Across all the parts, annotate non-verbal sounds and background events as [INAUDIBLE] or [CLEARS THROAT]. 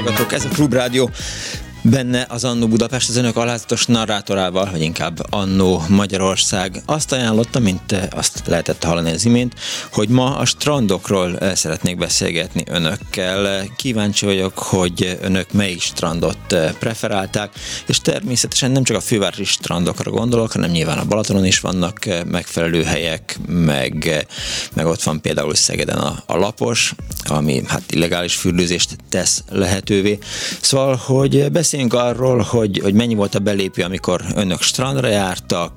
Hallgatók! Ez a Klubrádió Benne az Annó Budapest az önök alázatos narrátorával, vagy inkább Annó Magyarország azt ajánlotta, mint eh, azt lehetett hallani az imént, hogy ma a strandokról eh, szeretnék beszélgetni önökkel. Kíváncsi vagyok, hogy önök melyik strandot eh, preferálták, és természetesen nem csak a fővárosi strandokra gondolok, hanem nyilván a Balatonon is vannak megfelelő helyek, meg, meg ott van például Szegeden a, a Lapos, ami hát illegális fürdőzést tesz lehetővé. Szóval, hogy beszéljünk Beszéljünk arról, hogy, hogy mennyi volt a belépő, amikor önök strandra jártak,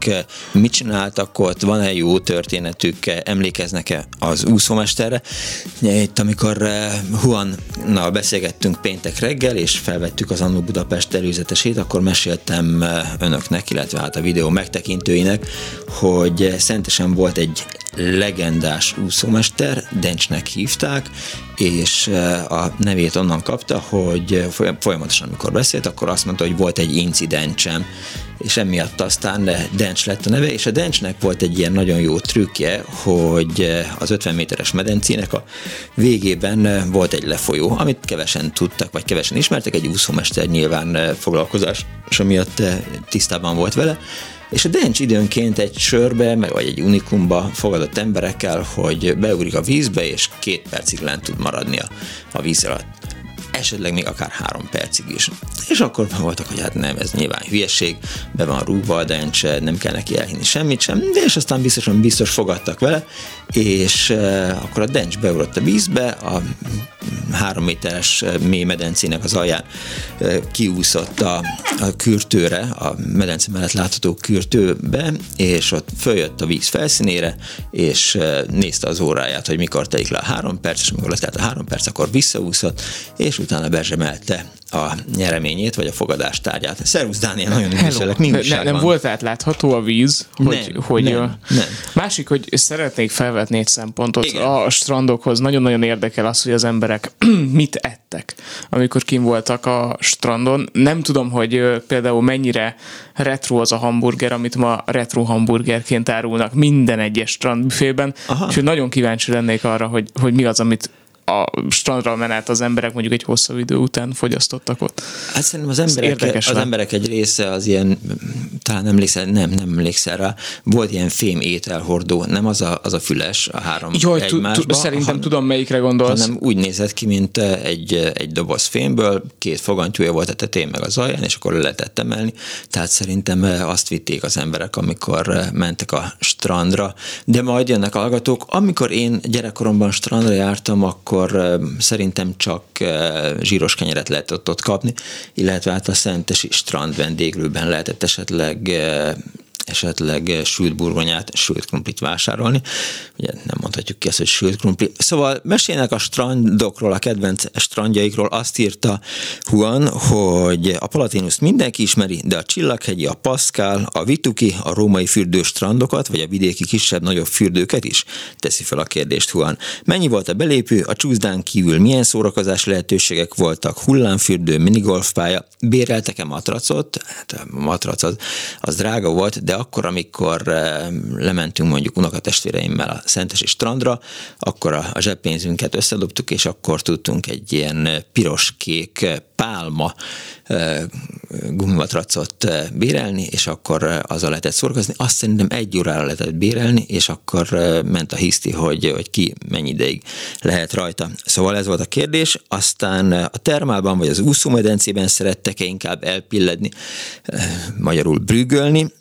mit csináltak ott, van-e jó történetük, emlékeznek-e az úszómesterre. Itt, amikor eh, Juannal beszélgettünk péntek reggel, és felvettük az Annó Budapest előzetesét, akkor meséltem eh, önöknek, illetve hát a videó megtekintőinek, hogy szentesen volt egy legendás úszómester, Dencsnek hívták, és eh, a nevét onnan kapta, hogy folyamatosan, amikor beszélt, akkor azt mondta, hogy volt egy incidencsem, és emiatt aztán Dencs lett a neve, és a Dencsnek volt egy ilyen nagyon jó trükkje, hogy eh, az 50 méteres medencének a végében eh, volt egy lefolyó, amit kevesen tudtak, vagy kevesen ismertek, egy úszómester nyilván foglalkozás, és miatt tisztában volt vele, és a Dencs időnként egy sörbe, meg vagy egy unikumba fogadott emberekkel, hogy beugrik a vízbe, és két percig lent tud maradni a, a víz alatt esetleg még akár három percig is. És akkor voltak, hogy hát nem, ez nyilván hülyeség, be van rúgva a dencs, nem kell neki elhinni semmit sem, de és aztán biztosan biztos fogadtak vele, és akkor a dencs beugrott a vízbe, a három méteres mély medencének az alján kiúszott a, a kürtőre, a medence mellett látható kürtőbe, és ott följött a víz felszínére, és nézte az óráját, hogy mikor telik le a három perc, és amikor letelt a három perc, akkor visszaúszott, és utána bezsemelte a nyereményét, vagy a fogadástárgyát. Szervusz Dániel, nagyon. Mi ne, Nem volt átlátható a víz? Hogy, nem, hogy nem, nem. Másik, hogy szeretnék felvetni egy szempontot Igen. a strandokhoz. Nagyon-nagyon érdekel az, hogy az emberek [CLEARS THROAT] mit ettek, amikor kim voltak a strandon. Nem tudom, hogy például mennyire retro az a hamburger, amit ma retro hamburgerként árulnak minden egyes strandbüfében, és nagyon kíváncsi lennék arra, hogy, hogy mi az, amit a strandra menet az emberek mondjuk egy hosszabb idő után fogyasztottak ott. Hát szerintem az emberek, az emberek egy része az ilyen, talán emlékszel, nem, nem emlékszel rá, volt ilyen fém ételhordó, nem az a, az a füles, a három Jaj, egymásba. Szerintem hanem, tudom, melyikre gondolsz. Hanem úgy nézett ki, mint egy, egy doboz fémből, két fogantyúja volt a tetején meg az alján, és akkor le lehetett emelni. Tehát szerintem azt vitték az emberek, amikor mentek a strandra. De majd jönnek hallgatók. Amikor én gyerekkoromban strandra jártam, akkor akkor szerintem csak zsíros kenyeret lehetett ott kapni, illetve hát a Szentesi strand vendéglőben lehetett esetleg esetleg sült burgonyát, sült krumplit vásárolni. Ugye nem mondhatjuk ki ezt, hogy sült krumpli. Szóval mesélnek a strandokról, a kedvenc strandjaikról. Azt írta Juan, hogy a Palatinus mindenki ismeri, de a Csillaghegyi, a Pascal, a Vituki, a római fürdő strandokat, vagy a vidéki kisebb-nagyobb fürdőket is? Teszi fel a kérdést Juan. Mennyi volt a belépő, a csúszdán kívül milyen szórakozás lehetőségek voltak, hullámfürdő, minigolfpálya, béreltek-e matracot? Hát a matrac az, az drága volt, de de akkor, amikor eh, lementünk mondjuk unokatestvéreimmel a Szentesi strandra, akkor a, zseppénzünket összedobtuk, és akkor tudtunk egy ilyen piros-kék pálma eh, gumimatracot eh, bérelni, és akkor azzal lehetett szorgozni. Azt szerintem egy órára lehetett bérelni, és akkor ment a hiszti, hogy, hogy ki mennyi ideig lehet rajta. Szóval ez volt a kérdés. Aztán a termálban vagy az úszómedencében szerettek-e inkább elpilledni, magyarul brügölni,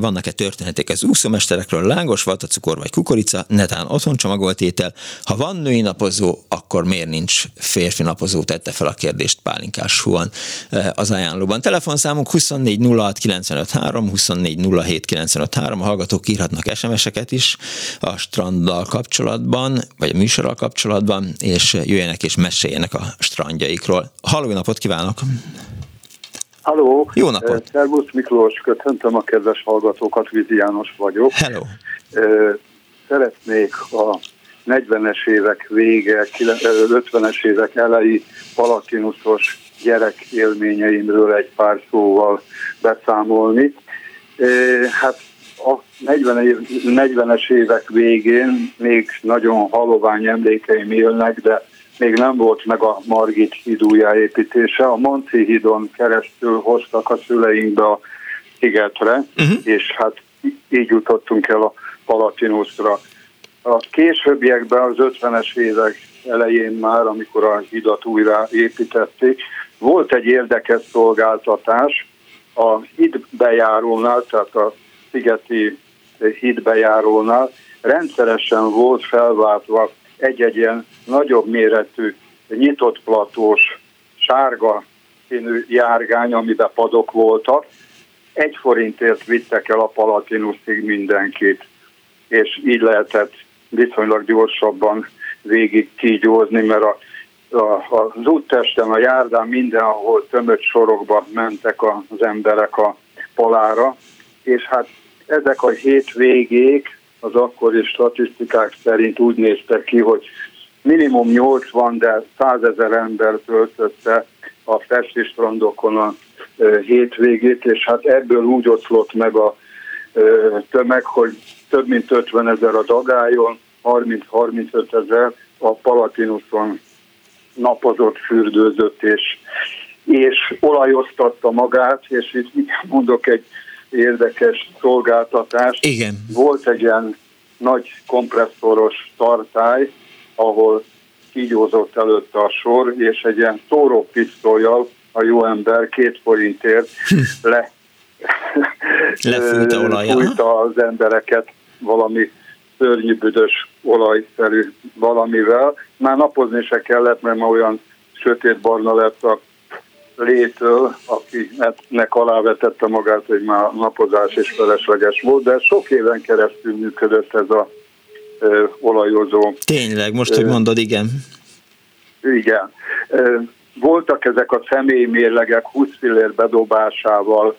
vannak-e történetek az úszómesterekről, lángos, vatacukor vagy kukorica, netán otthon csomagolt étel. Ha van női napozó, akkor miért nincs férfi napozó? Tette fel a kérdést Pálinkás Huan az ajánlóban. Telefonszámunk 24 06 95 3, 24 07 95 3. A hallgatók írhatnak SMS-eket is a stranddal kapcsolatban, vagy a műsorral kapcsolatban, és jöjjenek és meséljenek a strandjaikról. Halló, napot kívánok! Halló! Jó napot! Szervusz Miklós, köszöntöm a kedves hallgatókat, Vizi János vagyok. Hello! Szeretnék a 40-es évek vége, 50-es évek elejé palatinuszos gyerek élményeimről egy pár szóval beszámolni. Hát a 40, 40-es évek végén még nagyon halovány emlékeim élnek, de még nem volt meg a Margit híd újjáépítése. A Manci hídon keresztül hoztak a szüleinkbe a szigetre, uh-huh. és hát így jutottunk el a Palatinuszra. A későbbiekben, az 50-es évek elején már, amikor a hidat újra építették, volt egy érdekes szolgáltatás a hídbejárónál, tehát a szigeti hídbejárónál rendszeresen volt felváltva egy-egy ilyen nagyobb méretű, nyitott platós, sárga színű járgány, amiben padok voltak. Egy forintért vittek el a Palatinuszig mindenkit, és így lehetett viszonylag gyorsabban végig kígyózni, mert a, a, az úttesten, a járdán mindenhol tömött sorokba mentek az emberek a palára, és hát ezek a hétvégék az akkori statisztikák szerint úgy néztek ki, hogy minimum 80, de 100 ezer ember töltötte a festi strandokon a hétvégét, és hát ebből úgy oszlott meg a tömeg, hogy több mint 50 ezer a Dagályon, 30-35 ezer a Palatinuson napozott, fürdőzött és, és olajoztatta magát, és itt mondok egy érdekes szolgáltatást. Igen. Volt egy ilyen nagy kompresszoros tartály, ahol kígyózott előtte a sor, és egy ilyen szórópisztolyjal a jó ember két forintért le [LAUGHS] lefújta olajjal. az embereket valami szörnyű büdös olajszerű valamivel. Már napozni se kellett, mert ma olyan sötét barna lett a létől, akinek alávetette magát, hogy már napozás is felesleges volt, de sok éven keresztül működött ez a ö, olajozó. Tényleg, most, hogy mondod, igen. Igen. Ö, voltak ezek a mérlegek 20 fillér bedobásával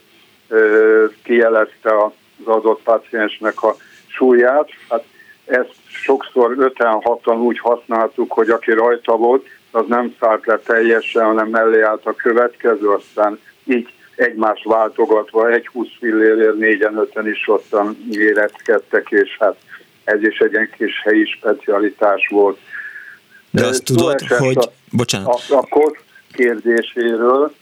ö, kijelezte az adott paciensnek a súlyát. Hát ezt sokszor 5-6-an úgy használtuk, hogy aki rajta volt, az nem szállt le teljesen, hanem mellé állt a következő, aztán így egymás váltogatva, egy 20 fillérért négyen, öten is ottan éretkedtek, és hát ez is egy ilyen kis helyi specialitás volt. De azt tudod, hogy... A, Bocsánat. A, a kor kérdéséről,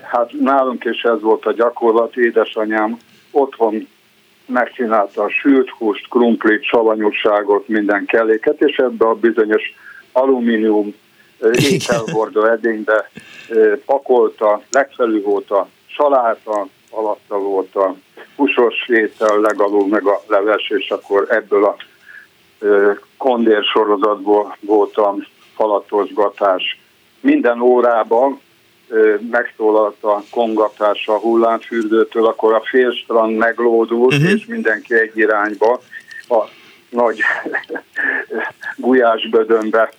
hát nálunk is ez volt a gyakorlat, édesanyám otthon megcsinálta a sült húst, krumplit, savanyúságot, minden kelléket, és ebbe a bizonyos alumínium ételhordó edénybe pakolta, legfelül volt a saláta, alatta volt a húsos étel, legalul meg a leves, és akkor ebből a kondér sorozatból volt a falatozgatás. Minden órában megszólalt a kongatás a hullámfürdőtől, akkor a félstrand meglódult, uh-huh. és mindenki egy irányba a nagy gulyásbödönbe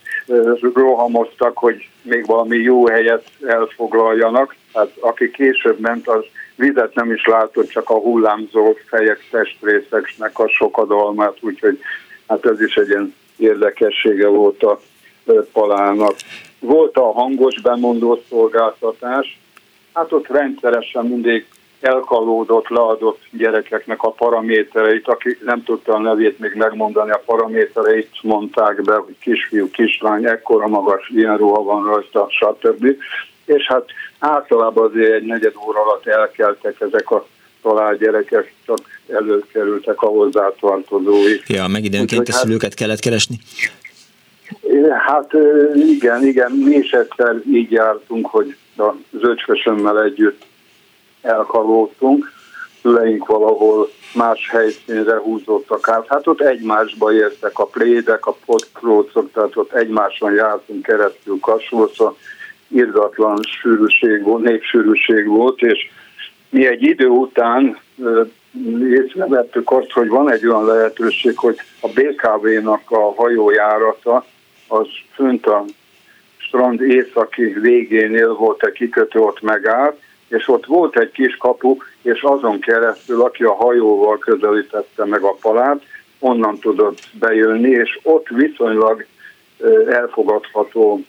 rohamoztak, hogy még valami jó helyet elfoglaljanak. Hát aki később ment, az vizet nem is látott, csak a hullámzó fejek testrészeknek a sokadalmát, úgyhogy hát ez is egy ilyen érdekessége volt a palának. Volt a hangos bemondó szolgáltatás, hát ott rendszeresen mindig elkalódott, leadott gyerekeknek a paramétereit, aki nem tudta a nevét még megmondani, a paramétereit mondták be, hogy kisfiú, kislány, ekkora magas, ilyen ruha van rajta, stb. És hát általában azért egy negyed óra alatt elkeltek ezek a talál gyerekek, csak előkerültek a hozzátartozói. Ja, meg időnként a hát- szülőket hát, kellett keresni. Hát igen, igen, mi is egyszer így jártunk, hogy az öcskösömmel együtt elkalóztunk. szüleink valahol más helyszínre húzódtak át. Hát ott egymásba értek a plédek, a potkrócok, tehát ott egymáson jártunk keresztül Kasolszon, irdatlan sűrűség volt, népsűrűség volt, és mi egy idő után észrevettük azt, hogy van egy olyan lehetőség, hogy a BKV-nak a hajójárata az fönt a strand északi végénél volt egy kikötő, ott megállt, és ott volt egy kis kapu, és azon keresztül, aki a hajóval közelítette meg a palát, onnan tudott bejönni, és ott viszonylag elfogadható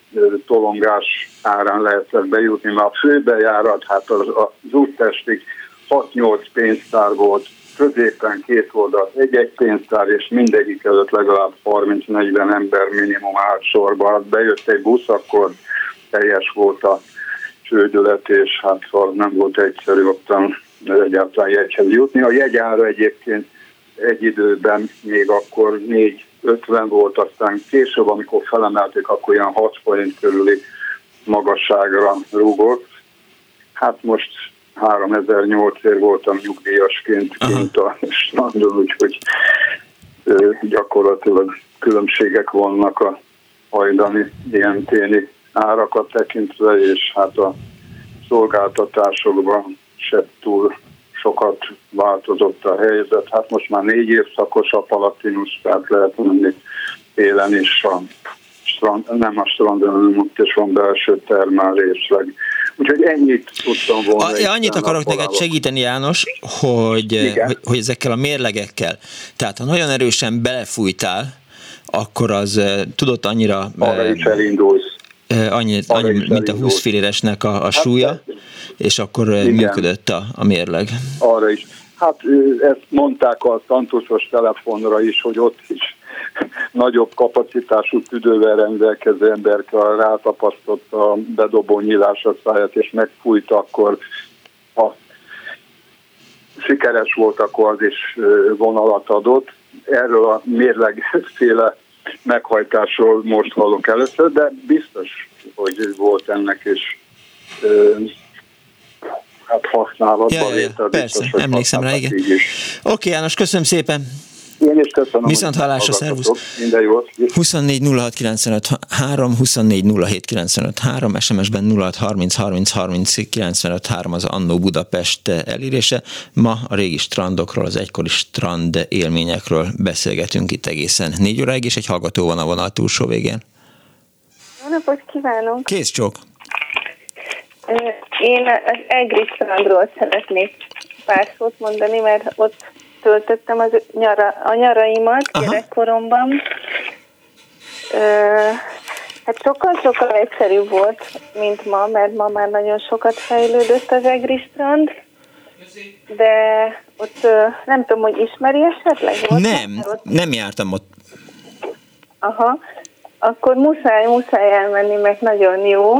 tolongás árán lehetett bejutni, mert a főbejárat, hát az, az úttestig 6-8 pénztár volt, középen két oldalt egy-egy pénztár, és mindegyik előtt legalább 30-40 ember minimum állt sorba. Hát bejött egy busz, akkor teljes volt a csődület, és hát szóval nem volt egyszerű ottan egyáltalán jegyhez jutni. A jegyára egyébként egy időben még akkor 4-50 volt, aztán később, amikor felemelték, akkor olyan 6 forint körüli magasságra rúgott. Hát most 3008 ér voltam nyugdíjasként kint a strandon, úgyhogy gyakorlatilag különbségek vannak a hajdani ilyen téni árakat tekintve, és hát a szolgáltatásokban se túl sokat változott a helyzet. Hát most már négy évszakos a Palatinus, tehát lehet menni élen is a strand, nem a strandon, hanem ott is van belső termelésleg. Úgyhogy ennyit tudtam volna. A, annyit akarok neked segíteni, János, hogy, hogy, hogy ezekkel a mérlegekkel, tehát ha nagyon erősen belefújtál, akkor az tudott annyira... Arra is elindulsz. Annyi, annyi mint a 20 filléresnek a, a hát, súlya, és akkor igen. működött a, a mérleg. Arra is. Hát ezt mondták a tantusos telefonra is, hogy ott is [LAUGHS] nagyobb kapacitású tüdővel rendelkező emberkel rátapasztott a bedobó nyílásra száját, és megfújt, akkor ha sikeres volt, akkor az is vonalat adott. Erről a mérlegféle [LAUGHS] meghajtásról most hallok először, de biztos, hogy volt ennek is hát használatban ja, ja, ja. Persze, biztos, emlékszem rá, igen. Oké, okay, János, köszönöm szépen. Én is köszönöm. Viszont hallásra, szervusz. Minden jót. 24 06 95 3, 24 07 95 3, SMS-ben 06 30 30 30 95 3 az Annó Budapest elérése. Ma a régi strandokról, az egykori strand élményekről beszélgetünk itt egészen négy óráig, és egy hallgató van a vonal túlsó végén. Jó napot kívánok! Kész csók! Én az Egri strandról szeretnék pár szót mondani, mert ott töltöttem az nyara, a nyaraimat Aha. gyerekkoromban. Ö, hát sokkal-sokkal egyszerűbb volt, mint ma, mert ma már nagyon sokat fejlődött az Egri strand. De ott nem tudom, hogy ismeri esetleg? Ott nem, ott... nem jártam ott. Aha, akkor muszáj, muszáj elmenni, mert nagyon jó.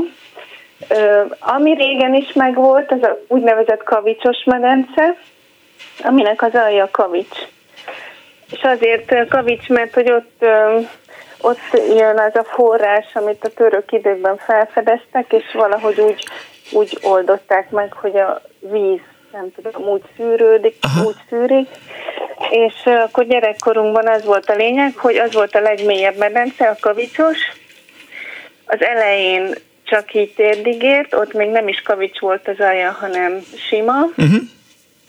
Ö, ami régen is megvolt, az a úgynevezett kavicsos medence, aminek az alja kavics. És azért kavics, mert hogy ott, ott jön az a forrás, amit a török időkben felfedeztek, és valahogy úgy, úgy oldották meg, hogy a víz nem tudom, úgy szűrődik, Aha. úgy szűrik. És akkor gyerekkorunkban az volt a lényeg, hogy az volt a legmélyebb medence, a kavicsos. Az elején csak így térdig ért, ott még nem is kavics volt az alja, hanem sima. Uh-huh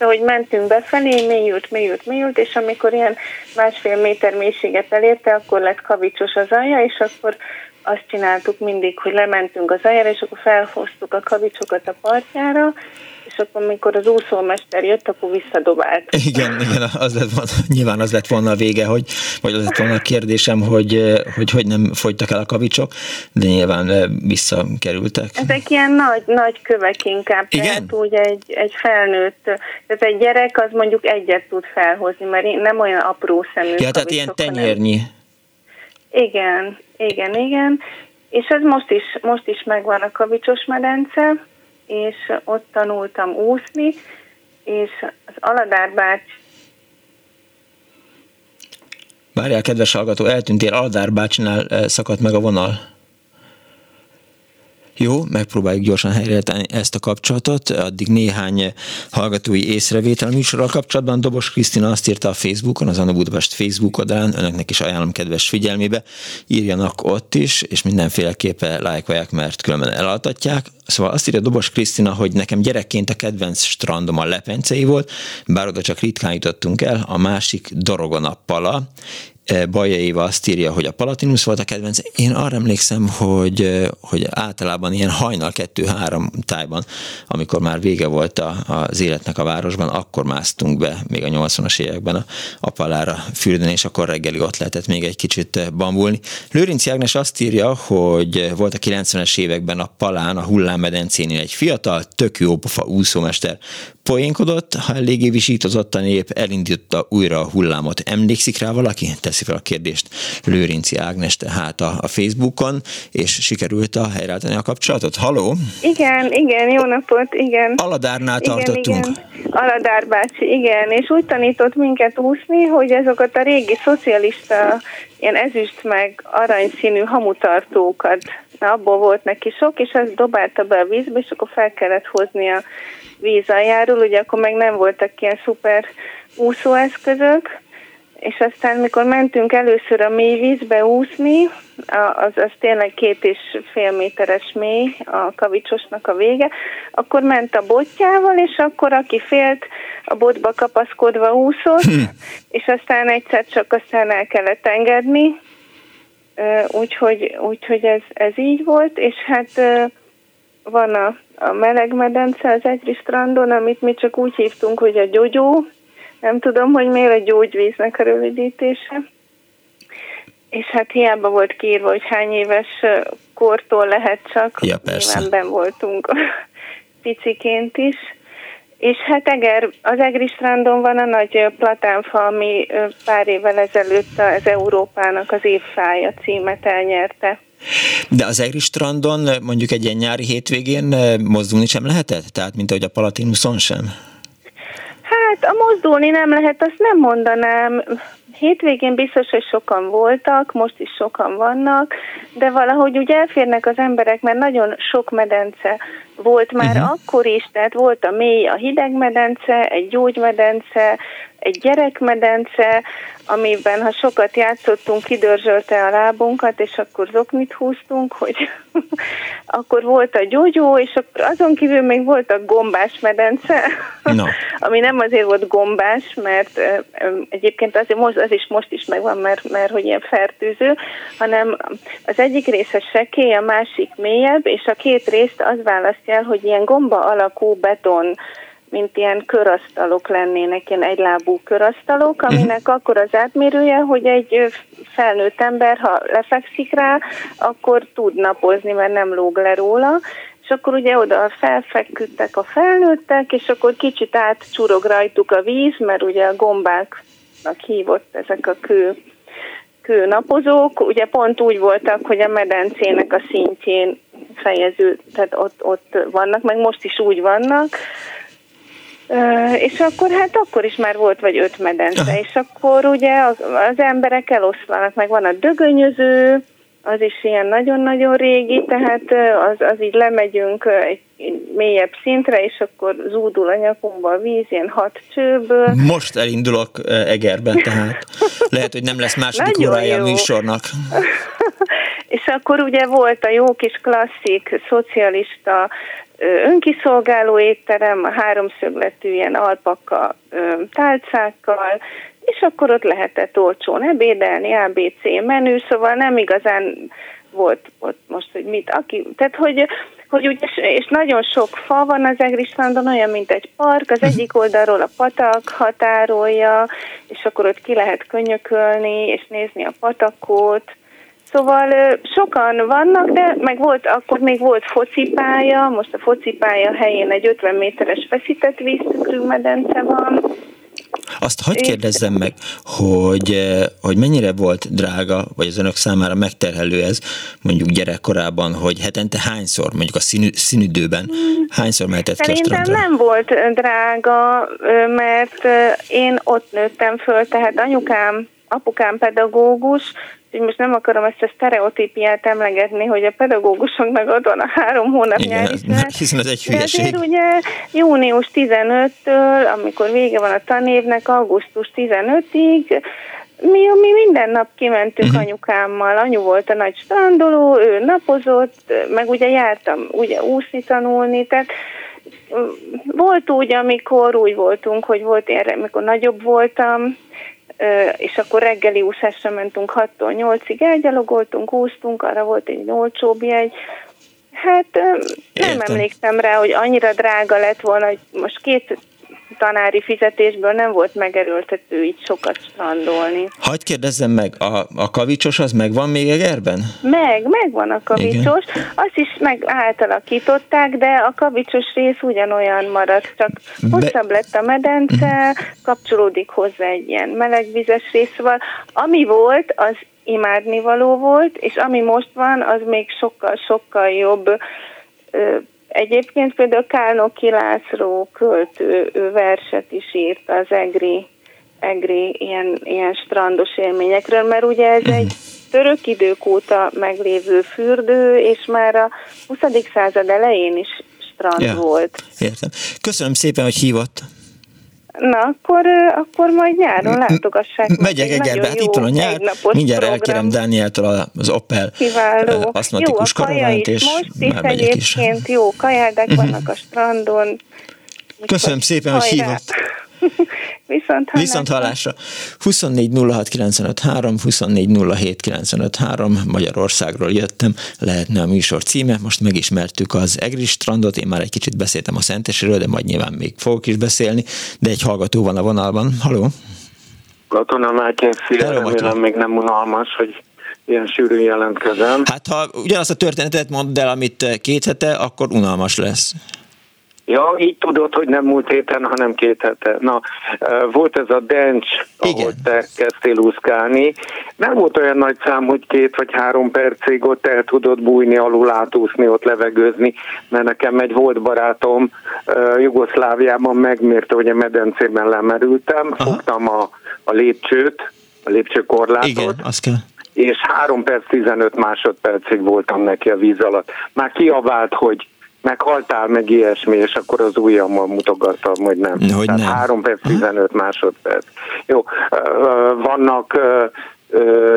hogy mentünk befelé, mélyült, mélyült, mélyült, és amikor ilyen másfél méter mélységet elérte, akkor lett kavicsos az alja, és akkor azt csináltuk mindig, hogy lementünk az aljára, és akkor felhoztuk a kavicsokat a partjára, és akkor, amikor az úszómester jött, akkor visszadobált. Igen, igen, az lett volna, nyilván az lett volna a vége, hogy, vagy az lett volna a kérdésem, hogy, hogy hogy nem fogytak el a kavicsok, de nyilván visszakerültek. Ezek ilyen nagy, nagy kövek inkább, igen? tehát úgy egy, egy felnőtt, tehát egy gyerek az mondjuk egyet tud felhozni, mert nem olyan apró szemű Ja, tehát ilyen tenyérnyi. Hanem... Igen, igen, igen. És ez most is, most is megvan a kavicsos medence, és ott tanultam úszni, és az Aladár bács Várjál, kedves hallgató, eltűntél, Aladár bácsinál eh, szakadt meg a vonal. Jó, megpróbáljuk gyorsan helyreállítani ezt a kapcsolatot. Addig néhány hallgatói észrevétel műsorral kapcsolatban. Dobos Krisztina azt írta a Facebookon, az Anna Facebook oldalán, önöknek is ajánlom kedves figyelmébe, írjanak ott is, és mindenféleképpen lájkolják, mert különben elaltatják. Szóval azt írja Dobos Krisztina, hogy nekem gyerekként a kedvenc strandom a Lepencei volt, bár oda csak ritkán jutottunk el, a másik Dorogon E, Baja Éva azt írja, hogy a Palatinus volt a kedvenc. Én arra emlékszem, hogy, e, hogy általában ilyen hajnal kettő-három tájban, amikor már vége volt a, az életnek a városban, akkor másztunk be még a 80-as években a, a palára fürdeni, és akkor reggeli ott lehetett még egy kicsit bambulni. Lőrinc Jágnes azt írja, hogy volt a 90-es években a palán, a hullámmedencénél egy fiatal, tök jó pofa úszómester, poénkodott, ha eléggé visítozott a nép, elindította újra a hullámot. Emlékszik rá valaki? Teszi fel a kérdést Lőrinci Ágnes tehát a, a Facebookon, és sikerült a helyreállítani a kapcsolatot. Haló? Igen, igen, jó napot, igen. Aladárnál igen, tartottunk. Igen. Aladár bácsi, igen, és úgy tanított minket úszni, hogy azokat a régi szocialista ilyen ezüst meg aranyszínű hamutartókat, na, abból volt neki sok, és ezt dobálta be a vízbe, és akkor fel kellett hozni a víz aljáról, ugye akkor meg nem voltak ilyen szuper úszóeszközök, és aztán mikor mentünk először a mély vízbe úszni, az, az tényleg két és fél méteres mély, a kavicsosnak a vége, akkor ment a botjával, és akkor aki félt, a botba kapaszkodva úszott, hm. és aztán egyszer csak aztán el kellett engedni, úgyhogy, úgyhogy ez, ez így volt, és hát van a, a meleg medence az Egri strandon, amit mi csak úgy hívtunk, hogy a gyógyó, nem tudom, hogy miért a gyógyvíznek a rövidítése. És hát hiába volt kiírva, hogy hány éves kortól lehet csak, ja, persze. nyilván voltunk [LAUGHS] piciként is. És hát Eger, az Egri strandon van a nagy platánfa, ami pár évvel ezelőtt az Európának az évfája címet elnyerte. De az Egri strandon mondjuk egy ilyen nyári hétvégén mozdulni sem lehetett? Tehát, mint ahogy a Palatinuson sem? Hát a mozdulni nem lehet, azt nem mondanám. Hétvégén biztos, hogy sokan voltak, most is sokan vannak, de valahogy úgy elférnek az emberek, mert nagyon sok medence volt már uh-huh. akkor is, tehát volt a mély, a hideg medence, egy gyógymedence, egy gyerekmedence, amiben ha sokat játszottunk, kidörzsölte a lábunkat, és akkor zoknit húztunk, hogy [LAUGHS] akkor volt a gyógyó, és akkor azon kívül még volt a gombás medence, no. [LAUGHS] ami nem azért volt gombás, mert egyébként azért most, az is most is megvan, mert, mert hogy ilyen fertőző, hanem az egyik része sekély, a másik mélyebb, és a két részt az választja el, hogy ilyen gomba alakú beton mint ilyen körasztalok lennének, ilyen egylábú körasztalok, mhm. aminek akkor az átmérője, hogy egy felnőtt ember, ha lefekszik rá, akkor tud napozni, mert nem lóg le róla, és akkor ugye oda felfeküdtek a felnőttek, és akkor kicsit átcsurog rajtuk a víz, mert ugye a gombáknak hívott ezek a kő kőnapozók, ugye pont úgy voltak, hogy a medencének a szintjén fejező, tehát ott, ott vannak, meg most is úgy vannak, és akkor hát akkor is már volt vagy öt medence, Aha. és akkor ugye az, az emberek eloszlanak, meg van a dögönyöző, az is ilyen nagyon-nagyon régi, tehát az, az így lemegyünk egy, mélyebb szintre, és akkor zúdul a nyakunkba a víz, ilyen hat csőből. Most elindulok Egerben, tehát lehet, hogy nem lesz második órája a műsornak. [LAUGHS] és akkor ugye volt a jó kis klasszik szocialista önkiszolgáló étterem, a háromszögletű ilyen alpaka tálcákkal, és akkor ott lehetett olcsón ebédelni, ABC menü, szóval nem igazán volt ott most, hogy mit, aki, tehát hogy, hogy úgy, és nagyon sok fa van az Egrislandon, olyan, mint egy park, az egyik oldalról a patak határolja, és akkor ott ki lehet könyökölni, és nézni a patakot, Szóval sokan vannak, de meg volt, akkor még volt focipálya, most a focipálya helyén egy 50 méteres feszített víztükrű medence van. Azt hagyd kérdezzem meg, hogy, hogy mennyire volt drága, vagy az önök számára megterhelő ez, mondjuk gyerekkorában, hogy hetente hányszor, mondjuk a színű, színidőben, hányszor mehetett ki a strandra? nem volt drága, mert én ott nőttem föl, tehát anyukám apukám pedagógus, hogy most nem akarom ezt a sztereotípiát emlegetni, hogy a pedagógusoknak ott van a három hónap Igen, nyári [LAUGHS] szünet. hiszen ez egy hülyeség. Azért ugye június 15-től, amikor vége van a tanévnek, augusztus 15-ig, mi, mi minden nap kimentünk uh-huh. anyukámmal, anyu volt a nagy strandoló, ő napozott, meg ugye jártam ugye úszni tanulni, tehát volt úgy, amikor úgy voltunk, hogy volt ilyen, amikor nagyobb voltam, és akkor reggeli úszásra mentünk 6-tól 8-ig, elgyalogoltunk, úsztunk, arra volt egy olcsóbb jegy. Hát nem Értem. emlékszem rá, hogy annyira drága lett volna, hogy most két tanári fizetésből nem volt megerőltető így sokat strandolni. Hagy kérdezzem meg, a, a kavicsos az megvan még Egerben? Meg, megvan a kavicsos. Igen. Azt is meg átalakították, de a kavicsos rész ugyanolyan maradt, csak Be... hosszabb lett a medence, kapcsolódik hozzá egy ilyen melegvizes rész, szóval ami volt, az imádnivaló volt, és ami most van, az még sokkal-sokkal jobb Egyébként például Kálnoki László költő, ő verset is írt az egri, egri ilyen, ilyen strandos élményekről, mert ugye ez egy török idők óta meglévő fürdő, és már a 20. század elején is strand ja, volt. Értem. Köszönöm szépen, hogy hívott. Na, akkor, akkor majd nyáron látogassák. Megyek Egerbe, hát itt van a nyár, mindjárt program. elkérem Dánieltől az Opel Kiváló. jó, is és most is egyébként is. jó uh-huh. vannak a strandon. Köszönöm szépen, hogy hívott. [LAUGHS] Viszont hallásra. Viszont hallásra. 24 06 95 3, 24 07 95 3, Magyarországról jöttem, lehetne a műsor címe. Most megismertük az Egri strandot, én már egy kicsit beszéltem a Szentesről, de majd nyilván még fogok is beszélni, de egy hallgató van a vonalban. Haló? Katona Mátyás, szia, remélem még nem unalmas, hogy ilyen sűrűn jelentkezem. Hát ha ugyanazt a történetet mondd el, amit két hete, akkor unalmas lesz. Ja, így tudod, hogy nem múlt héten, hanem két hete. Na, volt ez a dencs, Igen. ahol te kezdtél úszkálni. Nem volt olyan nagy szám, hogy két vagy három percig ott el tudod bújni, alul átúszni, ott levegőzni, mert nekem egy volt barátom Jugoszláviában megmérte, hogy a medencében lemerültem, Aha. fogtam a, a lépcsőt, a lépcsőkorlátot. Igen, azt kell és 3 perc 15 másodpercig voltam neki a víz alatt. Már kiabált, hogy meghaltál, meg ilyesmi, és akkor az ujjammal mutogattam, hogy nem. Hogy Tehát nem. 3 perc, 15 másodperc. Jó, vannak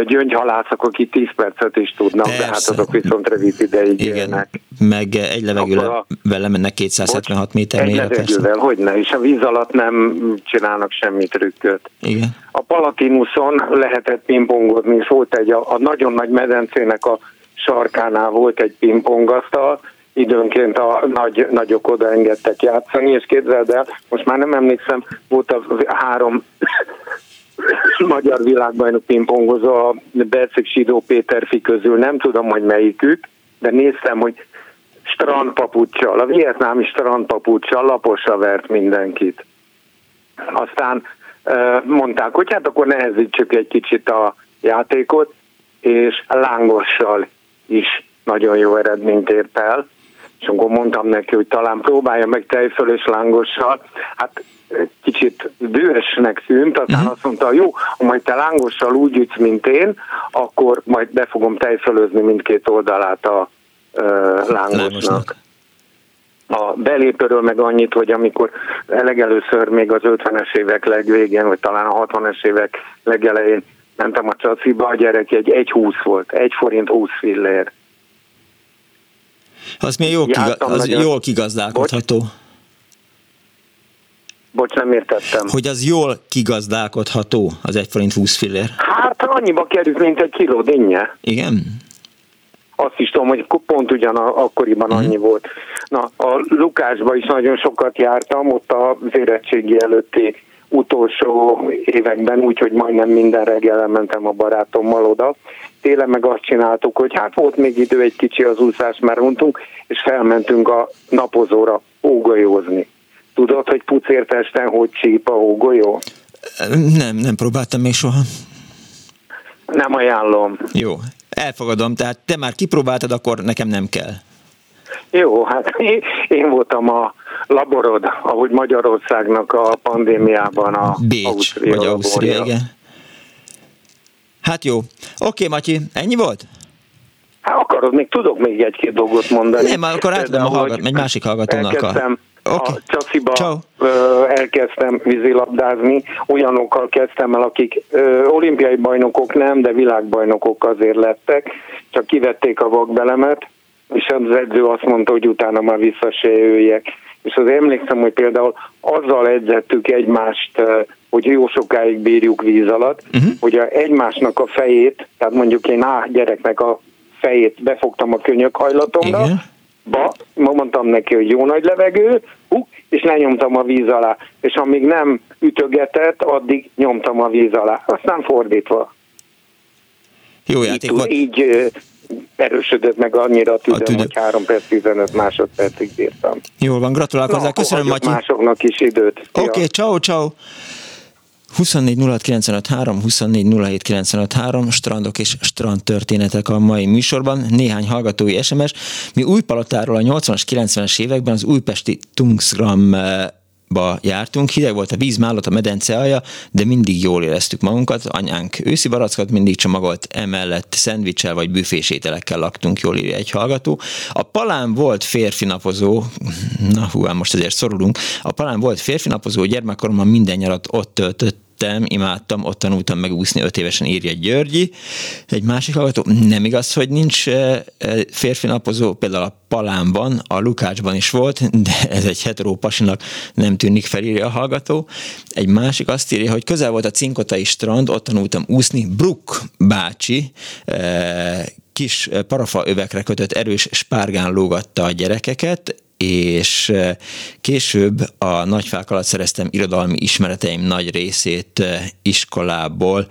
gyöngyhalászok, akik 10 percet is tudnak, Persze. de hát azok viszont rövid ideig Igen, élnek. meg egy levegővel mennek 276 méter Egy levegővel, hogy ne, és a víz alatt nem csinálnak semmi trükköt. Igen. A Palatinuson lehetett pingpongozni, és volt egy, a, a nagyon nagy medencének a sarkánál volt egy pingpongasztal, időnként a nagy, nagyok oda engedtek játszani, és képzeld el, most már nem emlékszem, volt a három [COUGHS] magyar világbajnok pingpongozó, a Bercik Sidó Péterfi közül, nem tudom, hogy melyikük, de néztem, hogy strandpapucsal, a vietnámi strandpapucsal laposra vert mindenkit. Aztán mondták, hogy hát akkor nehezítsük egy kicsit a játékot, és lángossal is nagyon jó eredményt ért el és akkor mondtam neki, hogy talán próbálja meg tejfölös lángossal, hát kicsit dühösnek tűnt, aztán uh-huh. azt mondta, jó, ha majd te lángossal úgy ütsz, mint én, akkor majd be fogom tejfölözni mindkét oldalát a uh, lángosnak. lángosnak. A belépőről meg annyit, hogy amikor legelőször még az 50-es évek legvégén, vagy talán a 60-es évek legelején mentem a csaciba, a gyerek egy, egy 20 volt, egy forint 20 fillér. Az még jól, kiga- az jól kigazdálkodható. Bocs? Bocs, nem értettem. Hogy az jól kigazdálkodható, az egy forint 20 fillér. Hát annyiba került, mint egy kiló dinnye. Igen? Azt is tudom, hogy pont ugyan akkoriban annyi mm. volt. Na, a Lukásba is nagyon sokat jártam, ott az érettségi előtti utolsó években, úgyhogy majdnem minden reggel mentem a barátommal oda. Télen meg azt csináltuk, hogy hát volt még idő egy kicsi az úszás, már untunk, és felmentünk a napozóra hógolyózni. Tudod, hogy pucértesten hogy csíp a hógolyó? Nem, nem próbáltam még soha. Nem ajánlom. Jó, elfogadom, tehát te már kipróbáltad, akkor nekem nem kell. Jó, hát én voltam a laborod, ahogy Magyarországnak a pandémiában a Bécs, Ausztria vagy Ausztria, igen. Hát jó. Oké, Matyi, ennyi volt? Hát akarod, még tudok még egy-két dolgot mondani. Nem, akkor átadom a hallgat, egy másik hallgatónak. Elkezdtem a, okay. a Csasziba Ciao. elkezdtem vízilabdázni, olyanokkal kezdtem el, akik ö, olimpiai bajnokok nem, de világbajnokok azért lettek, csak kivették a vakbelemet, és az edző azt mondta, hogy utána már vissza se jöjjek. És az emlékszem, hogy például azzal edzettük egymást, hogy jó sokáig bírjuk víz alatt, uh-huh. hogy a egymásnak a fejét, tehát mondjuk én A gyereknek a fejét befogtam a könyökhajlatomra, Igen. ba, mondtam neki, hogy jó nagy levegő, hú, és lenyomtam a víz alá. És amíg nem ütögetett, addig nyomtam a víz alá. Aztán fordítva. Jó játék így, így erősödött meg annyira a tüdem, a tüdem. hogy 3 perc 15 másodpercig bírtam. Jól van, gratulálok hozzá. Köszönöm, Matyi. másoknak is időt. Oké, okay, ciao, ciao. 24 24 strandok és strandtörténetek a mai műsorban, néhány hallgatói SMS. Mi Újpalotáról a 80-as, 90-es években az újpesti Tungsram eh, ba jártunk, hideg volt a víz mellett a medence alja, de mindig jól éreztük magunkat. Anyánk őszi barackat mindig csomagolt, emellett szendvicsel vagy büfés ételekkel laktunk, jól írja egy hallgató. A palán volt férfi napozó, na hú, hát most ezért szorulunk, a palán volt férfi napozó, gyermekkoromban minden nyarat ott töltött szerettem, imádtam, ott tanultam megúszni, öt évesen írja Györgyi. Egy másik hallgató, nem igaz, hogy nincs eh, eh, férfi napozó, például a Palánban, a Lukácsban is volt, de ez egy hetero pasinak nem tűnik felírja a hallgató. Egy másik azt írja, hogy közel volt a Cinkotai strand, ott tanultam úszni, Brook bácsi, eh, kis parafa övekre kötött erős spárgán lógatta a gyerekeket, és később a nagyfák alatt szereztem irodalmi ismereteim nagy részét iskolából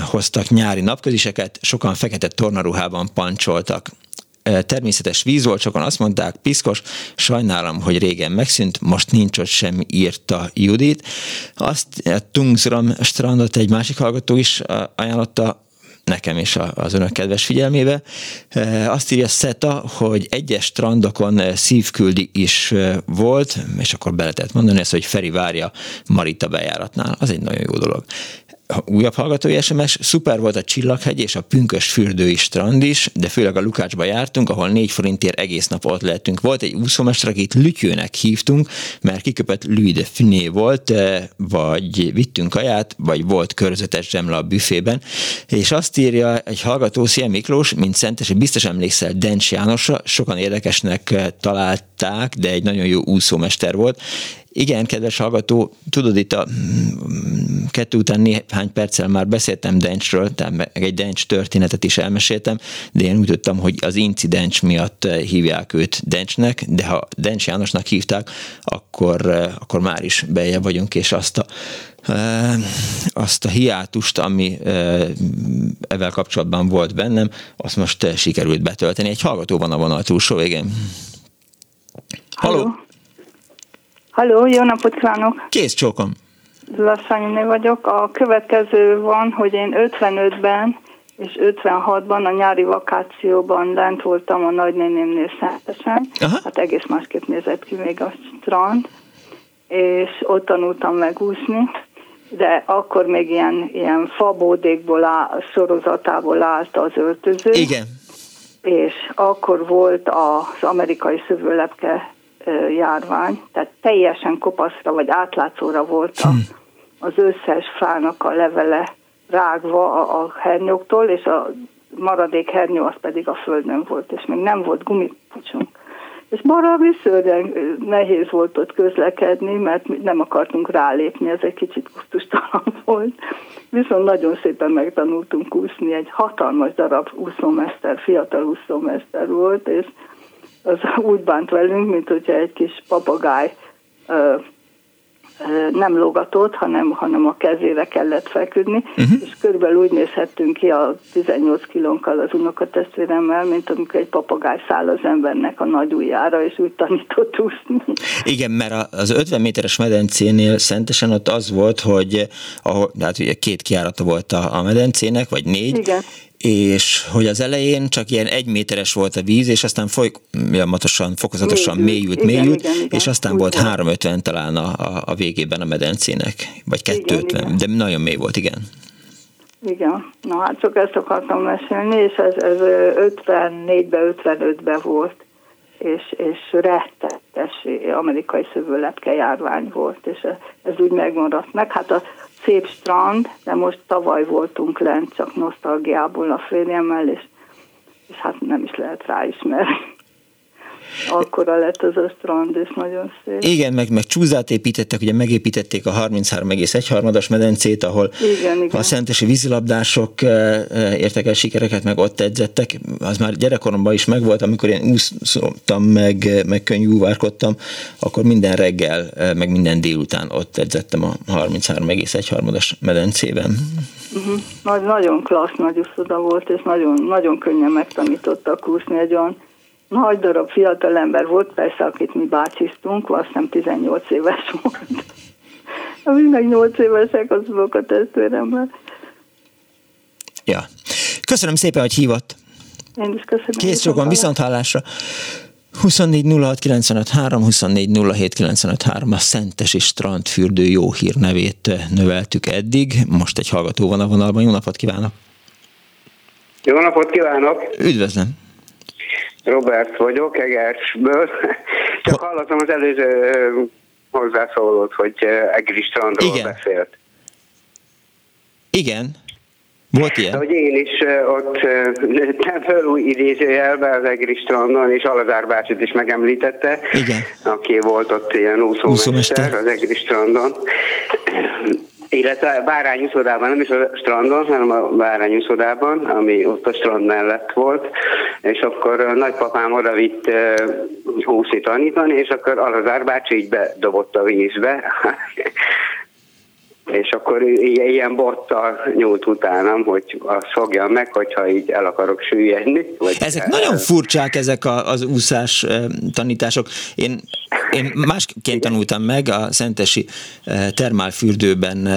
hoztak nyári napköziseket, sokan fekete tornaruhában pancsoltak természetes víz volt, sokan azt mondták, piszkos, sajnálom, hogy régen megszűnt, most nincs ott sem, írta Judit. Azt a Tungsram strandot egy másik hallgató is ajánlotta, nekem is az önök kedves figyelmébe. Azt írja Szeta, hogy egyes strandokon szívküldi is volt, és akkor bele lehet mondani ezt, hogy Feri várja Marita bejáratnál. Az egy nagyon jó dolog újabb hallgatói SMS, szuper volt a Csillaghegy és a Pünkös fürdői strand is, de főleg a Lukácsba jártunk, ahol négy forintért egész nap ott lehetünk. Volt egy úszómester, akit Lütyőnek hívtunk, mert kiköpött Louis de Finé volt, eh, vagy vittünk kaját, vagy volt körzetes zsemle a büfében, és azt írja egy hallgató, Szia Miklós, mint szentes, biztos emlékszel Dencs Jánosra, sokan érdekesnek eh, találták, de egy nagyon jó úszómester volt, igen, kedves hallgató, tudod, itt a mm, kettő után néhány perccel már beszéltem Dencsről, tehát meg egy Dencs történetet is elmeséltem, de én úgy tudtam, hogy az incidens miatt eh, hívják őt Dencsnek, de ha Dencs Jánosnak hívták, akkor, eh, akkor már is beje vagyunk, és azt a eh, azt a hiátust, ami ezzel kapcsolatban volt bennem, azt most sikerült betölteni. Egy hallgató van a vonal túlsó végén. Halló! Halló, jó napot kívánok! Kész csókom! Lasszányi vagyok. A következő van, hogy én 55-ben és 56-ban a nyári vakációban lent voltam a nagynénémnél szentesen. Hát egész másképp nézett ki még a strand, és ott tanultam megúszni, de akkor még ilyen, ilyen fabódékból áll, sorozatából állt az öltöző. Igen. És akkor volt az amerikai szövőlepke járvány, tehát teljesen kopaszra vagy átlátszóra volt a, hm. az összes fának a levele rágva a, a hernyóktól, és a maradék hernyó az pedig a földön volt, és még nem volt gumipucsunk. És baromi szörnyen nehéz volt ott közlekedni, mert nem akartunk rálépni, ez egy kicsit kusztustalan [LAUGHS] volt. Viszont nagyon szépen megtanultunk úszni, egy hatalmas darab úszómester, fiatal úszómester volt, és az úgy bánt velünk, mint hogyha egy kis papagáj nem logatott, hanem, hanem a kezére kellett feküdni, uh-huh. és körülbelül úgy nézhettünk ki a 18 kilónkkal az unokatestvéremmel, mint amikor egy papagáj száll az embernek a nagy ujjára, és úgy tanított úszni. Igen, mert az 50 méteres medencénél szentesen ott az volt, hogy ahol, hát ugye két kiárata volt a, a medencének, vagy négy, Igen és hogy az elején csak ilyen egy méteres volt a víz, és aztán folyamatosan, fokozatosan mélyült, mélyült, mélyült igen, igen, és aztán volt 350 talán a, a, a végében a medencének, vagy 250, igen, de nagyon mély volt, igen. Igen, na hát csak ezt akartam mesélni, és ez, ez 54-ben, 55-ben volt, és, és rettetes amerikai szövőlepke járvány volt, és ez úgy megmaradt meg. Hát a szép strand, de most tavaly voltunk lent, csak nosztalgiából a férjemmel, és, és hát nem is lehet ráismerni akkora lett az a strand, és nagyon szép. Igen, meg, meg csúzát építettek, ugye megépítették a 33,1 medencét, ahol igen, igen. a szentesi vízilabdások eh, eh, értek el sikereket, meg ott edzettek. Az már gyerekkoromban is megvolt, amikor én úsztam, meg, meg könyvúvárkodtam, akkor minden reggel, eh, meg minden délután ott edzettem a 33,1 medencében. Uh-huh. nagyon klassz nagy úszoda volt, és nagyon, nagyon könnyen megtanítottak úszni egy olyan nagy darab fiatal ember volt, persze, akit mi bácsiztunk, azt hiszem 18 éves volt. Amíg meg 8 évesek, az volt a testvéremmel. Ja. Köszönöm szépen, hogy hívott. Én is köszönöm. Kész sokan, viszont hallásra. 24 24 a Szentesi Strandfürdő jó hír nevét növeltük eddig. Most egy hallgató van a vonalban. Jó napot kívánok! Jó napot kívánok! Üdvözlöm! Robert vagyok, Egersből. Csak hallottam az előző hozzászólót, hogy Egri strandról Igen. beszélt. Igen. Volt ilyen? Hogy én is ott nőttem föl új idézőjelbe az Egri strandon, és Alazár bácsit is megemlítette, Igen. aki volt ott ilyen úszómester az Egri strandon illetve a Bárány úszodában, nem is a strandon, hanem a Bárány úszodában, ami ott a strand mellett volt, és akkor a nagypapám oda vitt úszni tanítani, és akkor Alazár bácsi így bedobott a vízbe, [LAUGHS] és akkor ilyen bottal nyúlt utánam, hogy azt fogjam meg, hogyha így el akarok süllyedni. Vagy ezek el... nagyon furcsák, ezek a, az úszás tanítások. Én, én másként tanultam meg, a Szentesi termálfürdőben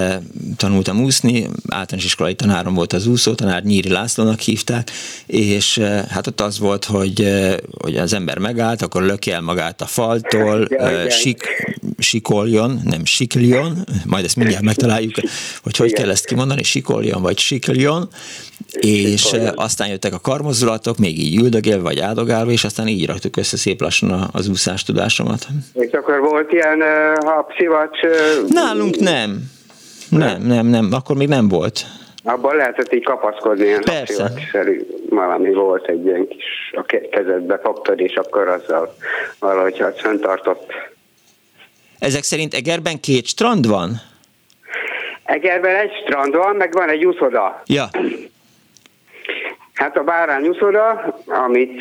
tanultam úszni, általános iskolai tanárom volt az úszó, tanár Nyíri Lászlónak hívták, és hát ott az volt, hogy, hogy az ember megállt, akkor löki el magát a faltól, ja, sik, sikoljon, nem sikljon, majd ezt mindjárt meg találjuk, hogy hogy Igen. kell ezt kimondani, sikoljon vagy sikljon, és sikoljon. aztán jöttek a karmozulatok, még így üldögél vagy áldogálva, és aztán így raktuk össze szép lassan az úszás tudásomat. És akkor volt ilyen uh, hapszivacs? Uh, Nálunk nem. Nem, nem, nem, akkor még nem volt. Abban lehetett így kapaszkodni, ilyen Persze. valami volt egy ilyen kis, a kezedbe fogtad, és akkor azzal valahogy hát tartott. Ezek szerint Egerben két strand van? Egerben egy strand van, meg van egy úszoda. Ja. Hát a bárány úszoda, amit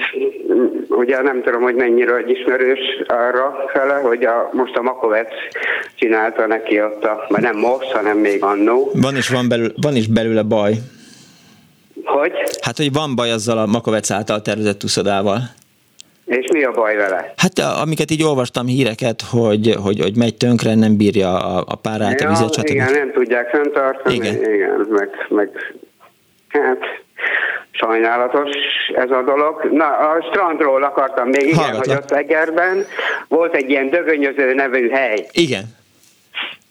ugye nem tudom, hogy mennyire ismerős arra fele, hogy a, most a Makovec csinálta neki ott a, vagy nem most, hanem még annó. Van is, van, belül, van is belőle baj. Hogy? Hát, hogy van baj azzal a Makovec által tervezett úszodával. És mi a baj vele? Hát amiket így olvastam híreket, hogy, hogy, hogy megy tönkre, nem bírja a, a párát, ja, a vizet, stb. Igen, nem tudják fenntartani. Igen. igen meg, meg hát sajnálatos ez a dolog. Na, a strandról akartam még, igen, Hallgatlak. hogy ott Egerben volt egy ilyen dögönyöző nevű hely. Igen.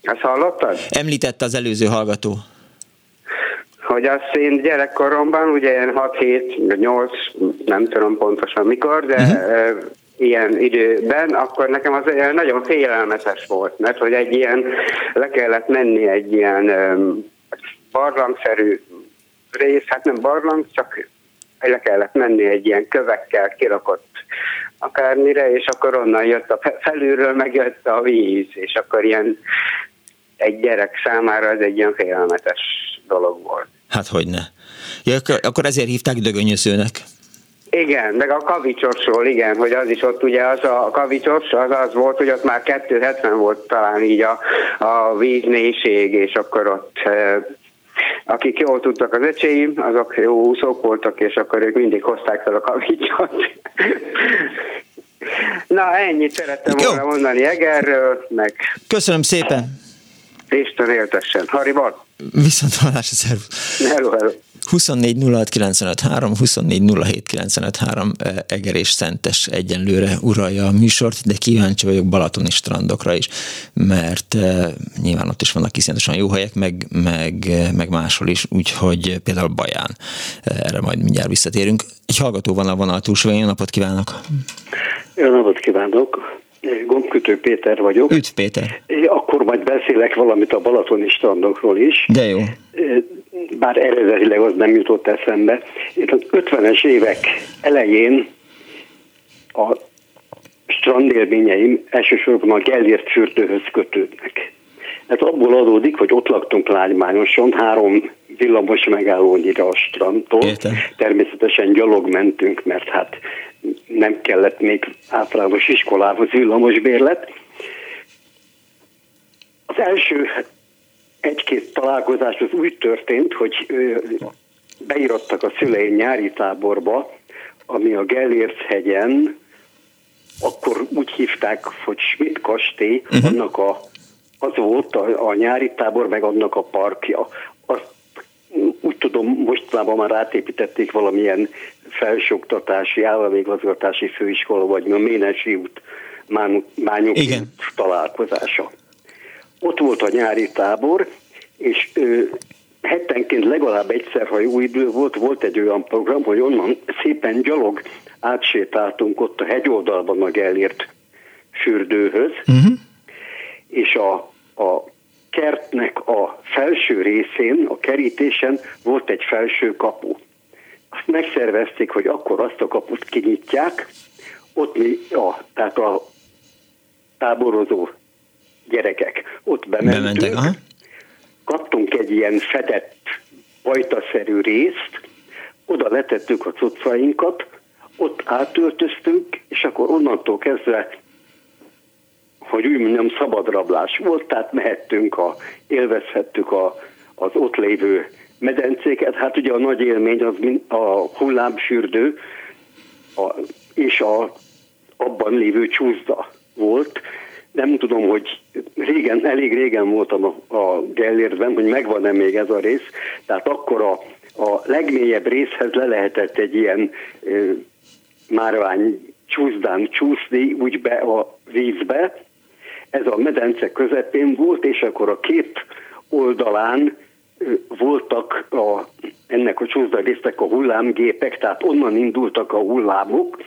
Ezt hallottad? Említette az előző hallgató hogy azt én gyerekkoromban, ugye ilyen 6-7, 8, nem tudom pontosan mikor, de uh-huh. ilyen időben, akkor nekem az nagyon félelmetes volt, mert hogy egy ilyen, le kellett menni egy ilyen barlangszerű rész, hát nem barlang, csak le kellett menni egy ilyen kövekkel kirakott akármire, és akkor onnan jött a felülről, megjött a víz, és akkor ilyen egy gyerek számára ez egy ilyen félelmetes dolog volt. Hát hogy ne. Ja, akkor ezért hívták dögönyözőnek. Igen, meg a kavicsosról, igen, hogy az is ott ugye az a kavicsos, az az volt, hogy ott már 270 volt talán így a, a vízmélység, és akkor ott e, akik jól tudtak az öcséim, azok jó úszók voltak, és akkor ők mindig hozták fel a kavicsot. [LAUGHS] Na, ennyit szerettem jó. volna mondani Egerről, meg... Köszönöm szépen! Isten éltessen. Hariban! Viszont hallásra, szervusz. Hello, hello. 24 Eger és Szentes egyenlőre uralja a műsort, de kíváncsi vagyok Balatoni strandokra is, mert e, nyilván ott is vannak iszonyatosan jó helyek, meg, meg, meg máshol is, úgyhogy például Baján, erre majd mindjárt visszatérünk. Egy hallgató van a vonal túlsó, jó napot kívánok! Jó napot kívánok! Gombkötő Péter vagyok. Üdv Péter. Akkor majd beszélek valamit a Balatoni strandokról is. De jó. Bár eredetileg az nem jutott eszembe. Itt az 50-es évek elején a strandélményeim elsősorban a Gellért fürdőhöz kötődnek. Ez abból adódik, hogy ott laktunk Lágymányoson, három villamos megállónyira a strandtól. Értem. Természetesen gyalog mentünk, mert hát nem kellett még általános iskolához bérlet. Az első egy-két találkozás az úgy történt, hogy beirattak a szüleim nyári táborba, ami a Gellért hegyen, akkor úgy hívták, hogy Schmidt kastély, uh-huh. annak a, az volt a, a nyári tábor, meg annak a parkja. Azt úgy tudom, mostában már átépítették valamilyen felsőoktatási, államigazgatási főiskola, vagy a Ménesi út Mányok találkozása. Ott volt a nyári tábor, és ö, hetenként legalább egyszer, ha jó idő volt, volt egy olyan program, hogy onnan szépen gyalog átsétáltunk ott a hegyoldalban a Gellért fürdőhöz, uh-huh. és a, a kertnek a felső részén, a kerítésen volt egy felső kapu. Azt megszervezték, hogy akkor azt a kaput kinyitják, ott mi, a, tehát a táborozó gyerekek ott bementünk, Bementek, aha. kaptunk egy ilyen fedett pajtaszerű részt, oda letettük a cuccainkat, ott átöltöztünk, és akkor onnantól kezdve hogy úgy mondjam, szabadrablás volt, tehát mehettünk, a, élvezhettük a, az ott lévő medencéket. Hát ugye a nagy élmény az a hullámsürdő a, és a abban lévő csúszda volt. Nem tudom, hogy régen, elég régen voltam a, a Gellértben, hogy megvan-e még ez a rész. Tehát akkor a, a legmélyebb részhez le lehetett egy ilyen e, márvány csúszdán csúszni, úgy be a vízbe, ez a medence közepén volt, és akkor a két oldalán voltak a, ennek a résztek a hullámgépek, tehát onnan indultak a hullámok,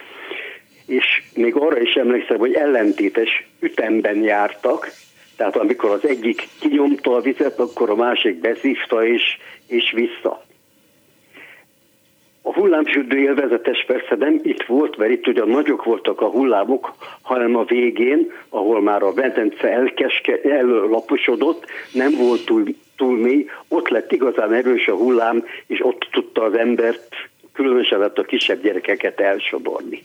és még arra is emlékszem, hogy ellentétes ütemben jártak, tehát amikor az egyik kinyomta a vizet, akkor a másik beszívta és, és vissza. A hullámsürdő élvezetes persze nem itt volt, mert itt ugye nagyok voltak a hullámok, hanem a végén, ahol már a medence elkeske, ellaposodott, nem volt túl, túl mély, ott lett igazán erős a hullám, és ott tudta az embert, különösen a kisebb gyerekeket elsodorni.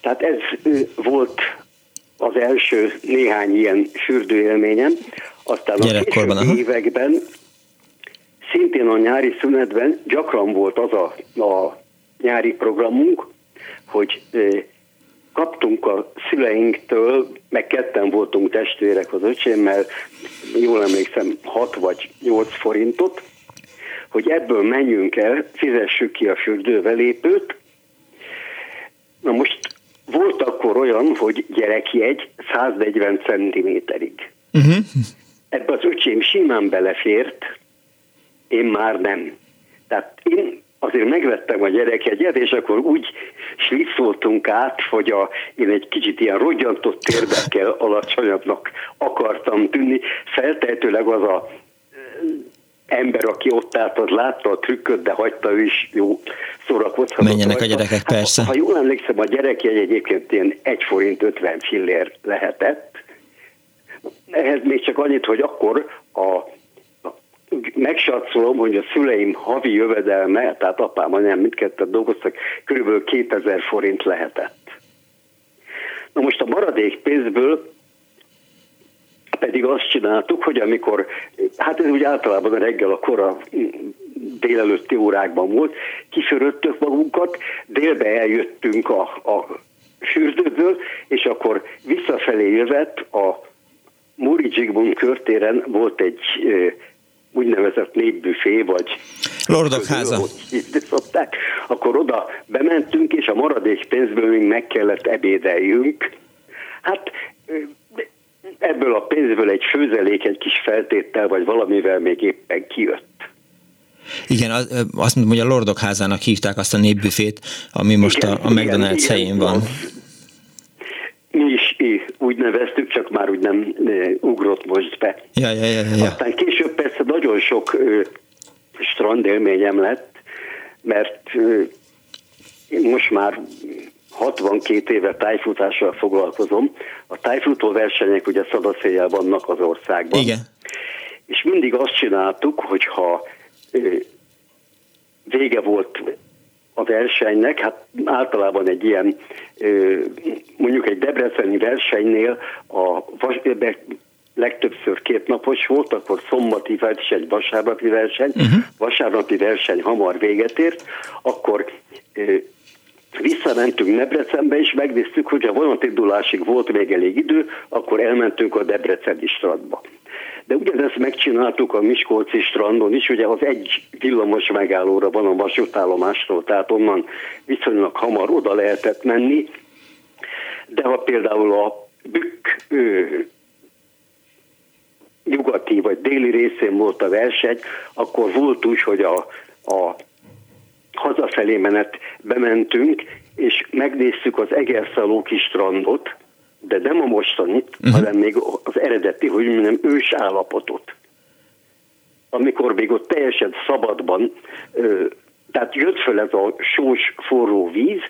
Tehát ez volt az első néhány ilyen fürdőélményem. Aztán a években szintén a nyári szünetben gyakran volt az a, a nyári programunk, hogy kaptunk a szüleinktől, meg ketten voltunk testvérek az öcsémmel, jól emlékszem, 6 vagy 8 forintot, hogy ebből menjünk el, fizessük ki a fürdővelépőt. Na most volt akkor olyan, hogy gyerekjegy 140 cm-ig. Uh-huh. Ebbe az öcsém simán belefért, én már nem. Tehát én azért megvettem a gyerekegyet, és akkor úgy slisszoltunk át, hogy a, én egy kicsit ilyen rogyantott térdekkel [LAUGHS] alacsonyabbnak akartam tűnni. Feltehetőleg az a ember, aki ott állt, az látta a trükköt, de hagyta ő is jó szórakozhatott. Menjenek rajta. a gyerekek, hát, persze. Ha jól emlékszem, a gyerekjegy egyébként ilyen 1 forint 50 fillér lehetett. Ehhez még csak annyit, hogy akkor a megsatszolom, hogy a szüleim havi jövedelme, tehát apám, anyám mindketten dolgoztak, kb. 2000 forint lehetett. Na most a maradék pénzből pedig azt csináltuk, hogy amikor, hát ez úgy általában a reggel a kora délelőtti órákban volt, kiförödtök magunkat, délbe eljöttünk a, a fürdőből, és akkor visszafelé jövet a Múri Zsigmond körtéren volt egy úgynevezett népbüfé, vagy Lordok háza. Szokták, akkor oda bementünk, és a maradék pénzből még meg kellett ebédeljünk. Hát ebből a pénzből egy főzelék, egy kis feltéttel, vagy valamivel még éppen kijött. Igen, azt mondom, hogy a Lordok házának hívták azt a népbüfét, ami most igen, a, a McDonald's igen, helyén van. Mi is úgy neveztük, csak már úgy nem ugrott most be. Ja, ja, ja, ja. Aztán később persze nagyon sok strandélményem lett, mert most már 62 éve tájfutással foglalkozom. A tájfutó versenyek ugye szabadszéjjel vannak az országban. Igen. És mindig azt csináltuk, hogyha vége volt a versenynek, hát általában egy ilyen, mondjuk egy debreceni versenynél a legtöbbször két napos volt, akkor szombati verseny, vasárnapi verseny, uh-huh. vasárnapi verseny hamar véget ért, akkor visszamentünk Debrecenbe, és megnéztük, hogy a vonatindulásig volt még elég idő, akkor elmentünk a Debreceni strandba. De ugyanezt megcsináltuk a Miskolci strandon is, ugye az egy villamos megállóra van a vasútállomásról, tehát onnan viszonylag hamar oda lehetett menni, de ha például a Bükk ő, nyugati vagy déli részén volt a verseny, akkor volt úgy, hogy a, a hazafelé menet bementünk, és megnéztük az Egerszalóki strandot, de nem a mostanit, uh-huh. hanem még az eredeti, hogy mondjam, ős állapotot. Amikor még ott teljesen szabadban, tehát jött fel ez a sós forró víz,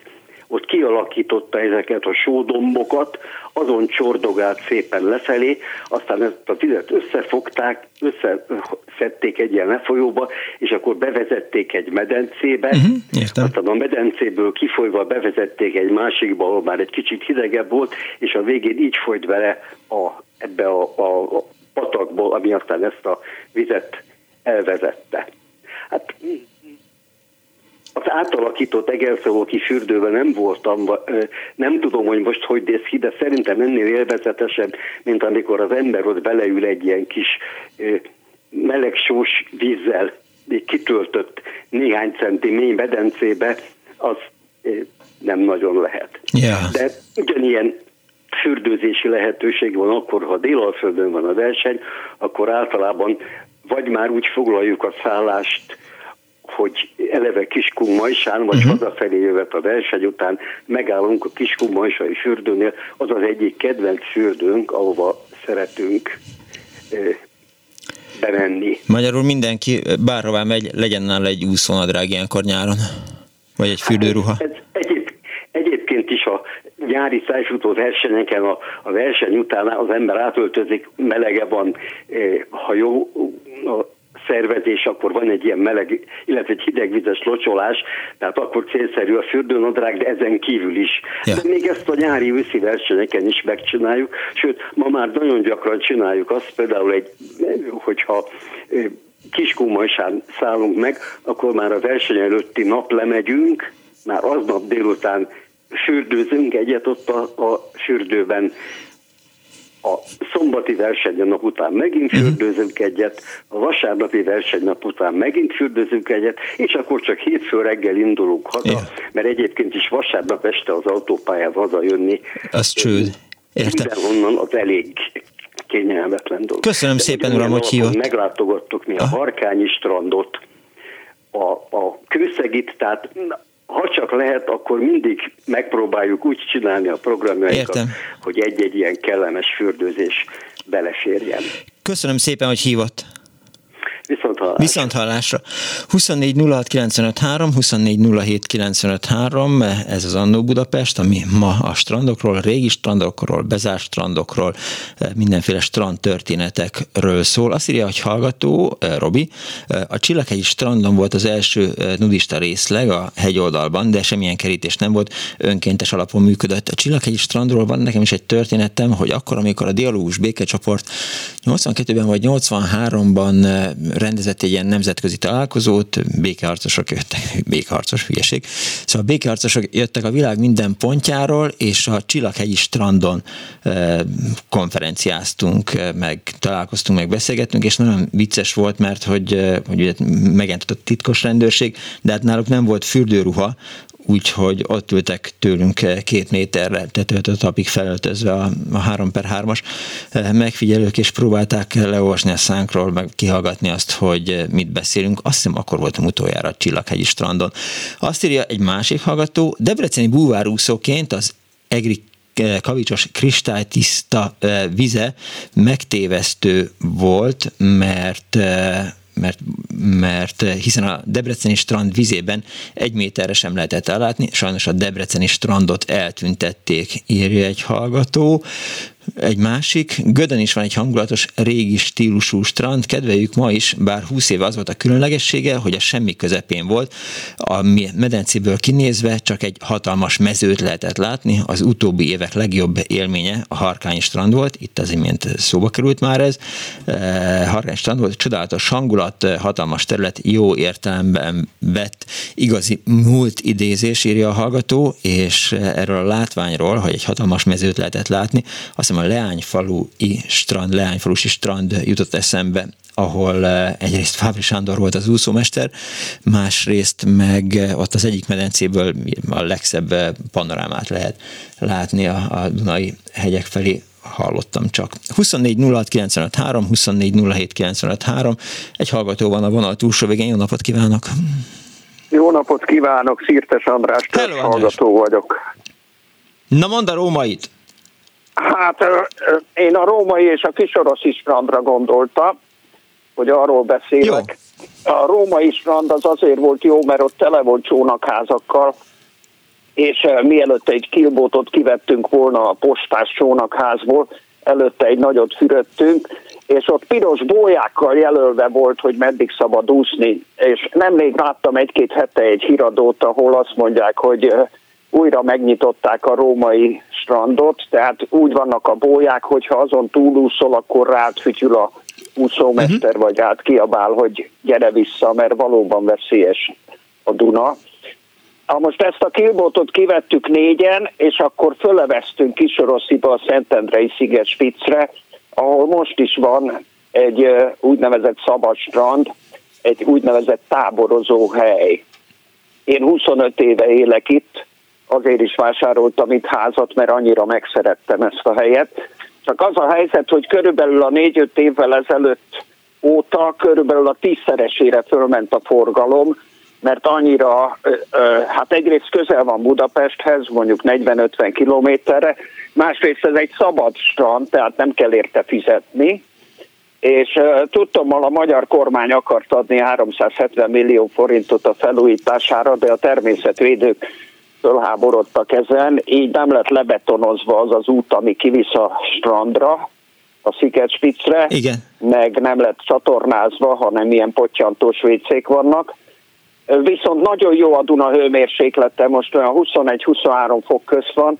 ott kialakította ezeket a sódombokat, azon csordogált szépen lefelé, aztán ezt a vizet összefogták, összeszedték egy ilyen lefolyóba, és akkor bevezették egy medencébe, uh-huh, aztán a medencéből kifolyva bevezették egy másikba, ahol már egy kicsit hidegebb volt, és a végén így folyt bele a, ebbe a, a, a patakból, ami aztán ezt a vizet elvezette. Hát az átalakított Egerszalóki fürdőben nem voltam, nem tudom, hogy most hogy néz ki, de szerintem ennél élvezetesebb, mint amikor az ember ott beleül egy ilyen kis meleg sós vízzel kitöltött néhány centi mély medencébe, az nem nagyon lehet. Yeah. De ugyanilyen fürdőzési lehetőség van akkor, ha Délalföldön van a verseny, akkor általában vagy már úgy foglaljuk a szállást, hogy eleve Kiskunmajsán, vagy uh-huh. hazafelé jövet a verseny után megállunk a Kiskunmajsai fürdőnél, az az egyik kedvenc fürdőnk, ahova szeretünk bemenni. Magyarul mindenki bárhová megy, legyen nála egy úszónadrág ilyenkor nyáron, vagy egy fürdőruha. Hát ez, ez egyéb, egyébként is a nyári szájfutó versenyeken a, a verseny után az ember átöltözik, melege van, ha jó a szervezés, akkor van egy ilyen meleg, illetve egy hidegvizes locsolás, tehát akkor célszerű a fürdőnadrág, de ezen kívül is. Ja. De még ezt a nyári őszi versenyeken is megcsináljuk, sőt, ma már nagyon gyakran csináljuk azt, például egy, hogyha Kiskunmajsán szállunk meg, akkor már a verseny előtti nap lemegyünk, már aznap délután fürdőzünk egyet ott a, a fürdőben, a szombati versenynap után megint mhm. fürdőzünk egyet, a vasárnapi versenynap után megint fürdőzünk egyet, és akkor csak hétfő reggel indulunk haza, yeah. mert egyébként is vasárnap este az autópályán hazajönni. Az csőd. Értem. Mindenhonnan az elég kényelmetlen dolog. Köszönöm De szépen, uram, hogy hívott. Meglátogattuk mi a Harkányi strandot, a, a Kőszegit, tehát ha csak lehet, akkor mindig megpróbáljuk úgy csinálni a programjainkat, Értem. hogy egy-egy ilyen kellemes fürdőzés beleférjen. Köszönöm szépen, hogy hívott. Viszont hallásra. Viszont hallásra. 24 06 24 ez az Annó Budapest, ami ma a strandokról, régi strandokról, bezárt strandokról, mindenféle strand történetekről szól. Azt írja, hogy hallgató, eh, Robi, eh, a Csillaghegyi strandon volt az első eh, nudista részleg a hegyoldalban, de semmilyen kerítés nem volt, önkéntes alapon működött. A Csillaghegyi strandról van nekem is egy történetem, hogy akkor, amikor a dialógus békecsoport 82-ben vagy 83-ban rendezett egy ilyen nemzetközi találkozót, békeharcosok jöttek, [LAUGHS] békeharcos hülyeség, szóval a békeharcosok jöttek a világ minden pontjáról, és a Csillaghegyi strandon konferenciáztunk, meg találkoztunk, meg beszélgettünk, és nagyon vicces volt, mert hogy, hogy megjelent a titkos rendőrség, de hát náluk nem volt fürdőruha, úgyhogy ott ültek tőlünk két méterre, tetőt a tapig felöltözve a, a 3 per 3-as eh, megfigyelők, és próbálták leolvasni a szánkról, meg kihallgatni azt, hogy mit beszélünk. Azt hiszem, akkor voltam utoljára a Csillaghegyi strandon. Azt írja egy másik hallgató, Debreceni búvárúszóként az Egri eh, kavicsos kristálytiszta eh, vize megtévesztő volt, mert mert, mert hiszen a Debreceni strand vizében egy méterre sem lehetett ellátni, sajnos a Debreceni strandot eltüntették, írja egy hallgató. Egy másik, Gödön is van egy hangulatos régi stílusú strand, kedveljük ma is, bár 20 éve az volt a különlegessége, hogy a semmi közepén volt, a medencéből kinézve csak egy hatalmas mezőt lehetett látni, az utóbbi évek legjobb élménye a Harkány strand volt, itt az imént szóba került már ez, eh, Harkány strand volt, csodálatos hangulat, hatalmas terület, jó értelemben vett, igazi múlt idézés írja a hallgató, és erről a látványról, hogy egy hatalmas mezőt lehetett látni, azt hiszem a Leányfalui strand, Leányfalusi strand jutott eszembe, ahol eh, egyrészt Fábri Sándor volt az úszómester, másrészt meg eh, ott az egyik medencéből a legszebb eh, panorámát lehet látni a, a Dunai hegyek felé hallottam csak. 24 06 24 egy hallgató van a vonal túlsó végén, jó napot kívánok! Jó napot kívánok, Szirtes András, Hello, András. hallgató vagyok. Na mondd a rómait! Hát én a római és a kisoroszi strandra gondoltam, hogy arról beszélek. Jó. A római strand az azért volt jó, mert ott tele volt csónakházakkal, és mielőtt egy kilbótot kivettünk volna a postás csónakházból, előtte egy nagyot fürödtünk, és ott piros bójákkal jelölve volt, hogy meddig szabad úszni, és nemrég láttam egy-két hete egy híradót, ahol azt mondják, hogy újra megnyitották a római strandot, tehát úgy vannak a bóják, hogyha azon túlúszol, akkor rád fütyül a úszómester, uh-huh. vagy át kiabál, hogy gyere vissza, mert valóban veszélyes a Duna. Ha most ezt a kilbótot kivettük négyen, és akkor föleveztünk Kisorosziba a Szentendrei sziget Spitzre, ahol most is van egy úgynevezett szabad strand, egy úgynevezett táborozó hely. Én 25 éve élek itt, azért is vásároltam itt házat, mert annyira megszerettem ezt a helyet. Csak az a helyzet, hogy körülbelül a négy-öt évvel ezelőtt óta körülbelül a tízszeresére fölment a forgalom, mert annyira, hát egyrészt közel van Budapesthez, mondjuk 40-50 kilométerre, másrészt ez egy szabad strand, tehát nem kell érte fizetni, és tudtam, a magyar kormány akart adni 370 millió forintot a felújítására, de a természetvédők fölháborodtak ezen, így nem lett lebetonozva az az út, ami kivisz a strandra, a Szigetspicre, Igen. meg nem lett csatornázva, hanem ilyen pottyantós vécék vannak. Viszont nagyon jó a Duna hőmérséklete, most olyan 21-23 fok köz van,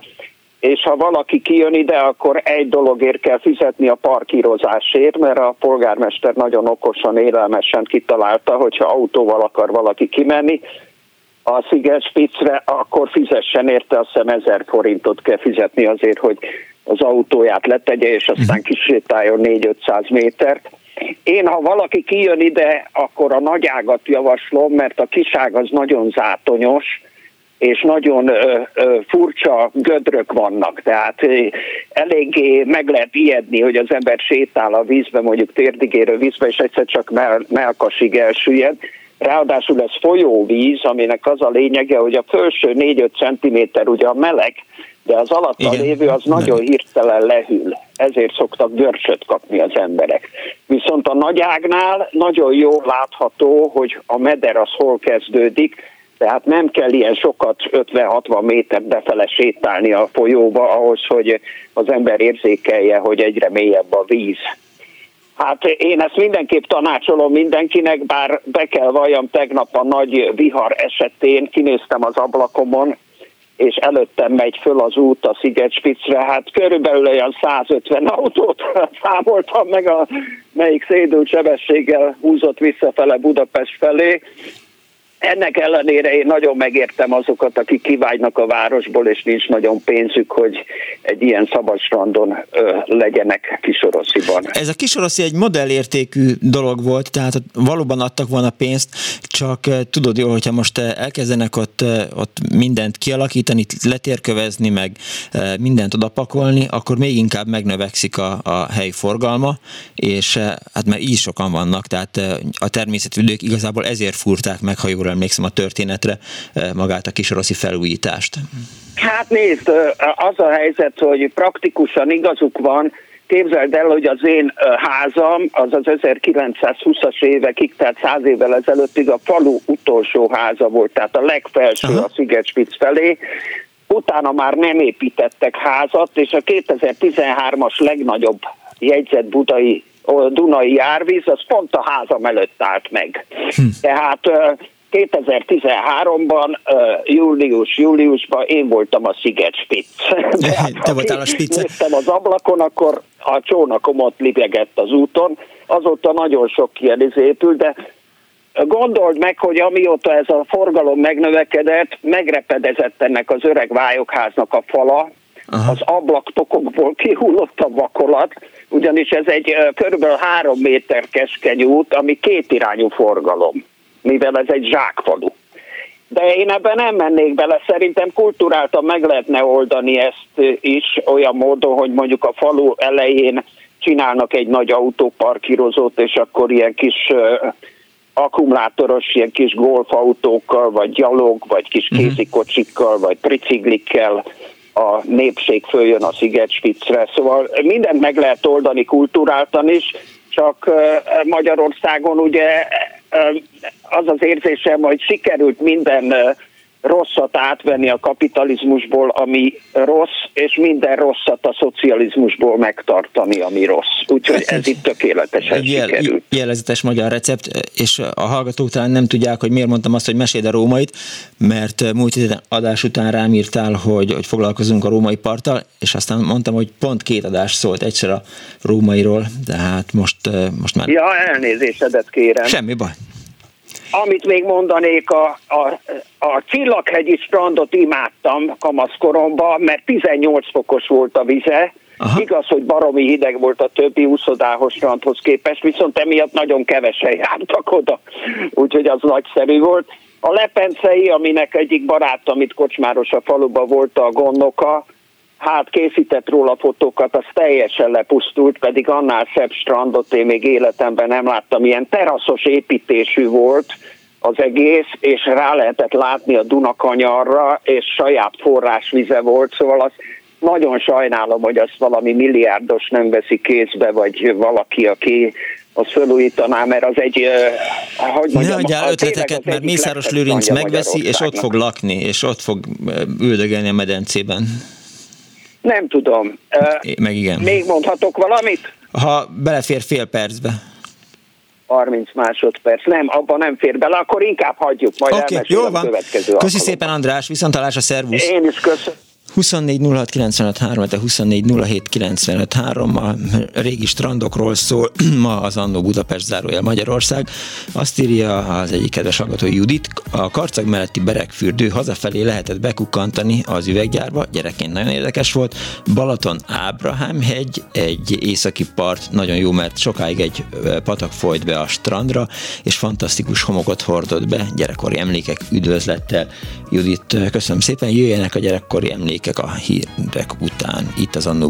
és ha valaki kijön ide, akkor egy dologért kell fizetni a parkírozásért, mert a polgármester nagyon okosan, élelmesen kitalálta, hogyha autóval akar valaki kimenni, a Szigetspicre, akkor fizessen érte, azt hiszem 1000 forintot kell fizetni azért, hogy az autóját letegye, és aztán mhm. kisétáljon 4-500 métert. Én, ha valaki kijön ide, akkor a nagyágat javaslom, mert a kiság az nagyon zátonyos, és nagyon ö, ö, furcsa gödrök vannak, tehát ö, eléggé meg lehet ijedni, hogy az ember sétál a vízbe, mondjuk térdigérő vízbe, és egyszer csak mell- melkasig elsüllyed. Ráadásul ez folyóvíz, aminek az a lényege, hogy a felső 4-5 cm ugye a meleg, de az alatt a lévő az nagyon hirtelen lehűl. Ezért szoktak görcsöt kapni az emberek. Viszont a nagyágnál nagyon jól látható, hogy a meder az hol kezdődik, tehát nem kell ilyen sokat 50-60 méter befele sétálni a folyóba ahhoz, hogy az ember érzékelje, hogy egyre mélyebb a víz. Hát én ezt mindenképp tanácsolom mindenkinek, bár be kell valljam tegnap a nagy vihar esetén, kinéztem az ablakomon, és előttem megy föl az út a Szigetspicre, hát körülbelül olyan 150 autót [LAUGHS] számoltam meg, a, melyik szédült sebességgel húzott visszafele Budapest felé, ennek ellenére én nagyon megértem azokat, akik kivágynak a városból, és nincs nagyon pénzük, hogy egy ilyen szabadstrandon ö, legyenek Kisorosziban. Ez a Kisoroszi egy modellértékű dolog volt, tehát valóban adtak volna pénzt, csak tudod jól, hogyha most elkezdenek ott, ott mindent kialakítani, letérkövezni, meg mindent odapakolni, akkor még inkább megnövekszik a, a helyi forgalma, és hát mert így sokan vannak, tehát a természetvidők igazából ezért fúrták meg, ha jól jól emlékszem a történetre, eh, magát a kisroszi felújítást. Hát nézd, az a helyzet, hogy praktikusan igazuk van, Képzeld el, hogy az én házam az az 1920-as évekig, tehát száz évvel ezelőttig a falu utolsó háza volt, tehát a legfelső Aha. a Szigetspitz felé. Utána már nem építettek házat, és a 2013-as legnagyobb jegyzett budai Dunai járvíz, az pont a házam előtt állt meg. Hm. Tehát 2013-ban, július-júliusban én voltam a Sziget Spitz. [LAUGHS] Hát, Te voltál a Spitz. Néztem az ablakon, akkor a csónakom ott libegett az úton. Azóta nagyon sok ilyen épült, de gondold meg, hogy amióta ez a forgalom megnövekedett, megrepedezett ennek az öreg vályokháznak a fala, Aha. az ablaktokokból kihullott a vakolat, ugyanis ez egy körülbelül három méter keskeny út, ami kétirányú forgalom mivel ez egy zsákfalu. De én ebben nem mennék bele, szerintem kulturáltan meg lehetne oldani ezt is olyan módon, hogy mondjuk a falu elején csinálnak egy nagy autóparkírozót, és akkor ilyen kis uh, akkumulátoros, ilyen kis golfautókkal, vagy gyalog, vagy kis mhm. kézikocsikkal, vagy triciklikkel a népség följön a Szigetspitzre. Szóval mindent meg lehet oldani kulturáltan is, csak Magyarországon ugye az az érzésem, hogy sikerült minden rosszat átvenni a kapitalizmusból, ami rossz, és minden rosszat a szocializmusból megtartani, ami rossz. Úgyhogy ez, ez itt tökéletesen jel, sikerült. Jelezetes magyar recept, és a hallgatók talán nem tudják, hogy miért mondtam azt, hogy meséld a rómait, mert múlt adás után rám írtál, hogy, hogy foglalkozunk a római parttal, és aztán mondtam, hogy pont két adás szólt egyszer a rómairól, de hát most, most már... Ja, elnézésedet kérem. Semmi baj. Amit még mondanék, a, a, a Csillaghegyi strandot imádtam kamaszkoromban, mert 18 fokos volt a vize, Aha. Igaz, hogy baromi hideg volt a többi úszodához strandhoz képest, viszont emiatt nagyon kevesen jártak oda, úgyhogy az nagyszerű volt. A Lepencei, aminek egyik barátom itt Kocsmáros a faluban volt a gondoka, hát készített róla fotókat, az teljesen lepusztult, pedig annál szebb strandot én még életemben nem láttam. Ilyen teraszos építésű volt az egész, és rá lehetett látni a Dunakanyarra, és saját forrásvize volt, szóval az nagyon sajnálom, hogy azt valami milliárdos nem veszi kézbe, vagy valaki, aki az felújítaná, mert az egy, hogy mondjam... Ne adjál ötleteket, mert Mészáros Lőrinc megveszi, és ott fog lakni, és ott fog üldögelni a medencében. Nem tudom. Meg igen. Még mondhatok valamit? Ha belefér fél percbe. 30 másodperc. Nem, abban nem fér bele, akkor inkább hagyjuk, majd okay, jó van. a következő Köszi szépen András, viszontalás a szervusz. Én is köszönöm. 24 06 de 24 07 a régi strandokról szól [CLEARS THROAT] ma az Annó Budapest zárójel Magyarország. Azt írja az egyik kedves hallgató Judit, a karcag melletti berekfürdő hazafelé lehetett bekukkantani az üveggyárba, gyerekként nagyon érdekes volt. Balaton Ábrahám hegy, egy északi part, nagyon jó, mert sokáig egy patak folyt be a strandra, és fantasztikus homokot hordott be, gyerekkori emlékek üdvözlettel. Judit, köszönöm szépen, jöjjenek a gyerekkori emlékek emlékek a hírek után. Itt az Annó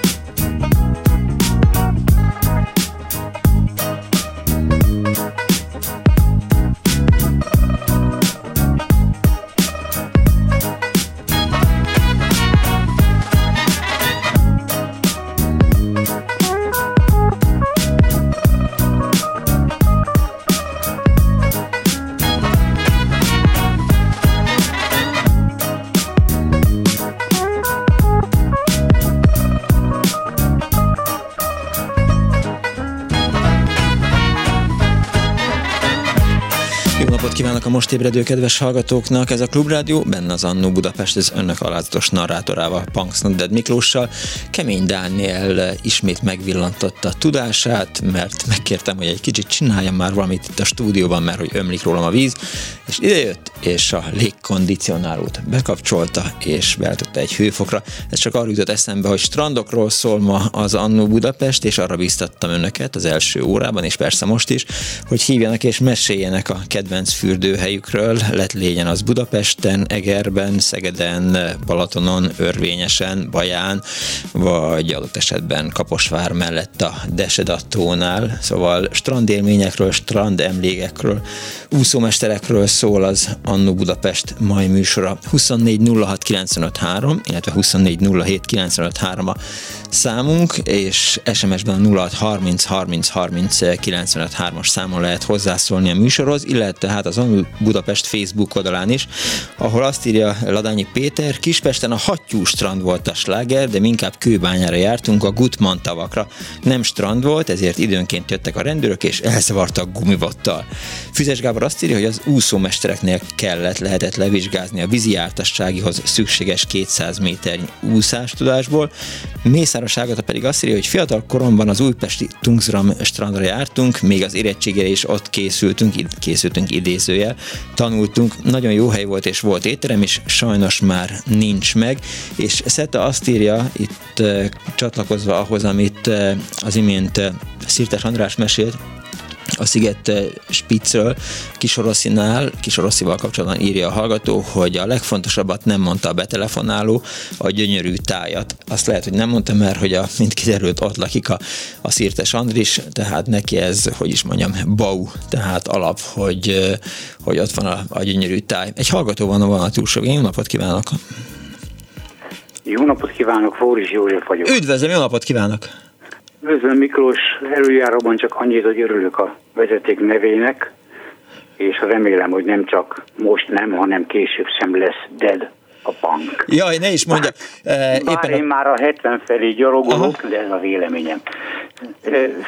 Most ébredő kedves hallgatóknak, ez a Klubrádió, benne az Annó Budapest, az önök alázatos narrátorával, Punks Dead Miklóssal. Kemény Dániel ismét megvillantotta a tudását, mert megkértem, hogy egy kicsit csináljam már valamit itt a stúdióban, mert hogy ömlik rólam a víz, és idejött, és a légkondicionálót bekapcsolta, és beállította egy hőfokra. Ez csak arra jutott eszembe, hogy strandokról szól ma az Annó Budapest, és arra biztattam önöket az első órában, és persze most is, hogy hívjanak és meséljenek a kedvenc fürdőhely helyükről, lett lényen az Budapesten, Egerben, Szegeden, Balatonon, Örvényesen, Baján, vagy adott esetben Kaposvár mellett a Desedattónál. Szóval strandélményekről, strandemlékekről, úszómesterekről szól az Annu Budapest mai műsora. 24 06 illetve 24 a számunk, és SMS-ben a 06 30 30 30 as számon lehet hozzászólni a műsorhoz, illetve hát az Annu Budapest Facebook oldalán is, ahol azt írja Ladányi Péter, Kispesten a hattyú strand volt a sláger, de inkább kőbányára jártunk a Gutman tavakra. Nem strand volt, ezért időnként jöttek a rendőrök és elzavartak gumivottal. Füzes Gábor azt írja, hogy az úszómestereknél kellett, lehetett levizsgázni a vízi jártasságihoz szükséges 200 méter úszástudásból. Mészáros Ágata pedig azt írja, hogy fiatal koromban az újpesti Tungsram strandra jártunk, még az érettségére is ott készültünk, készültünk idézőjel, tanultunk, nagyon jó hely volt és volt étterem is, sajnos már nincs meg, és Szeta azt írja itt csatlakozva ahhoz, amit az imént Szirtes András mesélt, a Sziget eh, Spitzről, Kisoroszinál, Kisoroszival kapcsolatban írja a hallgató, hogy a legfontosabbat nem mondta a betelefonáló, a gyönyörű tájat. Azt lehet, hogy nem mondta, mert hogy a, mint kiderült, ott lakik a, a Szirtes Andris, tehát neki ez, hogy is mondjam, bau, tehát alap, hogy, eh, hogy ott van a, a gyönyörű táj. Egy hallgató van a van a túlsó. Jó napot kívánok! Jó napot kívánok, Fóris József vagyok. Üdvözlöm, jó napot kívánok! Üdvözlöm Miklós, előjáróban csak annyit, hogy örülök a vezeték nevének, és remélem, hogy nem csak most nem, hanem később sem lesz dead a bank. Jaj, ne is mondja. Bár, éppen bár én a... már a 70 felé gyalogolok, Aha. de ez a véleményem.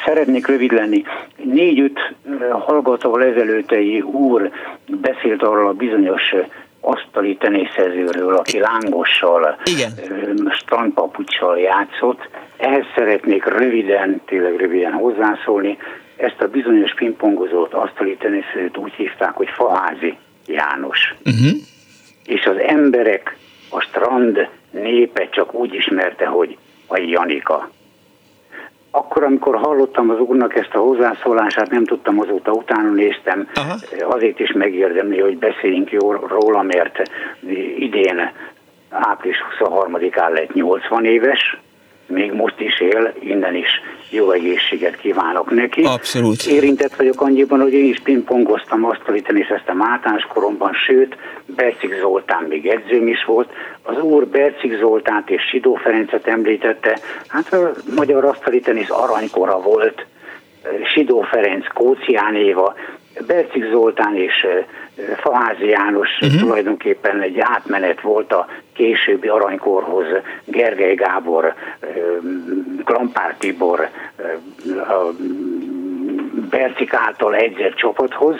Szeretnék rövid lenni. Négy-öt hallgatóval ezelőttei úr beszélt arról a bizonyos asztali tenészezőről, aki lángossal, Igen. strandpapucsal játszott. Ehhez szeretnék röviden, tényleg röviden hozzászólni. Ezt a bizonyos pingpongozót, asztali tenészezőt úgy hívták, hogy Faházi János. Uh-huh. És az emberek, a strand népe csak úgy ismerte, hogy a Janika. Akkor, amikor hallottam az úrnak ezt a hozzászólását, nem tudtam azóta, utána néztem, Aha. azért is megérdemli, hogy beszéljünk róla, mert idén április 23-án lett 80 éves, még most is él, innen is jó egészséget kívánok neki. Abszolút. Érintett vagyok annyiban, hogy én is pingpongoztam, asztali teniszeztem általános koromban, sőt, Bercik Zoltán még edzőm is volt. Az úr Bercik Zoltánt és Sidó Ferencet említette, hát a magyar asztali tenisz aranykora volt, Sidó Ferenc, Kócián Éva, Bercik Zoltán és Faházi János uh-huh. tulajdonképpen egy átmenet volt a későbbi aranykorhoz, Gergely Gábor, Klampár Tibor, Bercik által egyzett csapathoz.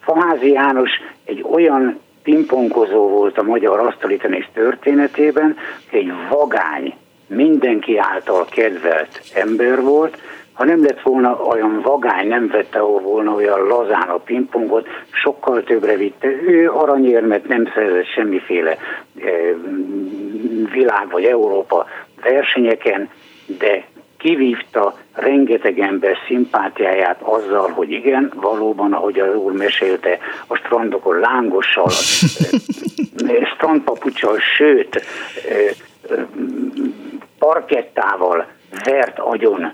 Faházi János egy olyan pingponkozó volt a magyar asztalitenész történetében, egy vagány, mindenki által kedvelt ember volt, ha nem lett volna olyan vagány, nem vette volna olyan lazán a pingpongot, sokkal többre vitte. Ő aranyérmet nem szerzett semmiféle eh, világ vagy Európa versenyeken, de kivívta rengeteg ember szimpátiáját azzal, hogy igen, valóban, ahogy az úr mesélte, a strandokon lángossal, [LAUGHS] strandpapucsal, sőt, parkettával vert agyon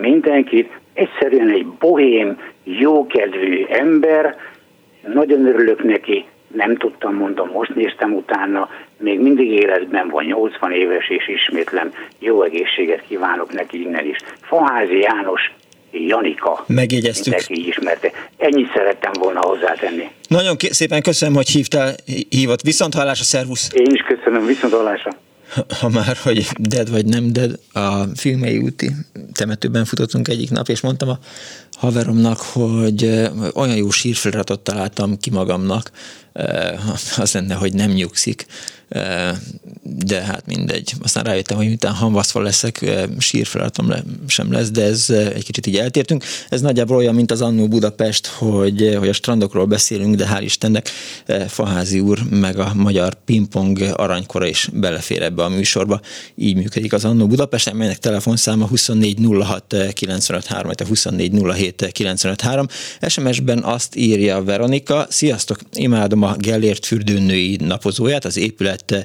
mindenkit, egyszerűen egy bohém, jókedvű ember, nagyon örülök neki, nem tudtam, mondom, most néztem utána, még mindig életben van, 80 éves, és ismétlem, jó egészséget kívánok neki innen is. Faházi János, Janika. Megjegyeztük. Mindenki ismerte. Ennyit szerettem volna hozzátenni. Nagyon szépen köszönöm, hogy hívtál, hívott. Viszont hallásra, szervusz! Én is köszönöm, viszont hallásra ha már, hogy dead vagy nem dead, a filmei úti temetőben futottunk egyik nap, és mondtam a haveromnak, hogy olyan jó sírfeliratot találtam ki magamnak, az lenne, hogy nem nyugszik de hát mindegy. Aztán rájöttem, hogy miután hamvaszva leszek, sírfeladatom sem lesz, de ez egy kicsit így eltértünk. Ez nagyjából olyan, mint az Annó Budapest, hogy, hogy a strandokról beszélünk, de hál' Istennek Faházi úr meg a magyar pingpong aranykora is belefér ebbe a műsorba. Így működik az Annó Budapest, amelynek telefonszáma 2406 953, a 2407 953. SMS-ben azt írja Veronika, sziasztok, imádom a Gellért fürdőnői napozóját, az épület eh,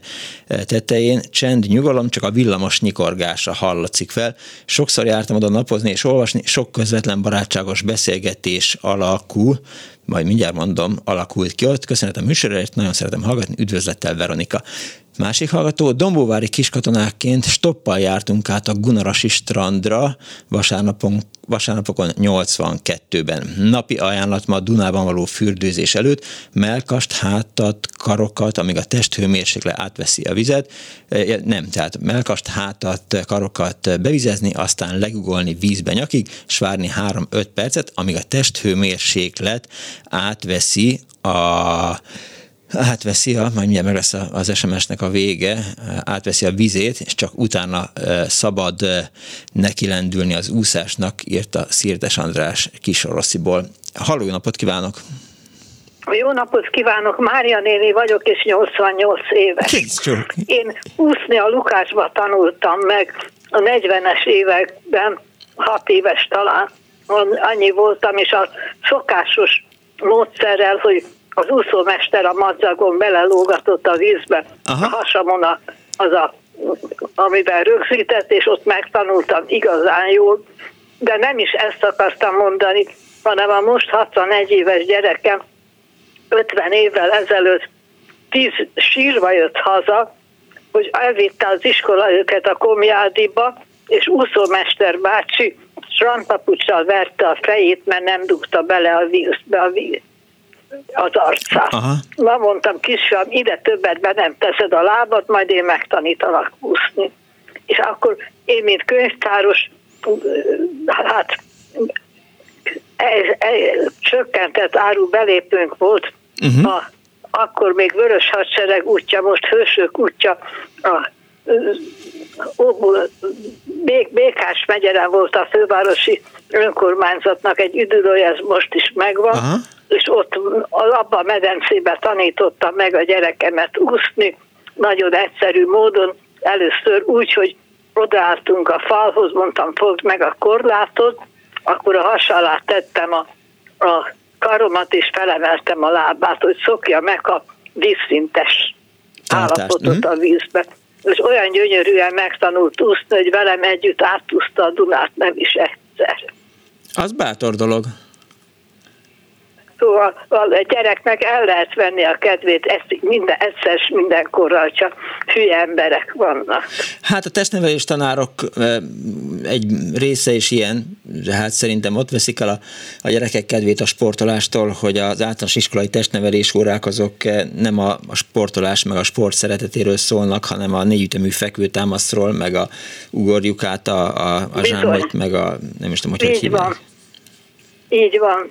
tetején csend, nyugalom, csak a villamos nyikorgása hallatszik fel. Sokszor jártam oda napozni és olvasni, sok közvetlen barátságos beszélgetés alakul, majd mindjárt mondom, alakult ki ott. Köszönet a műsorért, nagyon szeretem hallgatni, üdvözlettel Veronika. Másik hallgató, Dombóvári kiskatonákként stoppal jártunk át a Gunarasi strandra vasárnapon, vasárnapokon 82-ben. Napi ajánlat ma Dunában való fürdőzés előtt, melkast, hátat, karokat, amíg a testhőmérsékle átveszi a vizet. E, nem, tehát melkast, hátat, karokat bevizezni, aztán legugolni vízbe nyakig, és várni 3-5 percet, amíg a testhőmérséklet átveszi a átveszi a, majd mindjárt meg lesz az SMS-nek a vége, átveszi a vizét, és csak utána szabad neki lendülni az úszásnak, írta Szirtes András Kisorosziból. Halló, napot kívánok! Jó napot kívánok, Mária néni vagyok, és 88 éves. Én úszni a Lukásba tanultam meg a 40-es években, 6 éves talán, annyi voltam, és a szokásos módszerrel, hogy az úszómester a madzagon belelógatott a vízbe, Aha. a hasamon a, az a, amiben rögzített, és ott megtanultam igazán jól, de nem is ezt akartam mondani, hanem a most 61 éves gyerekem 50 évvel ezelőtt 10 sírva jött haza, hogy elvitte az iskola őket a Komjádiba, és úszómester bácsi strandpapucsal verte a fejét, mert nem dugta bele a vízbe a víz, az arcát. Aha. Na mondtam, kisfiam, ide többet be nem teszed a lábat, majd én megtanítalak úszni. És akkor én, mint könyvtáros, hát ez, ez, csökkentett áru belépőnk volt, uh-huh. a, akkor még Vörös Hadsereg útja, most Hősök útja, a Békás megyere volt a fővárosi önkormányzatnak egy üdülője, ez most is megvan, Aha és ott abban a medencébe tanítottam meg a gyerekemet úszni, nagyon egyszerű módon, először úgy, hogy odaálltunk a falhoz, mondtam, fogd meg a korlátot, akkor a has alá tettem a, a karomat, és felemeltem a lábát, hogy szokja meg a vízszintes állapotot mhm. a vízbe. És olyan gyönyörűen megtanult úszni, hogy velem együtt átúszta a Dunát nem is egyszer. Az bátor dolog. Szóval a gyereknek el lehet venni a kedvét, ezt minden, egyszer mindenkorral csak hülye emberek vannak. Hát a testnevelés tanárok egy része is ilyen, de hát szerintem ott veszik el a, a gyerekek kedvét a sportolástól, hogy az általános iskolai testnevelés órák azok nem a, a sportolás meg a sport szeretetéről szólnak, hanem a négyütemű fekvőtámaszról, meg a ugorjuk át a, a, a zsámolyt, meg a nem is tudom, hogy Így hogy hívják. Van. Így van.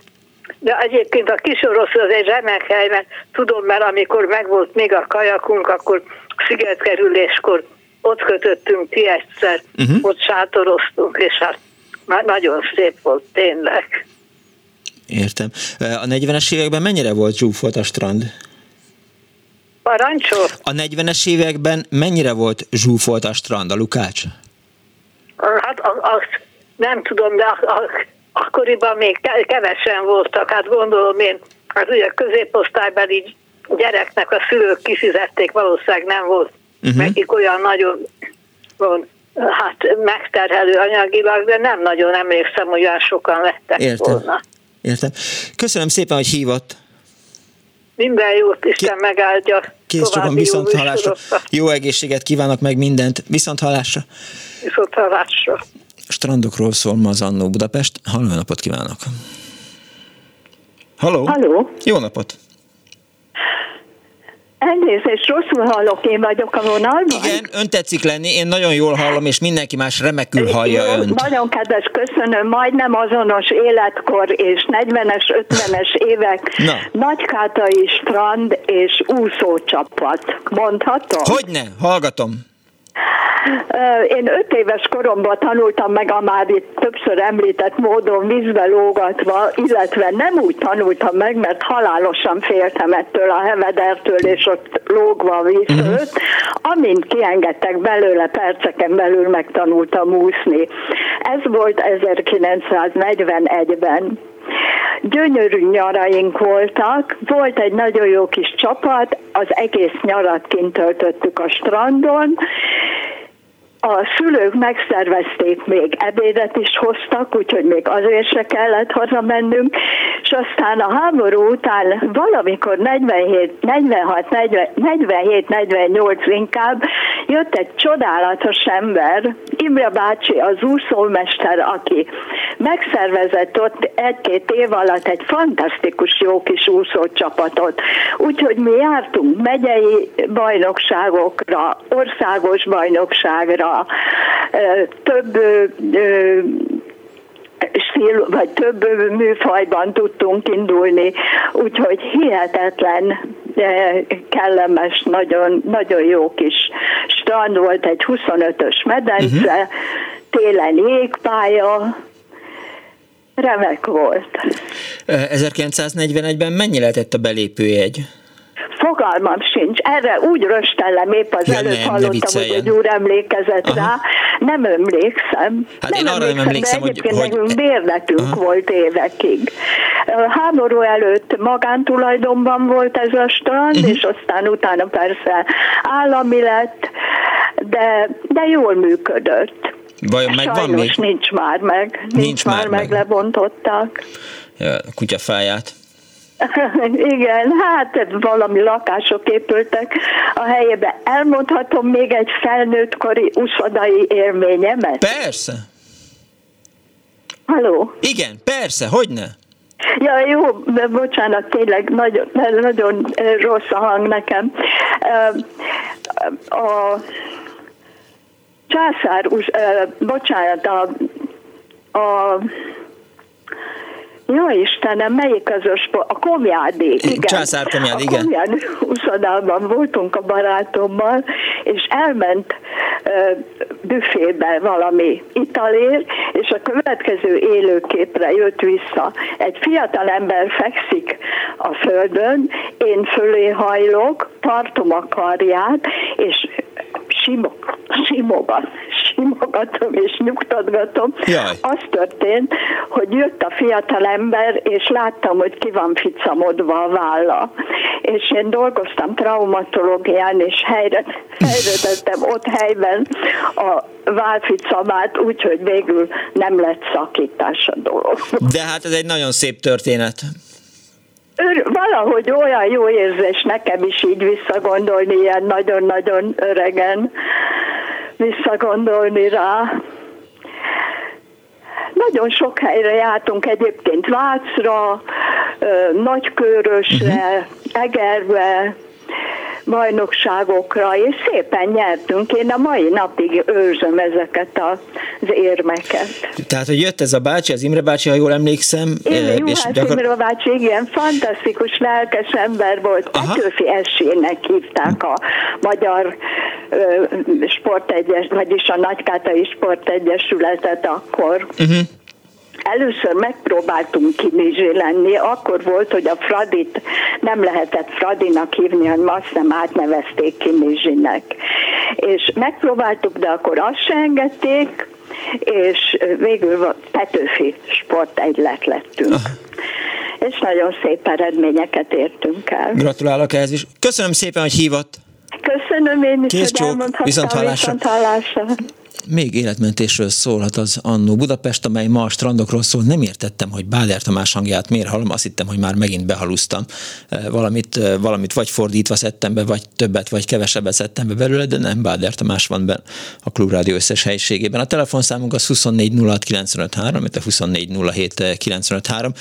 De egyébként a orosz az egy remek hely, mert tudom, mert amikor megvolt még a kajakunk, akkor szigetkerüléskor ott kötöttünk ki egyszer, uh-huh. ott sátoroztunk, és hát nagyon szép volt tényleg. Értem. A 40-es években mennyire volt zsúfolt a strand? Parancsol? A 40-es években mennyire volt zsúfolt a strand, a Lukács? Hát azt nem tudom, de akkoriban még kevesen voltak, hát gondolom én, az ugye középosztályban így gyereknek a szülők kifizették, valószínűleg nem volt uh-huh. nekik olyan nagyon hát megterhelő anyagilag, de nem nagyon emlékszem, hogy olyan sokan lettek Értem. volna. Értem. Köszönöm szépen, hogy hívott. Minden jót, Isten Ki- megáldja. Kész csak viszont hallásra. Jó egészséget kívánok meg mindent. Viszont hallásra. Viszont hallásra. Strandokról szól ma az Annó Budapest. Halló napot kívánok. Halló. Halló. Jó napot. Elnézést, rosszul hallok, én vagyok a vonalban. Igen, ön tetszik lenni, én nagyon jól hallom, és mindenki más remekül hallja Jó, önt. Nagyon kedves, köszönöm, majdnem azonos életkor és 40-es, 50-es évek, Na. Nagykátai strand és úszócsapat. Mondhatom? Hogyne, hallgatom. Én öt éves koromban tanultam meg a már itt többször említett módon vízbe lógatva, illetve nem úgy tanultam meg, mert halálosan féltem ettől a hevedertől, és ott lógva a víz mhm. Amint kiengedtek belőle, perceken belül megtanultam úszni. Ez volt 1941-ben gyönyörű nyaraink voltak, volt egy nagyon jó kis csapat, az egész nyarat kint töltöttük a strandon, a szülők megszervezték, még ebédet is hoztak, úgyhogy még azért se kellett hazamennünk, és aztán a háború után valamikor 47, 46, 47, 48 inkább jött egy csodálatos ember, Imre bácsi, az úszómester, aki megszervezett ott egy-két év alatt egy fantasztikus jó kis úszócsapatot. Úgyhogy mi jártunk megyei bajnokságokra, országos bajnokságra, több stíl, vagy több műfajban tudtunk indulni, úgyhogy hihetetlen kellemes, nagyon, nagyon jó kis strand volt, egy 25-ös medence, uh-huh. télen jégpálya, remek volt. 1941-ben mennyi lehetett a belépőjegy? Fogalmam sincs. Erre úgy röstellem, épp az ja, előtt nem, hallottam, hogy egy úr emlékezett Aha. rá. Nem emlékszem. Hát nem én arra emlékszem, nem emlékszem, de egyébként hogy... nekünk bérletünk Aha. volt évekig. Háború előtt magántulajdonban volt ez a strand, uh-huh. és aztán utána persze állami lett, de, de jól működött. Vajon megvan még? nincs már meg. Nincs, nincs már, már meg, meg, lebontották. Ja, kutyafáját. [LAUGHS] Igen, hát valami lakások épültek a helyébe. Elmondhatom még egy felnőttkori uszodai élményemet? Persze. Haló? Igen, persze, hogy ne? Ja, jó, bocsánat, tényleg nagyon, nagyon rossz a hang nekem. A császár, bocsánat, a, a jó Istenem, melyik az a sport? A komjádi, igen. Császár komjádi, igen. A komjádi úszodában voltunk a barátommal, és elment uh, büfébe valami italért, és a következő élőképre jött vissza. Egy fiatal ember fekszik a földön, én fölé hajlok, tartom a karját, és simok, simogat, simogatom és nyugtatgatom. Jaj. Az történt, hogy jött a fiatal ember, és láttam, hogy ki van ficamodva a válla. És én dolgoztam traumatológián, és helyre, helyre tettem ott helyben a válficamát, úgyhogy végül nem lett szakítás a dolog. De hát ez egy nagyon szép történet. Ör, valahogy olyan jó érzés nekem is így visszagondolni, ilyen nagyon-nagyon öregen visszagondolni rá. Nagyon sok helyre jártunk egyébként Vácra, Nagykörösre, uh-huh. Egerbe, bajnokságokra, és szépen nyertünk. Én a mai napig őrzöm ezeket az érmeket. Tehát, hogy jött ez a bácsi, az Imre bácsi, ha jól emlékszem. Én, és Juhász gyakor... Imre bácsi, igen, fantasztikus, lelkes ember volt. Petőfi esének hívták a magyar sportegyes, vagyis a Nagykátai Sportegyesületet akkor. Uh-huh. Először megpróbáltunk kinizsé lenni, akkor volt, hogy a Fradit nem lehetett Fradinak hívni, hanem azt nem átnevezték kinizsinek. És megpróbáltuk, de akkor azt se engedték, és végül Petőfi sportegylet lettünk. És nagyon szép eredményeket értünk el. Gratulálok ehhez is. Köszönöm szépen, hogy hívott. Köszönöm én is, Kész hogy elmondhattam. Viszont hallásra. Viszont hallásra még életmentésről szólhat az Annó Budapest, amely ma a strandokról szól. Nem értettem, hogy Báder Tamás hangját miért hallom, azt hittem, hogy már megint behaluztam eh, valamit, eh, valamit vagy fordítva szedtem be, vagy többet, vagy kevesebbet szedtem be belőle, de nem Báder Tamás van benne a Klubrádió összes helyiségében. A telefonszámunk az 24 06 953, a 24 07 953.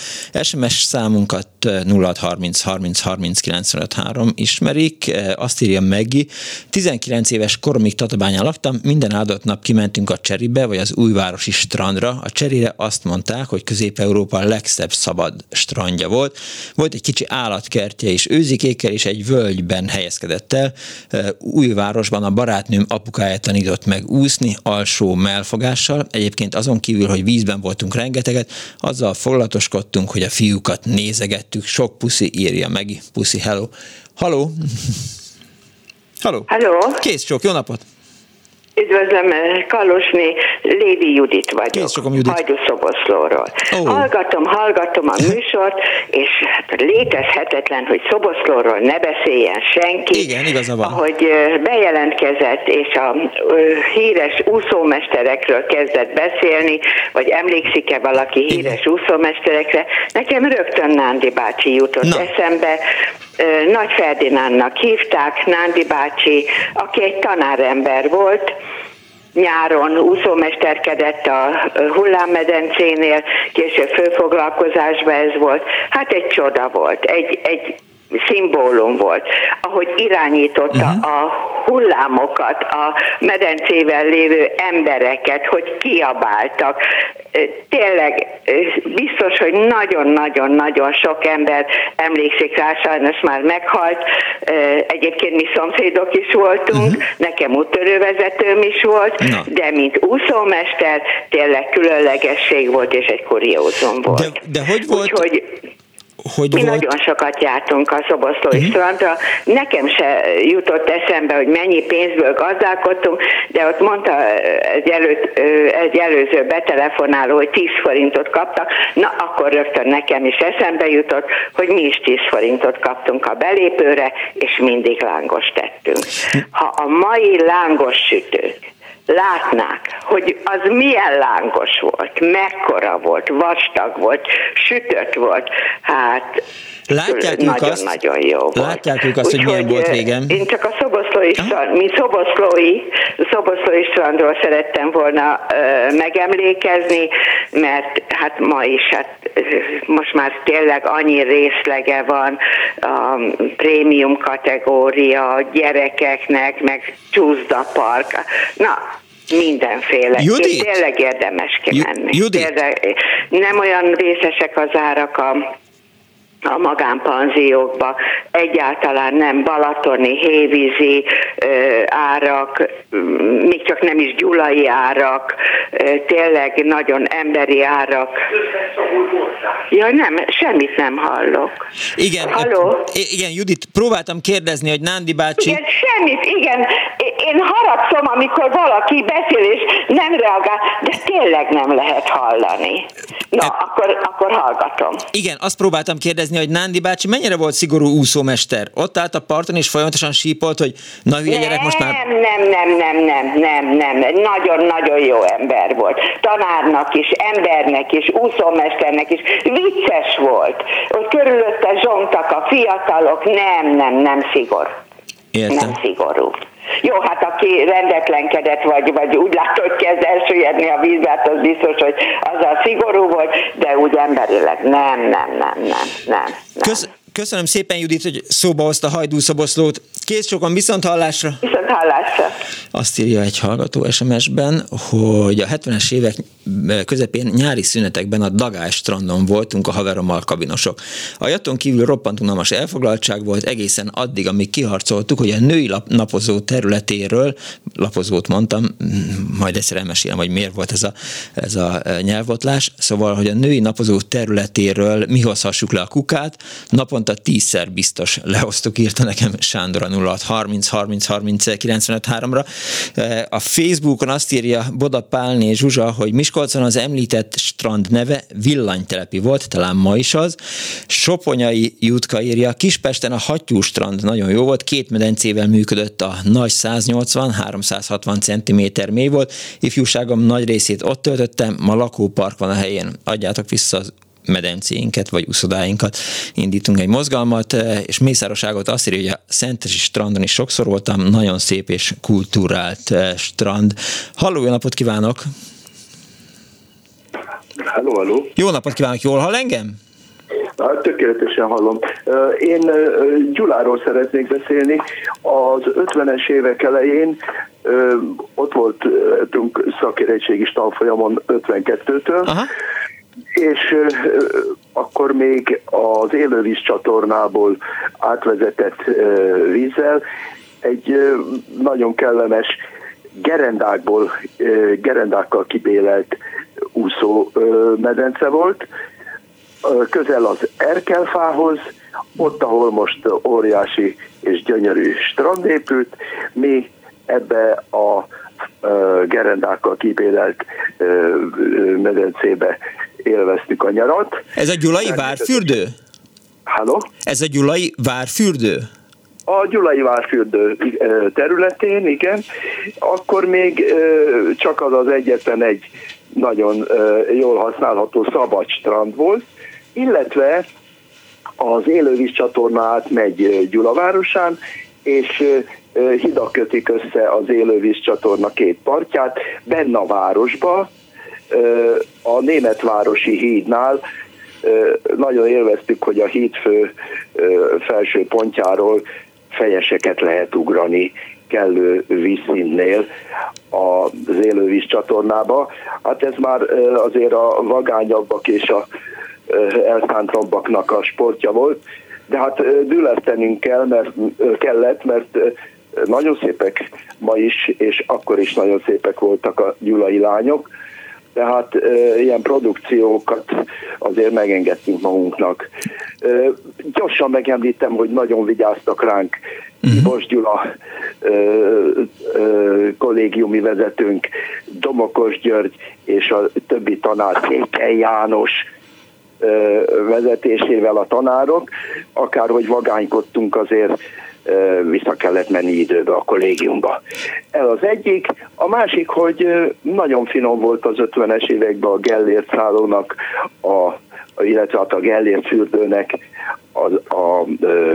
SMS számunkat 06 30 30 30 953 ismerik, eh, azt írja Meggi. 19 éves koromig Tatabányán laktam, minden áldott nap ki kimentünk a Cseribe, vagy az újvárosi strandra. A Cserire azt mondták, hogy Közép-Európa a legszebb szabad strandja volt. Volt egy kicsi állatkertje is, őzikékkel és egy völgyben helyezkedett el. Újvárosban a barátnőm apukája tanított meg úszni alsó melfogással. Egyébként azon kívül, hogy vízben voltunk rengeteget, azzal foglalatoskodtunk, hogy a fiúkat nézegettük. Sok puszi írja meg. Puszi, hello. Haló! Haló! Haló! Kész sok, jó napot! Üdvözlöm, Kalosné, Lévi Judit vagyok. Judit. Hajdú-Szoboszlóról. Oh. Hallgatom, hallgatom a [LAUGHS] műsort, és hát létezhetetlen, hogy Szoboszlóról ne beszéljen senki. Igen, igaza van. Ahogy bejelentkezett, és a híres úszómesterekről kezdett beszélni, vagy emlékszik-e valaki híres Igen. úszómesterekre, nekem rögtön Nándi bácsi jutott Na. eszembe, nagy Ferdinándnak hívták, Nándi bácsi, aki egy tanárember volt, nyáron úszómesterkedett a hullámmedencénél, később főfoglalkozásban ez volt. Hát egy csoda volt, egy, egy szimbólum volt, ahogy irányította uh-huh. a hullámokat, a medencével lévő embereket, hogy kiabáltak. Tényleg biztos, hogy nagyon-nagyon-nagyon sok ember emlékszik rá, sajnos már meghalt. Egyébként mi szomszédok is voltunk, uh-huh. nekem úttörővezetőm is volt, Na. de mint úszómester tényleg különlegesség volt, és egy kuriózum volt. De, de hogy volt? Úgyhogy, hogy Mi volt... nagyon sokat jártunk a Szoboszlói uh-huh. strandra. Nekem se jutott eszembe, hogy mennyi pénzből gazdálkodtunk, de ott mondta egy, előtt, egy előző betelefonáló, hogy 10 forintot kaptak. Na, akkor rögtön nekem is eszembe jutott, hogy mi is 10 forintot kaptunk a belépőre, és mindig lángos tettünk. Ha a mai lángos sütők látnák, hogy az milyen lángos volt, mekkora volt, vastag volt, sütött volt, hát Látják ők nagyon, azt, nagyon jó volt. Látják ők azt, Úgy, hogy milyen volt régen. Én csak a szoboszlói, strand, mint szoboszlói, szoboszlói strandról szerettem volna ö, megemlékezni, mert hát ma is, hát most már tényleg annyi részlege van, a prémium kategória gyerekeknek, meg csúszda park. Na, Mindenféle. Judit? Tényleg érdemes kimenni. Judit? Tényleg, nem olyan részesek az árak a a magánpanziókba, egyáltalán nem balatoni, hévízi árak, még csak nem is gyulai árak, tényleg nagyon emberi árak. Ja nem, semmit nem hallok. Igen, Halló? igen, Judit, próbáltam kérdezni, hogy Nándi bácsi... Igen, semmit, igen. Én haragszom, amikor valaki beszél és nem reagál, de tényleg nem lehet hallani. Na, e... akkor, akkor hallgatom. Igen, azt próbáltam kérdezni, kérdezni, hogy Nándi bácsi mennyire volt szigorú úszómester? Ott állt a parton és folyamatosan sípolt, hogy na hülye gyerek most már... Nem, nem, nem, nem, nem, nem, nem. Nagyon-nagyon jó ember volt. Tanárnak is, embernek is, úszómesternek is. Vicces volt. Ott körülötte zsongtak a fiatalok. Nem, nem, nem szigor. Értem. Nem szigorú. Jó, hát aki rendetlenkedett, vagy, vagy úgy látott, kezd elsüllyedni a vízbe, hát az biztos, hogy azzal szigorú volt, de úgy emberileg nem, nem, nem, nem, nem. nem. Kösz, köszönöm szépen, Judit, hogy szóba hozta Hajdú Szoboszlót. Kész sokan viszont hallásra. Viszont hallásra. Azt írja egy hallgató SMS-ben, hogy a 70-es évek közepén nyári szünetekben a Dagás strandon voltunk a haverommal kabinosok. A jaton kívül roppant unalmas elfoglaltság volt egészen addig, amíg kiharcoltuk, hogy a női lap, napozó területéről, lapozót mondtam, majd egyszer elmesélem, hogy miért volt ez a, ez a nyelvotlás, szóval, hogy a női napozó területéről mi hozhassuk le a kukát, naponta tízszer biztos lehoztuk, írta nekem Sándor a 06 30 30 30 95-3-ra. A Facebookon azt írja Boda Pálné Zsuzsa, hogy Miskolcon az említett strand neve villanytelepi volt, talán ma is az. Soponyai Jutka írja, Kispesten a Hattyú strand nagyon jó volt, két medencével működött a nagy 180-360 cm mély volt, ifjúságom nagy részét ott töltöttem, ma lakópark van a helyén. Adjátok vissza az medencéinket, vagy uszodáinkat indítunk egy mozgalmat, eh, és Mészároságot azt írja, hogy a Szentesi strandon is sokszor voltam, nagyon szép és kulturált eh, strand. Halló, jó napot kívánok! Halló, halló! Jó napot kívánok, jól hall engem? Tökéletesen hallom. Én Gyuláról szeretnék beszélni. Az 50-es évek elején ott voltunk szakérettségi tanfolyamon 52-től, Aha és akkor még az élővíz csatornából átvezetett vízzel egy nagyon kellemes gerendákból, gerendákkal kibélelt úszó medence volt, közel az Erkelfához, ott, ahol most óriási és gyönyörű strand épült, mi ebbe a gerendákkal kibélelt medencébe élveztük a nyarat. Ez a Gyulai várfürdő? Halló? Ez a Gyulai várfürdő? A Gyulai várfürdő területén, igen. Akkor még csak az az egyetlen egy nagyon jól használható szabad strand volt, illetve az élővíz csatornát megy Gyula városán, és hidak kötik össze az élővíz csatorna két partját, benne a városba, a németvárosi hídnál nagyon élveztük, hogy a hídfő felső pontjáról fejeseket lehet ugrani kellő vízszínnél az élővíz csatornába. Hát ez már azért a vagányabbak és a elszántabbaknak a sportja volt, de hát dülesztenünk kell, mert, kellett, mert nagyon szépek ma is, és akkor is nagyon szépek voltak a gyulai lányok tehát e, ilyen produkciókat azért megengedtünk magunknak. E, gyorsan megemlítem, hogy nagyon vigyáztak ránk uh-huh. Mhm. Bos Gyula e, e, kollégiumi vezetőnk, Domokos György és a többi tanár, Székely János, vezetésével a tanárok, akárhogy vagánykodtunk azért vissza kellett menni időbe a kollégiumba. Ez az egyik. A másik, hogy nagyon finom volt az 50-es években a Gellért szállónak, a, illetve hát a Gellért fürdőnek a, a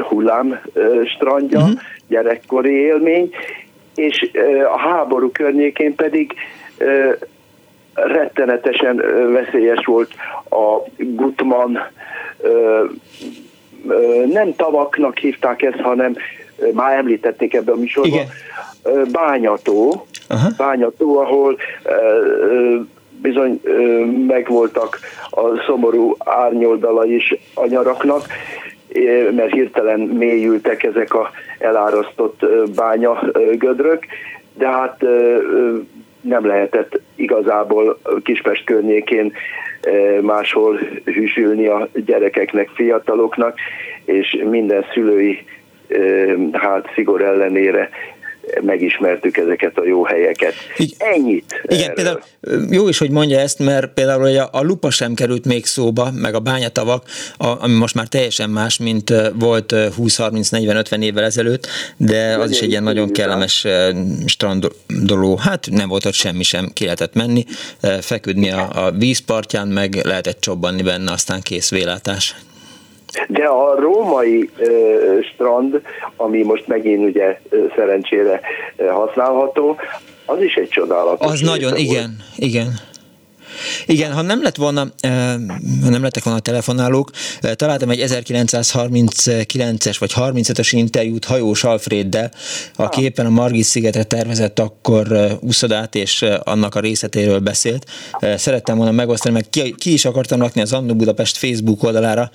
hullám strandja, uh-huh. gyerekkori élmény, és a háború környékén pedig rettenetesen veszélyes volt a Gutman nem tavaknak hívták ezt, hanem már említették ebben a műsorban, Igen. Bányató, Aha. Bányató, ahol bizony megvoltak a szomorú árnyoldala is a nyaraknak, mert hirtelen mélyültek ezek a elárasztott bánya gödrök, de hát nem lehetett igazából Kispest környékén máshol hűsülni a gyerekeknek, fiataloknak, és minden szülői hát szigor ellenére megismertük ezeket a jó helyeket. Így, Ennyit. Igen, erről. például jó is, hogy mondja ezt, mert például hogy a, a lupa sem került még szóba, meg a bányatavak, a, ami most már teljesen más, mint volt 20-30-40-50 évvel ezelőtt, de az is egy ilyen nagyon kellemes strandoló, hát nem volt ott semmi sem, ki lehetett menni, feküdni a, a vízpartján, meg lehetett csobbanni benne, aztán kész vélátás. De a római strand, ami most megint ugye szerencsére használható, az is egy csodálatos. Az nagyon, volt. igen, igen. Igen, ha nem lett volna, ha nem lettek volna telefonálók, találtam egy 1939-es vagy 35-ös interjút Hajós Alfreddel, aki éppen a Margit szigetre tervezett akkor úszodát, és annak a részletéről beszélt. Szerettem volna megosztani, meg ki, ki is akartam rakni az Annó Budapest Facebook oldalára,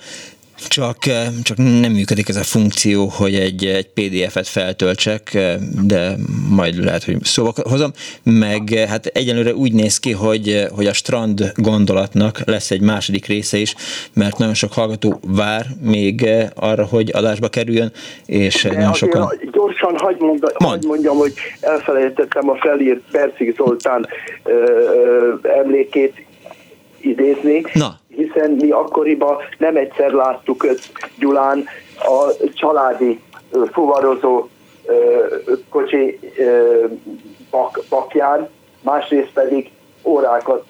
csak, eh, csak nem működik ez a funkció, hogy egy, egy PDF-et feltöltsek, eh, de majd lehet, hogy szóval hozom, meg eh, hát egyenlőre úgy néz ki, hogy, hogy a strand gondolatnak lesz egy második része is, mert nagyon sok hallgató vár még arra, hogy adásba kerüljön, és de nagyon sokan gyorsan hagyd, monda, hagy mondjam, hogy elfelejtettem a felírt Percik Zoltán ö, ö, emlékét idézni, Na. Hiszen mi akkoriban nem egyszer láttuk őt Gyulán a családi fuvarozó kocsi pak, pakján, másrészt pedig órákat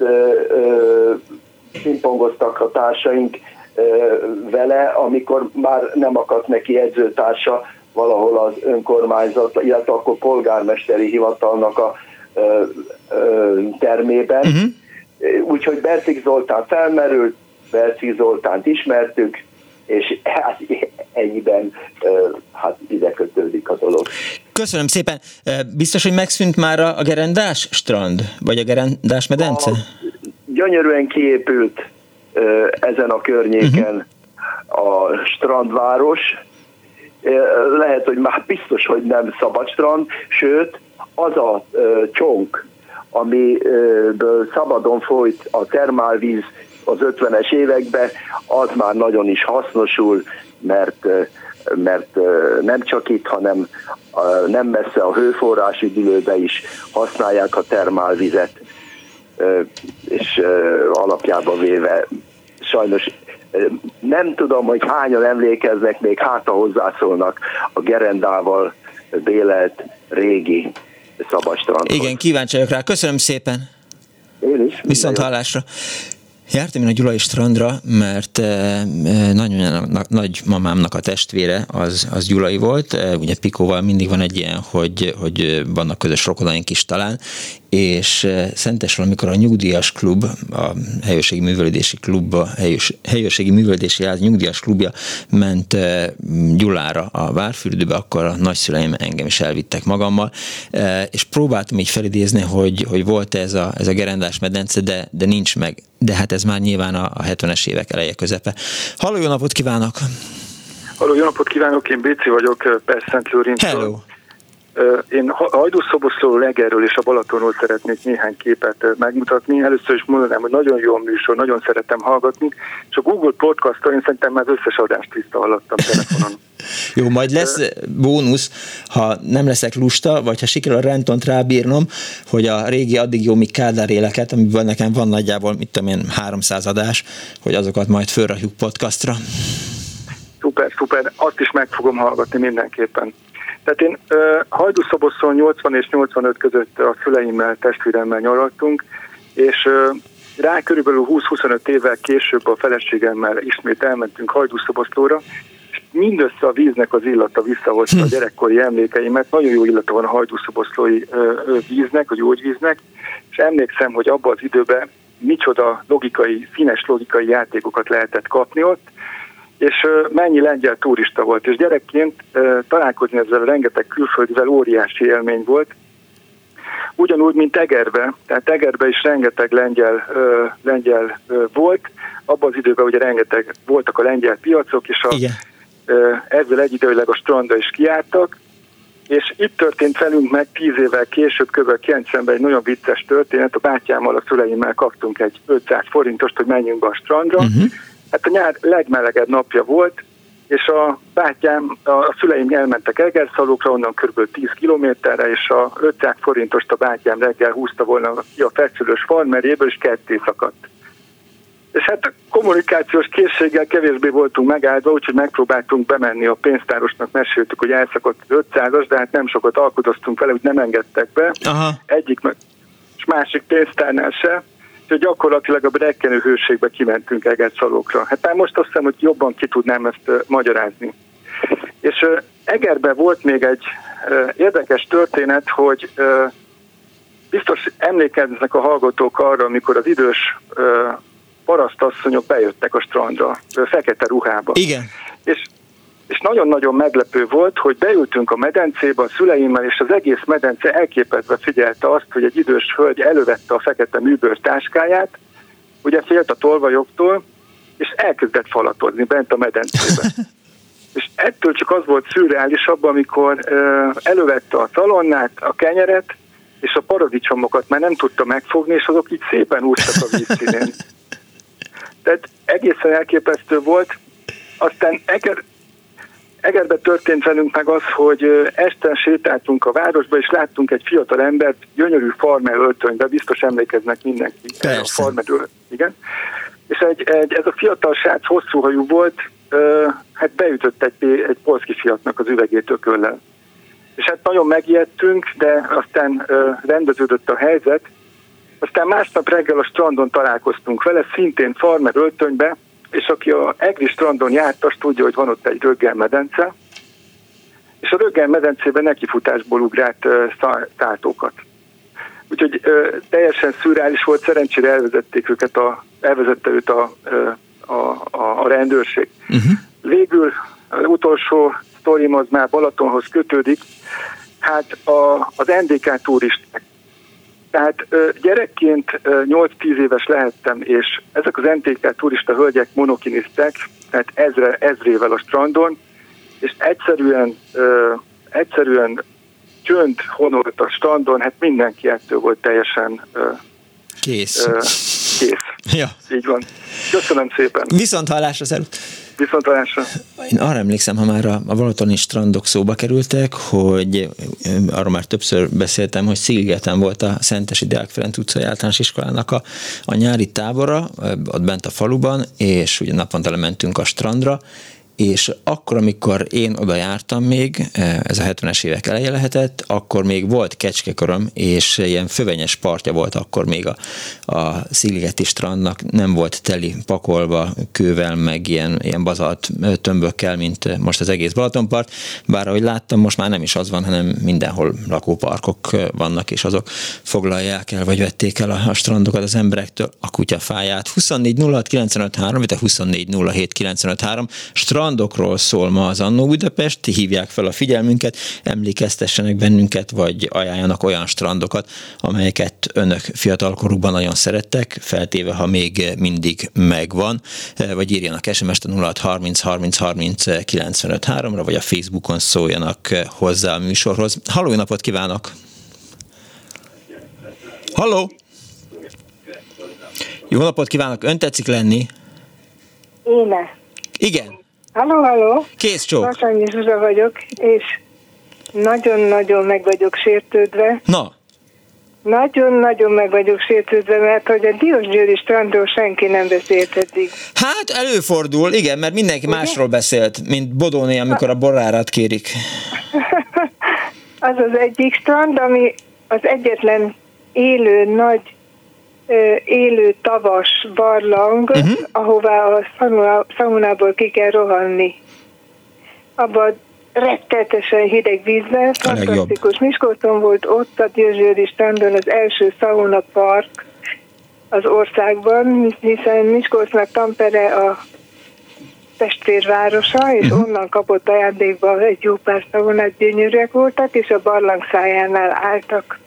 pingpongoztak a társaink vele, amikor már nem akadt neki edzőtársa valahol az önkormányzat, illetve akkor polgármesteri hivatalnak a termében. Uh-huh. Úgyhogy Bercik Zoltán felmerült, Bercik Zoltánt ismertük, és hát ennyiben hát ide kötődik a dolog. Köszönöm szépen. Biztos, hogy megszűnt már a gerendás strand, vagy a gerendás medence? A, gyönyörűen kiépült ezen a környéken uh-huh. a strandváros. Lehet, hogy már biztos, hogy nem szabad strand, sőt, az a csonk, amiből szabadon folyt a termálvíz az 50-es években, az már nagyon is hasznosul, mert mert nem csak itt, hanem nem messze a hőforrási dülőbe is használják a termálvizet, és alapjában véve sajnos nem tudom, hogy hányan emlékeznek, még háta hozzászólnak a gerendával bélelt régi szabadstrandhoz. Igen, kíváncsi vagyok rá. Köszönöm szépen. Én is. Viszont hallásra. Jártam én a Gyulai strandra, mert eh, eh, nagyon nagy mamámnak a testvére az, az Gyulai volt, eh, ugye Pikóval mindig van egy ilyen, hogy, hogy vannak közös rokonaink is talán, és Szentesről, amikor a nyugdíjas klub, a helyőrségi művelődési klubba, helyőrségi művelődési ház nyugdíjas klubja ment Gyulára a Várfürdőbe, akkor a nagyszüleim engem is elvittek magammal, és próbáltam így felidézni, hogy, hogy volt ez a, ez a gerendás medence, de, de nincs meg. De hát ez már nyilván a, a 70-es évek eleje közepe. Halló, jó napot kívánok! Halló, jó napot kívánok, én Béci vagyok, Perszent Lőrincről. Hello! Én Hajdúszoboszló Legerről és a Balatonról szeretnék néhány képet megmutatni. Először is mondanám, hogy nagyon jó műsor, nagyon szeretem hallgatni, és a Google podcast én szerintem már az összes adást visszahallottam telefonon. [LAUGHS] jó, majd lesz bónusz, ha nem leszek lusta, vagy ha sikerül a rendtont rábírnom, hogy a régi addig jó mi Kádár éleket, amiből nekem van nagyjából, mit tudom én, 300 adás, hogy azokat majd fölrakjuk podcastra. Szuper, szuper, azt is meg fogom hallgatni mindenképpen. Tehát én Hajdúszoboszon 80 és 85 között a szüleimmel, testvéremmel nyaraltunk, és rá körülbelül 20-25 évvel később a feleségemmel ismét elmentünk Hajdúszoboszlóra, és mindössze a víznek az illata visszahozta a hm. gyerekkori emlékeimet. Nagyon jó illata van a hajdúszoboszlói víznek, a gyógyvíznek, és emlékszem, hogy abban az időben micsoda logikai, színes logikai játékokat lehetett kapni ott, és mennyi lengyel turista volt, és gyerekként találkozni ezzel rengeteg külföldivel óriási élmény volt, ugyanúgy, mint Egerbe, tehát Egerbe is rengeteg lengyel, lengyel volt, abban az időben ugye rengeteg voltak a lengyel piacok, és a, Igen. ezzel egyidejűleg a strandra is kiálltak, és itt történt velünk meg tíz évvel később, kb. 90-ben egy nagyon vicces történet, a bátyámmal, a szüleimmel kaptunk egy 500 forintost, hogy menjünk be a strandra, uh-huh Hát a nyár legmelegebb napja volt, és a bátyám, a szüleim elmentek Egerszalókra, onnan kb. 10 kilométerre, és a 500 forintost a bátyám reggel húzta volna ki a feszülős farmeréből, és ketté szakadt. És hát a kommunikációs készséggel kevésbé voltunk megáldva, úgyhogy megpróbáltunk bemenni a pénztárosnak, meséltük, hogy elszakadt az 500-as, de hát nem sokat alkudoztunk vele, hogy nem engedtek be. Aha. Egyik és másik pénztárnál se. Úgyhogy gyakorlatilag a brekkenő hőségbe kimentünk Egerszalókra. Hát már most azt hiszem, hogy jobban ki tudnám ezt magyarázni. És Egerben volt még egy érdekes történet, hogy biztos emlékeznek a hallgatók arra, amikor az idős parasztasszonyok bejöttek a strandra, fekete ruhába. Igen. És és nagyon-nagyon meglepő volt, hogy beültünk a medencébe a szüleimmel, és az egész medence elképedve figyelte azt, hogy egy idős hölgy elővette a fekete műbőr táskáját, ugye félt a tolvajoktól, és elkezdett falatozni bent a medencébe. [LAUGHS] és ettől csak az volt szürreálisabb, amikor ö, elővette a talonnát, a kenyeret, és a paradicsomokat már nem tudta megfogni, és azok így szépen úsztak a vízszínén. [LAUGHS] Tehát egészen elképesztő volt. Aztán Egerben történt velünk meg az, hogy este sétáltunk a városba, és láttunk egy fiatal embert gyönyörű farmer öltönybe, biztos emlékeznek mindenki. Persze. A farmer igen. És egy, egy, ez a fiatal srác hosszú hajú volt, ö, hát beütött egy, egy polszki fiatnak az üvegét ököllel. És hát nagyon megijedtünk, de aztán ö, rendeződött a helyzet. Aztán másnap reggel a strandon találkoztunk vele, szintén farmer öltönybe, és aki a Egri strandon járt, azt tudja, hogy van ott egy röggel medence, és a röggel medencében nekifutásból ugrált tátókat. Úgyhogy uh, teljesen szürális volt, szerencsére elvezették őket a, elvezette őt a, a, a, a rendőrség. Uh-huh. Végül az utolsó sztorim az már Balatonhoz kötődik, hát a, az NDK turisták tehát gyerekként 8-10 éves lehettem, és ezek az NTK turista hölgyek monokiniztek, tehát ezre, ezrével a strandon, és egyszerűen, egyszerűen csönd honolt a strandon, hát mindenki ettől volt teljesen kész. Kész. Ja. Így van. Köszönöm szépen. Viszont hallásra, szerint. Viszontalásra. Én arra emlékszem, ha már a, a Balatoni strandok szóba kerültek, hogy arról már többször beszéltem, hogy Szigligeten volt a Szentesi Deák Ferenc utcai általános iskolának a, a nyári tábora, ott bent a faluban, és ugye naponta lementünk a strandra, és akkor, amikor én oda jártam még, eh, ez a 70-es évek eleje lehetett, akkor még volt kecskeköröm, és ilyen fövenyes partja volt akkor még a, a Sziligeti strandnak, nem volt teli pakolva kővel, meg ilyen, ilyen bazalt tömbökkel, mint most az egész Balatonpart, bár ahogy láttam, most már nem is az van, hanem mindenhol lakóparkok vannak, és azok foglalják el, vagy vették el a, a strandokat az emberektől, a kutyafáját. 24 06 953, vagy a 24 07 953, strand strandokról szól ma az Annó Budapest, hívják fel a figyelmünket, emlékeztessenek bennünket, vagy ajánljanak olyan strandokat, amelyeket önök fiatalkorukban nagyon szerettek, feltéve, ha még mindig megvan, vagy írjanak SMS-t a 0630 30 30 95 3-ra, vagy a Facebookon szóljanak hozzá a műsorhoz. Halló, napot kívánok! Halló! Jó napot kívánok! Ön tetszik lenni? Éne. Igen. Halló, halló! Kész csók! Vasanyi Zsuzsa vagyok, és nagyon-nagyon meg vagyok sértődve. Na? Nagyon-nagyon meg vagyok sértődve, mert hogy a Diós Győri strandról senki nem beszélt eddig. Hát előfordul, igen, mert mindenki Ugye? másról beszélt, mint Bodóné, amikor a borárat kérik. [LAUGHS] az az egyik strand, ami az egyetlen élő nagy élő tavas barlang, uh-huh. ahová a szaunából ki kell rohanni. Abban rettetesen hideg vízben, fantasztikus. Miskolcon volt ott a Győzsőri strandon az első sauna park az országban, hiszen Miskolcnak Tampere a testvérvárosa, és uh-huh. onnan kapott ajándékba egy jó pár szaunát, gyönyörűek voltak, és a barlang szájánál álltak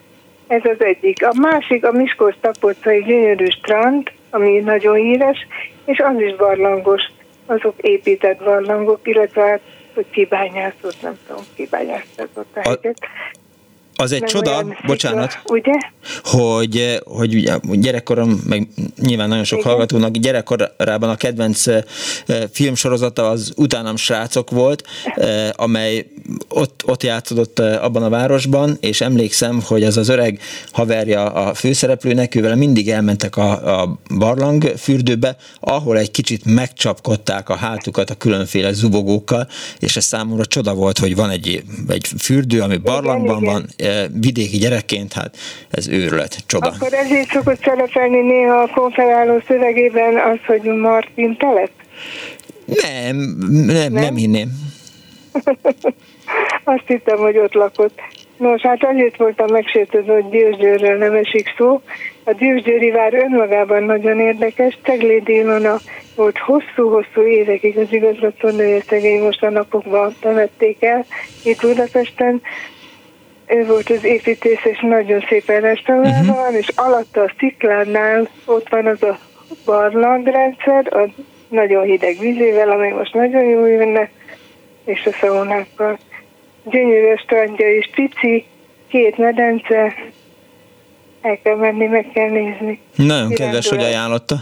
ez az egyik. A másik a Miskolc tapolcai gyönyörű strand, ami nagyon híres, és az is barlangos. Azok épített barlangok, illetve hát, hogy kibányászott, nem tudom, kibányászott a helyzet. Az egy csoda, bocsánat, ugye? hogy, hogy gyerekkorom, meg nyilván nagyon sok Igen. hallgatónak gyerekkorában a kedvenc eh, filmsorozata az Utánam srácok volt, eh, amely ott, ott játszódott eh, abban a városban, és emlékszem, hogy az az öreg haverja a főszereplőnek, ővel mindig elmentek a, a barlang fürdőbe, ahol egy kicsit megcsapkodták a hátukat a különféle zubogókkal, és ez számomra csoda volt, hogy van egy, egy fürdő, ami barlangban Igen, van, vidéki gyerekként, hát ez őrület, csoda. Akkor ezért szokott szerepelni néha a konferáló szövegében az, hogy Martin telep? Nem, nem, nem, nem hinném. [LAUGHS] Azt hittem, hogy ott lakott. Nos, hát azért voltam megsértődve, hogy Diósgyőrről nem esik szó. A Diósgyőri vár önmagában nagyon érdekes. Teglédi Ilona volt hosszú-hosszú évekig az igazgatónője szegény most a napokban temették el itt Budapesten ő volt az építész, és nagyon szépen restaurálva uh-huh. van, és alatta a sziklánál ott van az a barlangrendszer, a nagyon hideg vízével, ami most nagyon jó jönne, és a szaunákkal. Gyönyörű strandja is pici, két medence, el kell menni, meg kell nézni. Nagyon kedves, hogy ajánlotta.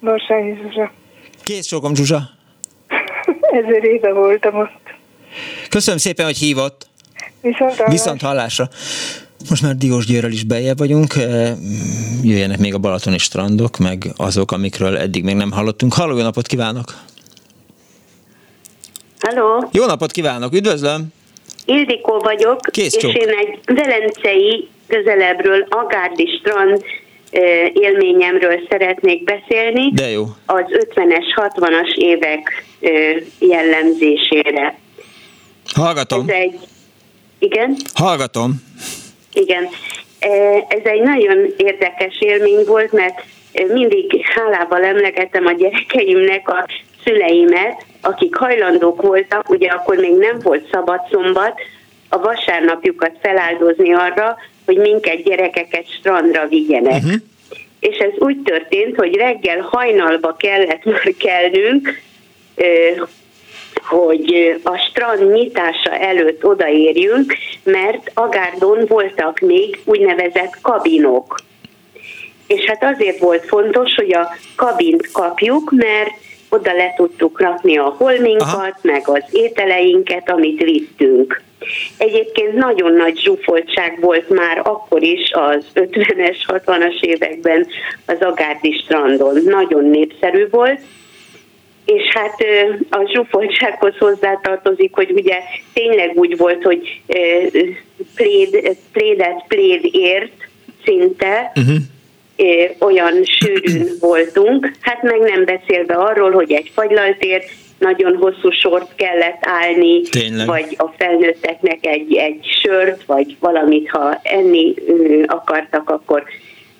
Borsányi Zsuzsa. Kész sokom, Zsuzsa. [LAUGHS] ezer éve voltam ott. Köszönöm szépen, hogy hívott. Viszont hallásra. Viszont hallásra. Most már Diós Győrrel is bejebb vagyunk, jöjjenek még a balatoni strandok, meg azok, amikről eddig még nem hallottunk. Halló, jó napot kívánok! Halló! Jó napot kívánok, üdvözlöm! Ildikó vagyok, Kész és én egy velencei közelebbről Agárdi strand élményemről szeretnék beszélni. De jó. Az 50-es, 60-as évek jellemzésére. Hallgatom. Ez egy... Igen? Hallgatom. Igen. Ez egy nagyon érdekes élmény volt, mert mindig hálával emlegettem a gyerekeimnek a szüleimet, akik hajlandók voltak, ugye akkor még nem volt szabad szombat, a vasárnapjukat feláldozni arra, hogy minket gyerekeket strandra vigyenek. Uh-huh. És ez úgy történt, hogy reggel hajnalba kellett már kelnünk, hogy a strand nyitása előtt odaérjünk, mert Agárdon voltak még úgynevezett kabinok. És hát azért volt fontos, hogy a kabint kapjuk, mert oda le tudtuk rakni a holminkat, Aha. meg az ételeinket, amit vittünk. Egyébként nagyon nagy zsúfoltság volt már akkor is az 50-es, 60-as években az Agárdi strandon. Nagyon népszerű volt, és hát a zsúfoltsághoz hozzátartozik, hogy ugye tényleg úgy volt, hogy pléd, plédet pléd ért szinte, uh-huh olyan sűrűn voltunk, hát meg nem beszélve arról, hogy egy fagylaltért nagyon hosszú sort kellett állni, Tényleg. vagy a felnőtteknek egy, egy sört, vagy valamit, ha enni akartak, akkor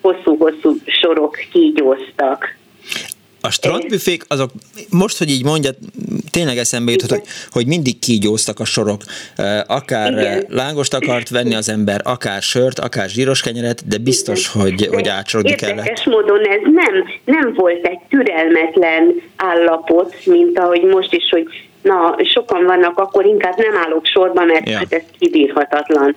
hosszú-hosszú sorok kígyóztak. A strandbüfék, azok most, hogy így mondja, tényleg eszembe jutott, hogy, hogy mindig kígyóztak a sorok. Akár Igen. lángost akart venni az ember, akár sört, akár zsíros kenyeret, de biztos, hogy, hogy ácsolódni kellett. Érdekes módon ez nem, nem volt egy türelmetlen állapot, mint ahogy most is, hogy na, sokan vannak, akkor inkább nem állok sorba, mert ja. hát ez kibírhatatlan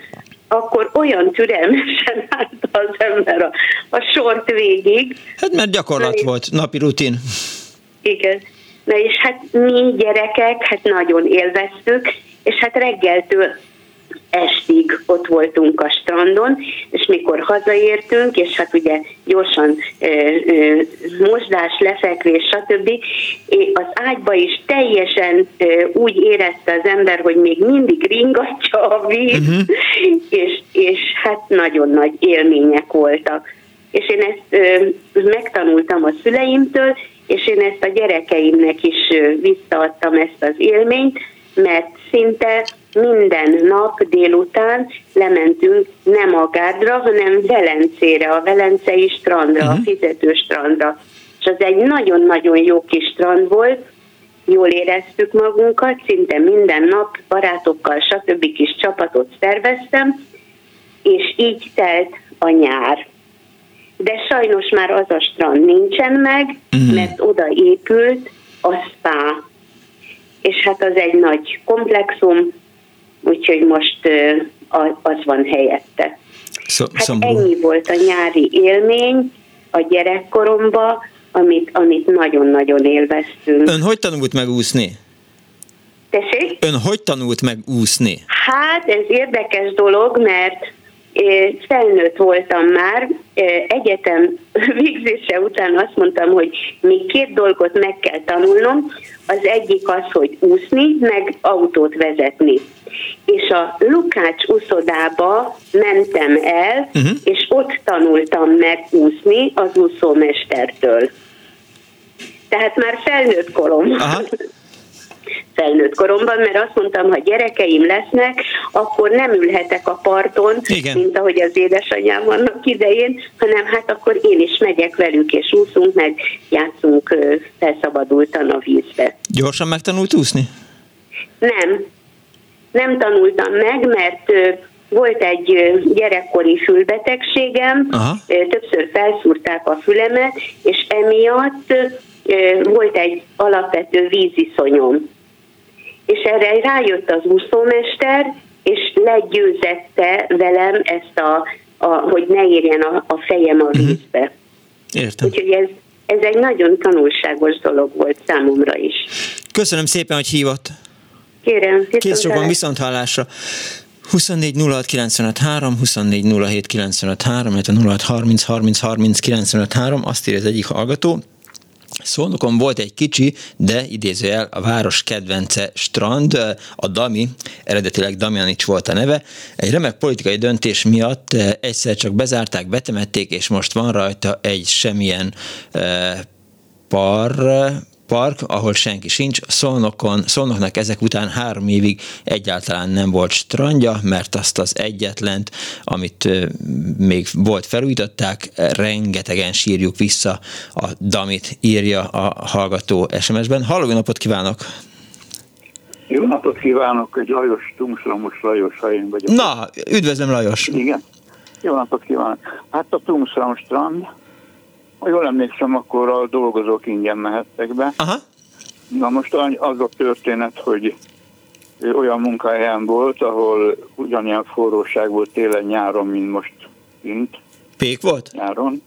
akkor olyan türelmesen [LAUGHS] állt az ember a, a sort végig. Hát mert gyakorlat Na, volt, napi rutin. Igen. Na és hát mi gyerekek, hát nagyon élveztük, és hát reggeltől estig ott voltunk a strandon, és mikor hazaértünk, és hát ugye gyorsan ö, ö, mosdás, lefekvés, stb. az ágyba is teljesen ö, úgy érezte az ember, hogy még mindig ringatja a víz, uh-huh. [LAUGHS] és, és hát nagyon nagy élmények voltak. És én ezt ö, megtanultam a szüleimtől, és én ezt a gyerekeimnek is ö, visszaadtam ezt az élményt, mert szinte minden nap délután lementünk nem a Gádra, hanem Velencére, a Velencei strandra, uh-huh. a mhm. fizető strandra. És az egy nagyon-nagyon jó kis strand volt, jól éreztük magunkat, szinte minden nap barátokkal, stb. kis csapatot szerveztem, és így telt a nyár. De sajnos már az a strand nincsen meg, uh-huh. mert oda épült a spa. És hát az egy nagy komplexum, úgyhogy most az van helyette. Szó, hát ennyi volt a nyári élmény a gyerekkoromban, amit, amit nagyon-nagyon élveztünk. Ön hogy tanult meg úszni? Tessék? Ön hogy tanult meg úszni? Hát ez érdekes dolog, mert felnőtt voltam már, egyetem [LAUGHS] végzése után azt mondtam, hogy még két dolgot meg kell tanulnom. Az egyik az, hogy úszni, meg autót vezetni. És a Lukács úszodába mentem el, uh-huh. és ott tanultam meg úszni az úszómestertől. Tehát már felnőtt korom. Aha. [LAUGHS] felnőtt koromban, mert azt mondtam, ha gyerekeim lesznek, akkor nem ülhetek a parton, Igen. mint ahogy az édesanyám vannak idején, hanem hát akkor én is megyek velük, és úszunk, meg játszunk felszabadultan a vízbe. Gyorsan megtanult úszni? Nem. Nem tanultam meg, mert volt egy gyerekkori fülbetegségem, Aha. többször felszúrták a fülemet, és emiatt volt egy alapvető víziszonyom és erre rájött az úszómester, és legyőzette velem ezt a, a hogy ne érjen a, a fejem a mhm. vízbe. Értem. Úgyhogy ez, ez egy nagyon tanulságos dolog volt számomra is. Köszönöm szépen, hogy hívott. Kérem. Kész sokan viszont hallásra. 24 06 95 3, 24 07 95 3, illetve 06 30 30 30 95 3, azt írja az egyik hallgató. Szolnokon volt egy kicsi, de idézőjel a város kedvence strand, a Dami, eredetileg Damjanics volt a neve. Egy remek politikai döntés miatt egyszer csak bezárták, betemették, és most van rajta egy semmilyen eh, par, park, ahol senki sincs. Szolnokon, Szolnoknak ezek után három évig egyáltalán nem volt strandja, mert azt az egyetlen, amit még volt felújították, rengetegen sírjuk vissza a Damit, írja a hallgató SMS-ben. Halló, napot kívánok! Jó napot kívánok, egy Lajos, Tumsramos Lajos, ha én vagyok. Na, üdvözlöm Lajos! Igen. Jó napot kívánok! Hát a Tumsram strand, ha jól emlékszem, akkor a dolgozók ingyen mehettek be. Aha. Na most az a történet, hogy olyan munkahelyen volt, ahol ugyanilyen forróság volt télen-nyáron, mint most kint. Pék volt? Nyáron.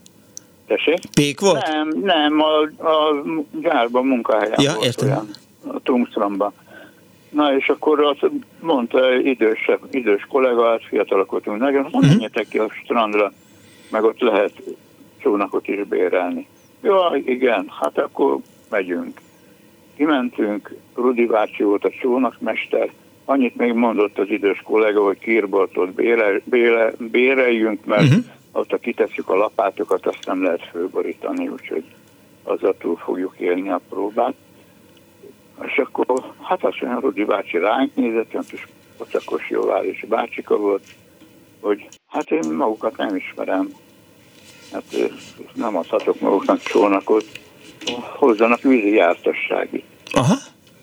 Tessék? Pék volt? Nem, nem, a, a gyárban munkahelyen ja, volt értem. olyan, a Tungsramban. Na és akkor azt mondta idősebb, idős kollega, hát fiatalok voltunk nagyon, uh-huh. menjetek ki a strandra, meg ott lehet csónakot is bérelni. Jó, igen, hát akkor megyünk. Kimentünk, Rudi bácsi volt a csónakmester, annyit még mondott az idős kollega, hogy kirboltot bére, bére, béreljünk, mert uh-huh. ott, ha kitesszük a lapátokat, azt nem lehet fölborítani, úgyhogy azzal túl fogjuk élni a próbát. És akkor, hát azt mondja, Rudi bácsi ránk nézett, olyan kis pocakos jóvárosi bácsika volt, hogy hát én magukat nem ismerem, hát nem adhatok maguknak csónakot, hozzanak vízi jártassági Aha.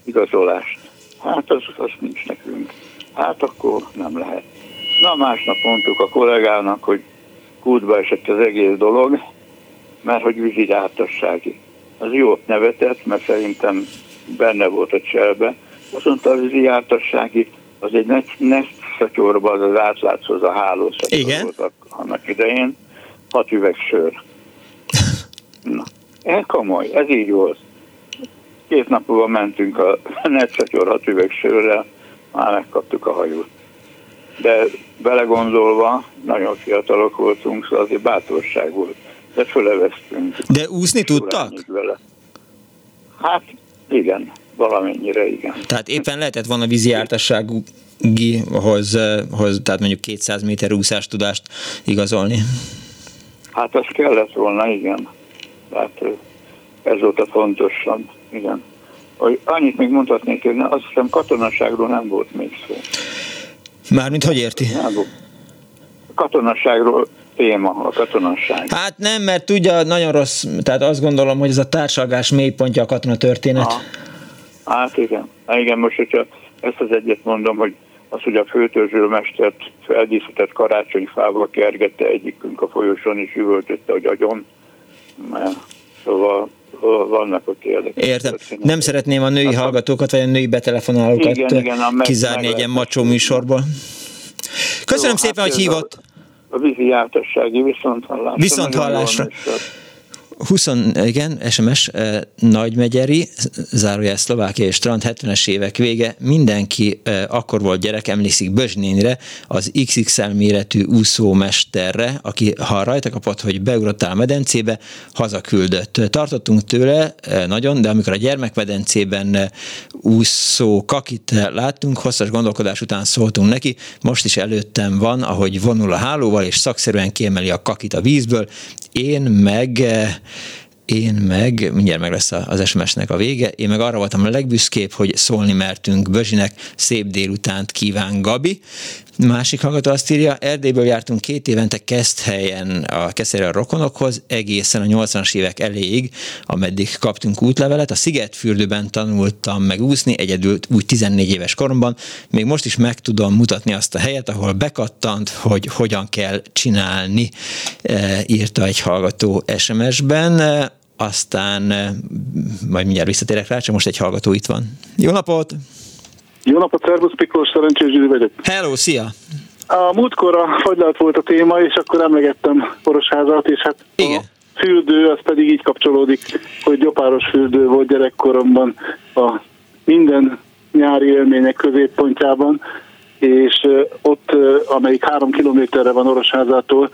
igazolást. Hát az, az nincs nekünk. Hát akkor nem lehet. Na másnap mondtuk a kollégának, hogy kútba esett az egész dolog, mert hogy vízi jártassági. Az jó nevetett, mert szerintem benne volt a cselbe. Azt mondta, a vízi jártassági az egy nesztszatyorba, az az átlátszó, az a hálószatyor volt annak idején hat üveg sör. Na, ez komoly, ez így volt. Két nap múlva mentünk a Netszatyor hat üveg sörrel, már megkaptuk a hajót. De belegondolva, nagyon fiatalok voltunk, szóval azért bátorság volt. De föleveztünk. De úszni tudtak? Vele. Hát igen, valamennyire igen. Tehát éppen lehetett volna vízi jártasságú hoz, hoz, tehát mondjuk 200 méter úszás tudást igazolni. Hát az kellett volna, igen. Tehát ez volt a fontosabb, igen. Hogy annyit még mondhatnék, hogy azt hiszem katonaságról nem volt még szó. Mármint hogy érti? Nem volt. Katonaságról téma, a katonasság. Hát nem, mert tudja, nagyon rossz, tehát azt gondolom, hogy ez a társalgás mélypontja a katona történet. Ha. Hát igen. Hát igen, most hogyha ezt az egyet mondom, hogy az, hogy a főtörzsőmestert feldíszített karácsonyfával kergette egyikünk a folyosón, és üvöltötte, hogy agyon. Szóval vannak ott érdekes. Értem. Nem szeretném a női hallgatókat, vagy a női betelefonálókat igen, igen, kizárni egy ilyen macsó műsorból. Köszönöm Jó, szépen, hát hogy hívott. A, a vízi jártassági viszonthallásra. Viszonthallásra. 20, igen, SMS eh, Nagymegyeri, zárójel Szlovákia és Strand 70-es évek vége, mindenki eh, akkor volt gyerek, emlékszik Bözsnénre, az XXL méretű úszómesterre, aki ha rajta kapott, hogy beugrottál a medencébe, hazaküldött. Tartottunk tőle eh, nagyon, de amikor a gyermekmedencében eh, úszó kakit láttunk, hosszas gondolkodás után szóltunk neki, most is előttem van, ahogy vonul a hálóval, és szakszerűen kiemeli a kakit a vízből, én meg én meg, mindjárt meg lesz az SMS-nek a vége, én meg arra voltam a legbüszkébb, hogy szólni mertünk Bözsinek, szép délutánt kíván Gabi. Másik hallgató azt írja, Erdélyből jártunk két évente helyen a Keszere a rokonokhoz, egészen a 80-as évek elejéig, ameddig kaptunk útlevelet. A Szigetfürdőben tanultam meg úszni, egyedül úgy 14 éves koromban. Még most is meg tudom mutatni azt a helyet, ahol bekattant, hogy hogyan kell csinálni, e, írta egy hallgató SMS-ben aztán majd mindjárt visszatérek rá, csak most egy hallgató itt van. Jó napot! Jó napot, szervusz Piklós, szerencsés Zsiri vagyok. Hello, szia! A múltkor a fagylalt volt a téma, és akkor emlegettem Porosházat, és hát Igen. a fürdő az pedig így kapcsolódik, hogy gyopáros fürdő volt gyerekkoromban a minden nyári élmények középpontjában, és ott, amelyik három kilométerre van Orosházától,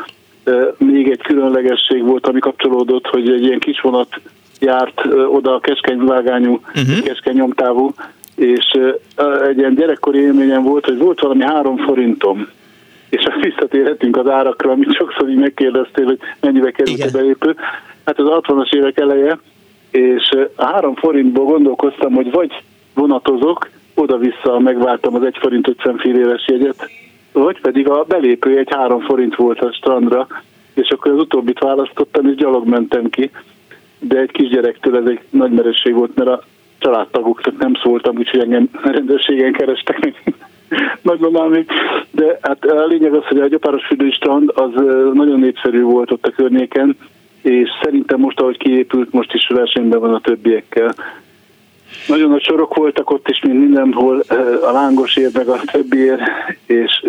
még egy különlegesség volt, ami kapcsolódott, hogy egy ilyen kis vonat járt oda a keskeny vágányú, uh-huh. keskeny nyomtávú, és egy ilyen gyerekkori élményem volt, hogy volt valami három forintom, és azt [LAUGHS] visszatérhetünk az árakra, amit sokszor így megkérdeztél, hogy mennyibe került Igen. a belépő. Hát az 60-as évek eleje, és a három forintból gondolkoztam, hogy vagy vonatozok, oda-vissza megváltam az 1 forint 50 éves jegyet, vagy pedig a belépő egy 3 forint volt a strandra, és akkor az utóbbit választottam, és gyalog mentem ki, de egy kisgyerektől ez egy nagy meresség volt, mert a családtagoknak nem szóltam, úgyhogy engem rendőrségen kerestek [LAUGHS] nagymamámig. De hát a lényeg az, hogy a Gyapáros fürdői strand az nagyon népszerű volt ott a környéken, és szerintem most, ahogy kiépült, most is versenyben van a többiekkel. Nagyon nagy sorok voltak ott is, mint mindenhol, a lángos ér meg a többiért, és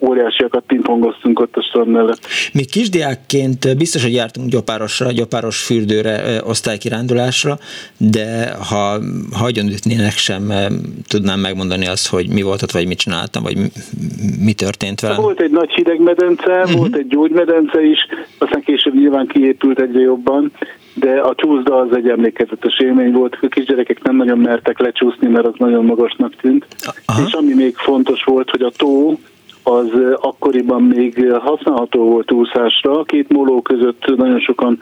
óriásiakat pingpongoztunk ott a strand mellett. Mi kisdiákként biztos, hogy jártunk gyopárosra, gyopáros fürdőre, osztálykirándulásra, de ha hagyjon ütnének sem tudnám megmondani azt, hogy mi volt ott, vagy mit csináltam, vagy mi történt velem. Volt egy nagy hidegmedence, uh-huh. volt egy gyógymedence is, aztán később nyilván kiépült egyre jobban, de a csúszda az egy emlékezetes élmény volt. A kisgyerekek nem nagyon mertek lecsúszni, mert az nagyon magasnak tűnt. Aha. És ami még fontos volt, hogy a tó az akkoriban még használható volt úszásra. Két móló között nagyon sokan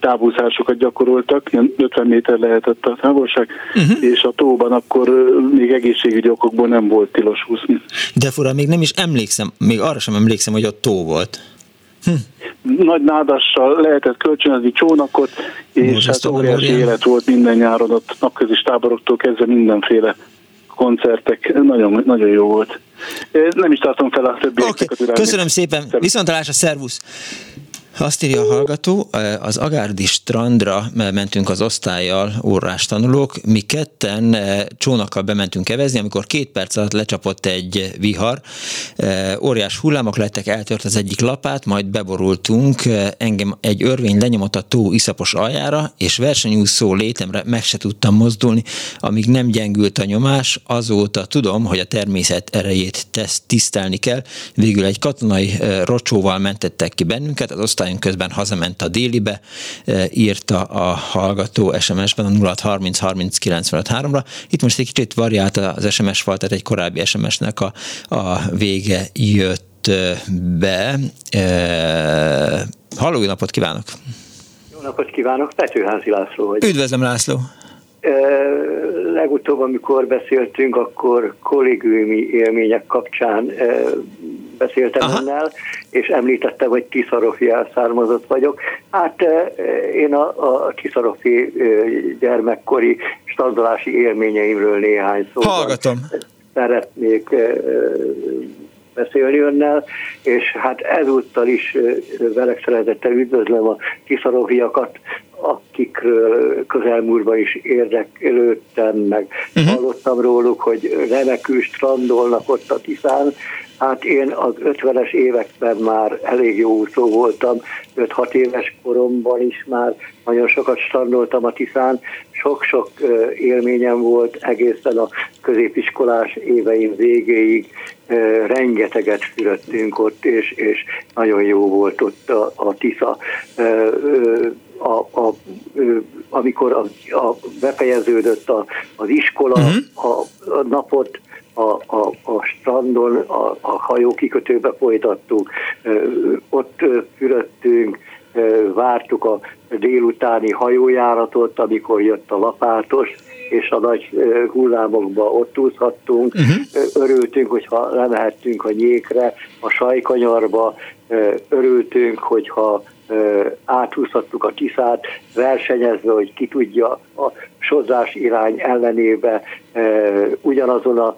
távúszásokat gyakoroltak, ilyen 50 méter lehetett a távolság, uh-huh. és a tóban akkor még egészségügyi okokból nem volt tilos úszni. De fura, még nem is emlékszem, még arra sem emlékszem, hogy ott tó volt. Hm. Nagy nádassal lehetett kölcsönözni csónakot, és hát óriási élet volt minden nyáron, ott napközis táboroktól kezdve mindenféle koncertek, nagyon, nagyon jó volt. Nem is tartom fel a többi okay. Köszönöm szépen, viszontalásra, szervusz! Azt írja a hallgató, az Agárdi strandra mentünk az osztályjal, órás tanulók, mi ketten csónakkal bementünk kevezni, amikor két perc alatt lecsapott egy vihar, óriás hullámok lettek, eltört az egyik lapát, majd beborultunk, engem egy örvény lenyomott a tó iszapos aljára, és versenyúszó létemre meg se tudtam mozdulni, amíg nem gyengült a nyomás, azóta tudom, hogy a természet erejét tisztelni kell. Végül egy katonai rocsóval mentettek ki bennünket, az osztály osztályunk közben hazament a délibe, e, írta a hallgató SMS-ben a 0630 30 95 ra Itt most egy kicsit variált az SMS fal, tehát egy korábbi SMS-nek a, a vége jött e, be. E, halló, napot kívánok! Jó napot kívánok, Petőházi László vagy. Üdvözlöm László! Legutóbb, amikor beszéltünk, akkor kollégiumi élmények kapcsán beszéltem Aha. önnel, és említette, hogy Tiszarofi elszármazott vagyok. Hát én a, a Tiszarofi gyermekkori standolási élményeimről néhány szót Hallgatom. szeretnék beszélni önnel, és hát ezúttal is velek szeretettel üdvözlöm a kiszaroviakat, akikről közelmúltban is érdeklődtem, meg uh-huh. hallottam róluk, hogy remekül strandolnak ott a Tiszán. Hát én az 50-es években már elég jó úszó voltam, 5-6 éves koromban is már nagyon sokat strandoltam a Tiszán, sok-sok élményem volt egészen a középiskolás éveim végéig, rengeteget fürödtünk ott, és, és nagyon jó volt ott a, a Tisza. A, a, amikor a, a befejeződött a, az iskola, uh-huh. a, a napot a, a, a strandon, a, a hajókikötőbe folytattuk, ott fürödtünk, vártuk a délutáni hajójáratot, amikor jött a lapátos, és a nagy hullámokba ott úszhattunk. Uh-huh. Örültünk, hogyha lemehettünk a nyékre, a sajkanyarba, örültünk, hogyha átúszhattuk a Tiszát, versenyezve, hogy ki tudja a sozás irány ellenébe ugyanazon a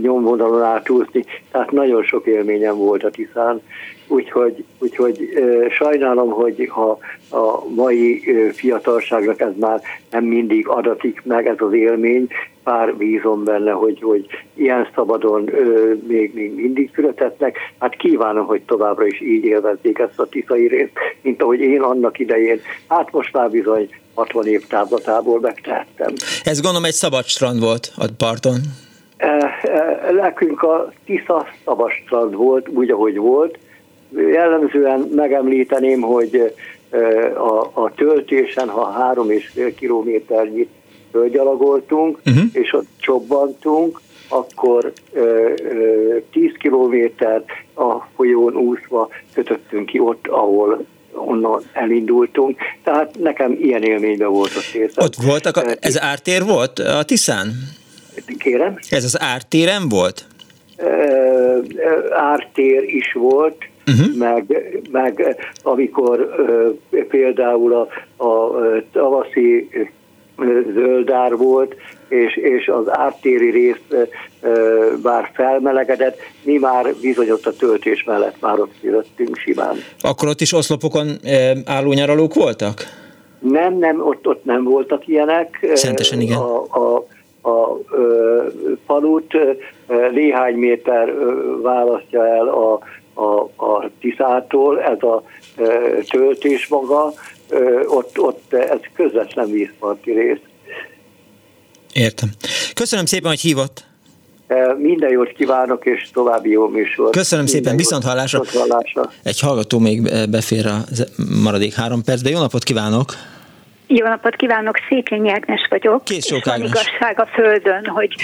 nyomvonalon átúszni, tehát nagyon sok élményem volt a Tiszán, úgyhogy, úgyhogy sajnálom, hogy ha a mai fiatalságnak ez már nem mindig adatik meg ez az élmény, pár bízom benne, hogy, hogy ilyen szabadon ö, még, még mindig születetnek. Hát kívánom, hogy továbbra is így élvezzék ezt a tiszai részt, mint ahogy én annak idején. Hát most már bizony 60 év távlatából megtehettem. Ez gondolom egy szabad strand volt a parton. Lekünk a Tisza szabad strand volt, úgy, ahogy volt. Jellemzően megemlíteném, hogy a, a töltésen, ha három és fél kilométernyit fölgyalogoltunk, uh-huh. és ott csobbantunk, akkor ö, ö, 10 kilométer a folyón úszva kötöttünk ki ott, ahol onnan elindultunk. Tehát nekem ilyen élményben volt a térszer. Ott voltak, a, ez ártér volt a Tiszán? Kérem? Ez az ártéren volt? Ö, ártér is volt, uh-huh. meg, meg amikor ö, például a, a tavaszi zöldár volt, és, és az ártéri rész bár felmelegedett, mi már bizonyos a töltés mellett már ott jöttünk simán. Akkor ott is oszlopokon álló nyaralók voltak? Nem, nem, ott, ott nem voltak ilyenek. Szentesen igen. A, a, a, a falut néhány méter választja el a, a, a Tiszától, ez a töltés maga, ott, ott ez közvetlen vízparti rész. Értem. Köszönöm szépen, hogy hívott. Minden jót kívánok, és további jó műsor. Köszönöm Minden szépen, viszont hallásra. viszont hallásra. Egy hallgató még befér a maradék három percbe. Jó napot kívánok! Jó napot kívánok, Székényi Ágnes vagyok. Kész sok Ágnes. igazság a földön, hogy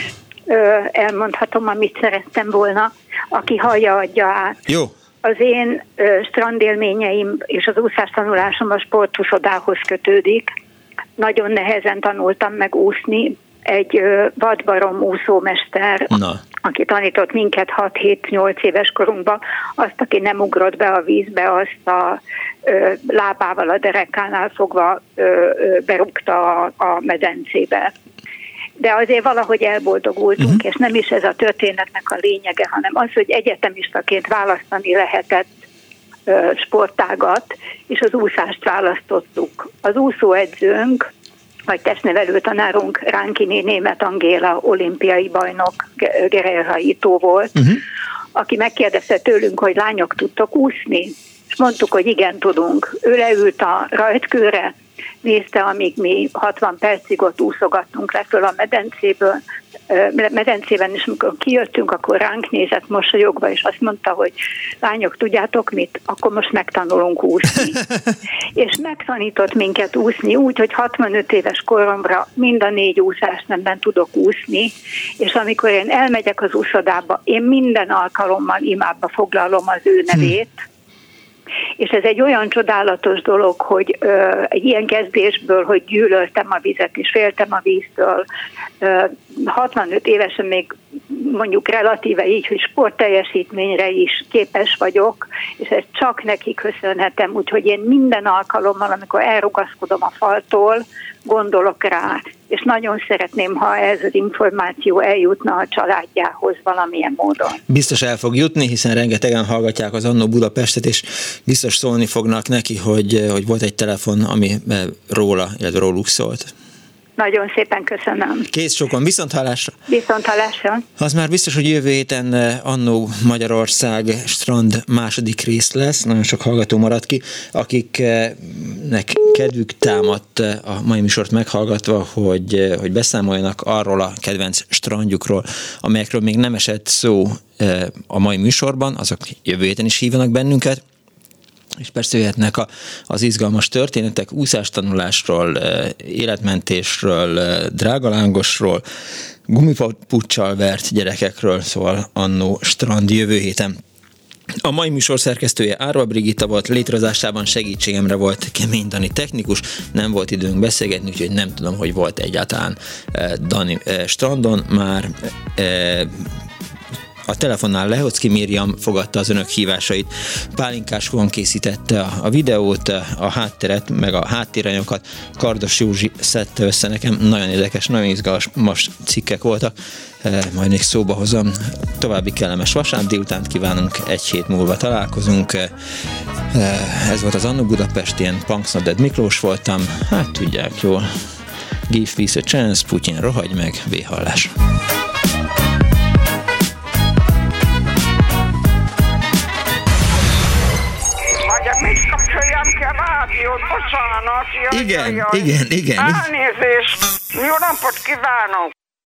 elmondhatom, amit szerettem volna. Aki hallja, adja át. Jó. Az én strandélményeim és az úszás tanulásom a sportuszodához kötődik. Nagyon nehezen tanultam meg úszni. Egy vadbarom úszómester, Na. aki tanított minket 6-7-8 éves korunkban, azt, aki nem ugrott be a vízbe, azt a ö, lábával a derekánál fogva ö, ö, berúgta a, a medencébe de azért valahogy elboldogultunk, uh-huh. és nem is ez a történetnek a lényege, hanem az, hogy egyetemistaként választani lehetett sportágat, és az úszást választottuk. Az úszóedzőnk, vagy testnevelő tanárunk Ránkini német Angéla olimpiai bajnok Gerelhaitó volt, uh-huh. aki megkérdezte tőlünk, hogy lányok tudtok úszni, és mondtuk, hogy igen, tudunk. Ő leült a rajtkőre, nézte, amíg mi 60 percig ott úszogattunk le föl a medencéből, medencében, és amikor kijöttünk, akkor ránk nézett mosolyogva, és azt mondta, hogy lányok, tudjátok mit? Akkor most megtanulunk úszni. [LAUGHS] és megtanított minket úszni úgy, hogy 65 éves koromra mind a négy úszás nemben tudok úszni, és amikor én elmegyek az úszodába, én minden alkalommal imába foglalom az ő nevét, hm és ez egy olyan csodálatos dolog, hogy ö, egy ilyen kezdésből, hogy gyűlöltem a vizet és féltem a víztől, ö, 65 évesen még mondjuk relatíve így, hogy sportteljesítményre is képes vagyok, és ezt csak neki köszönhetem, úgyhogy én minden alkalommal, amikor elrugaszkodom a faltól, gondolok rá, és nagyon szeretném, ha ez az információ eljutna a családjához valamilyen módon. Biztos el fog jutni, hiszen rengetegen hallgatják az Annó Budapestet, és biztos szólni fognak neki, hogy, hogy volt egy telefon, ami róla, illetve róluk szólt. Nagyon szépen köszönöm. Kész sokan, viszont hallásra. Viszont hallásra. Az már biztos, hogy jövő héten eh, Annó Magyarország strand második rész lesz, nagyon sok hallgató maradt ki, akiknek kedvük támadt eh, a mai műsort meghallgatva, hogy, eh, hogy beszámoljanak arról a kedvenc strandjukról, amelyekről még nem esett szó a mai műsorban, azok jövő héten is hívanak bennünket, és persze jöhetnek a, az izgalmas történetek úszástanulásról, életmentésről, drágalángosról, gumipuccsal vert gyerekekről, szóval annó strand jövő héten. A mai műsor szerkesztője Árva Brigitta volt, létrehozásában segítségemre volt Kemény Dani technikus, nem volt időnk beszélgetni, úgyhogy nem tudom, hogy volt egyáltalán Dani strandon már A telefonnál Lehocki Miriam fogadta az önök hívásait. Pálinkás von készítette a, videót, a hátteret, meg a háttéranyokat. Kardos Józsi szedte össze nekem. Nagyon érdekes, nagyon izgalmas cikkek voltak. E, majd még szóba hozom. További kellemes vasárnap délután kívánunk, egy hét múlva találkozunk. E, ez volt az Annu Budapest, ilyen Punksnoded Miklós voltam. Hát tudják jól. Give peace a chance, Putyin rohagy meg, véhallás. Bocsánat. Jaj, igen, jaj, igen, igen. Elnézést. Jó napot kívánok.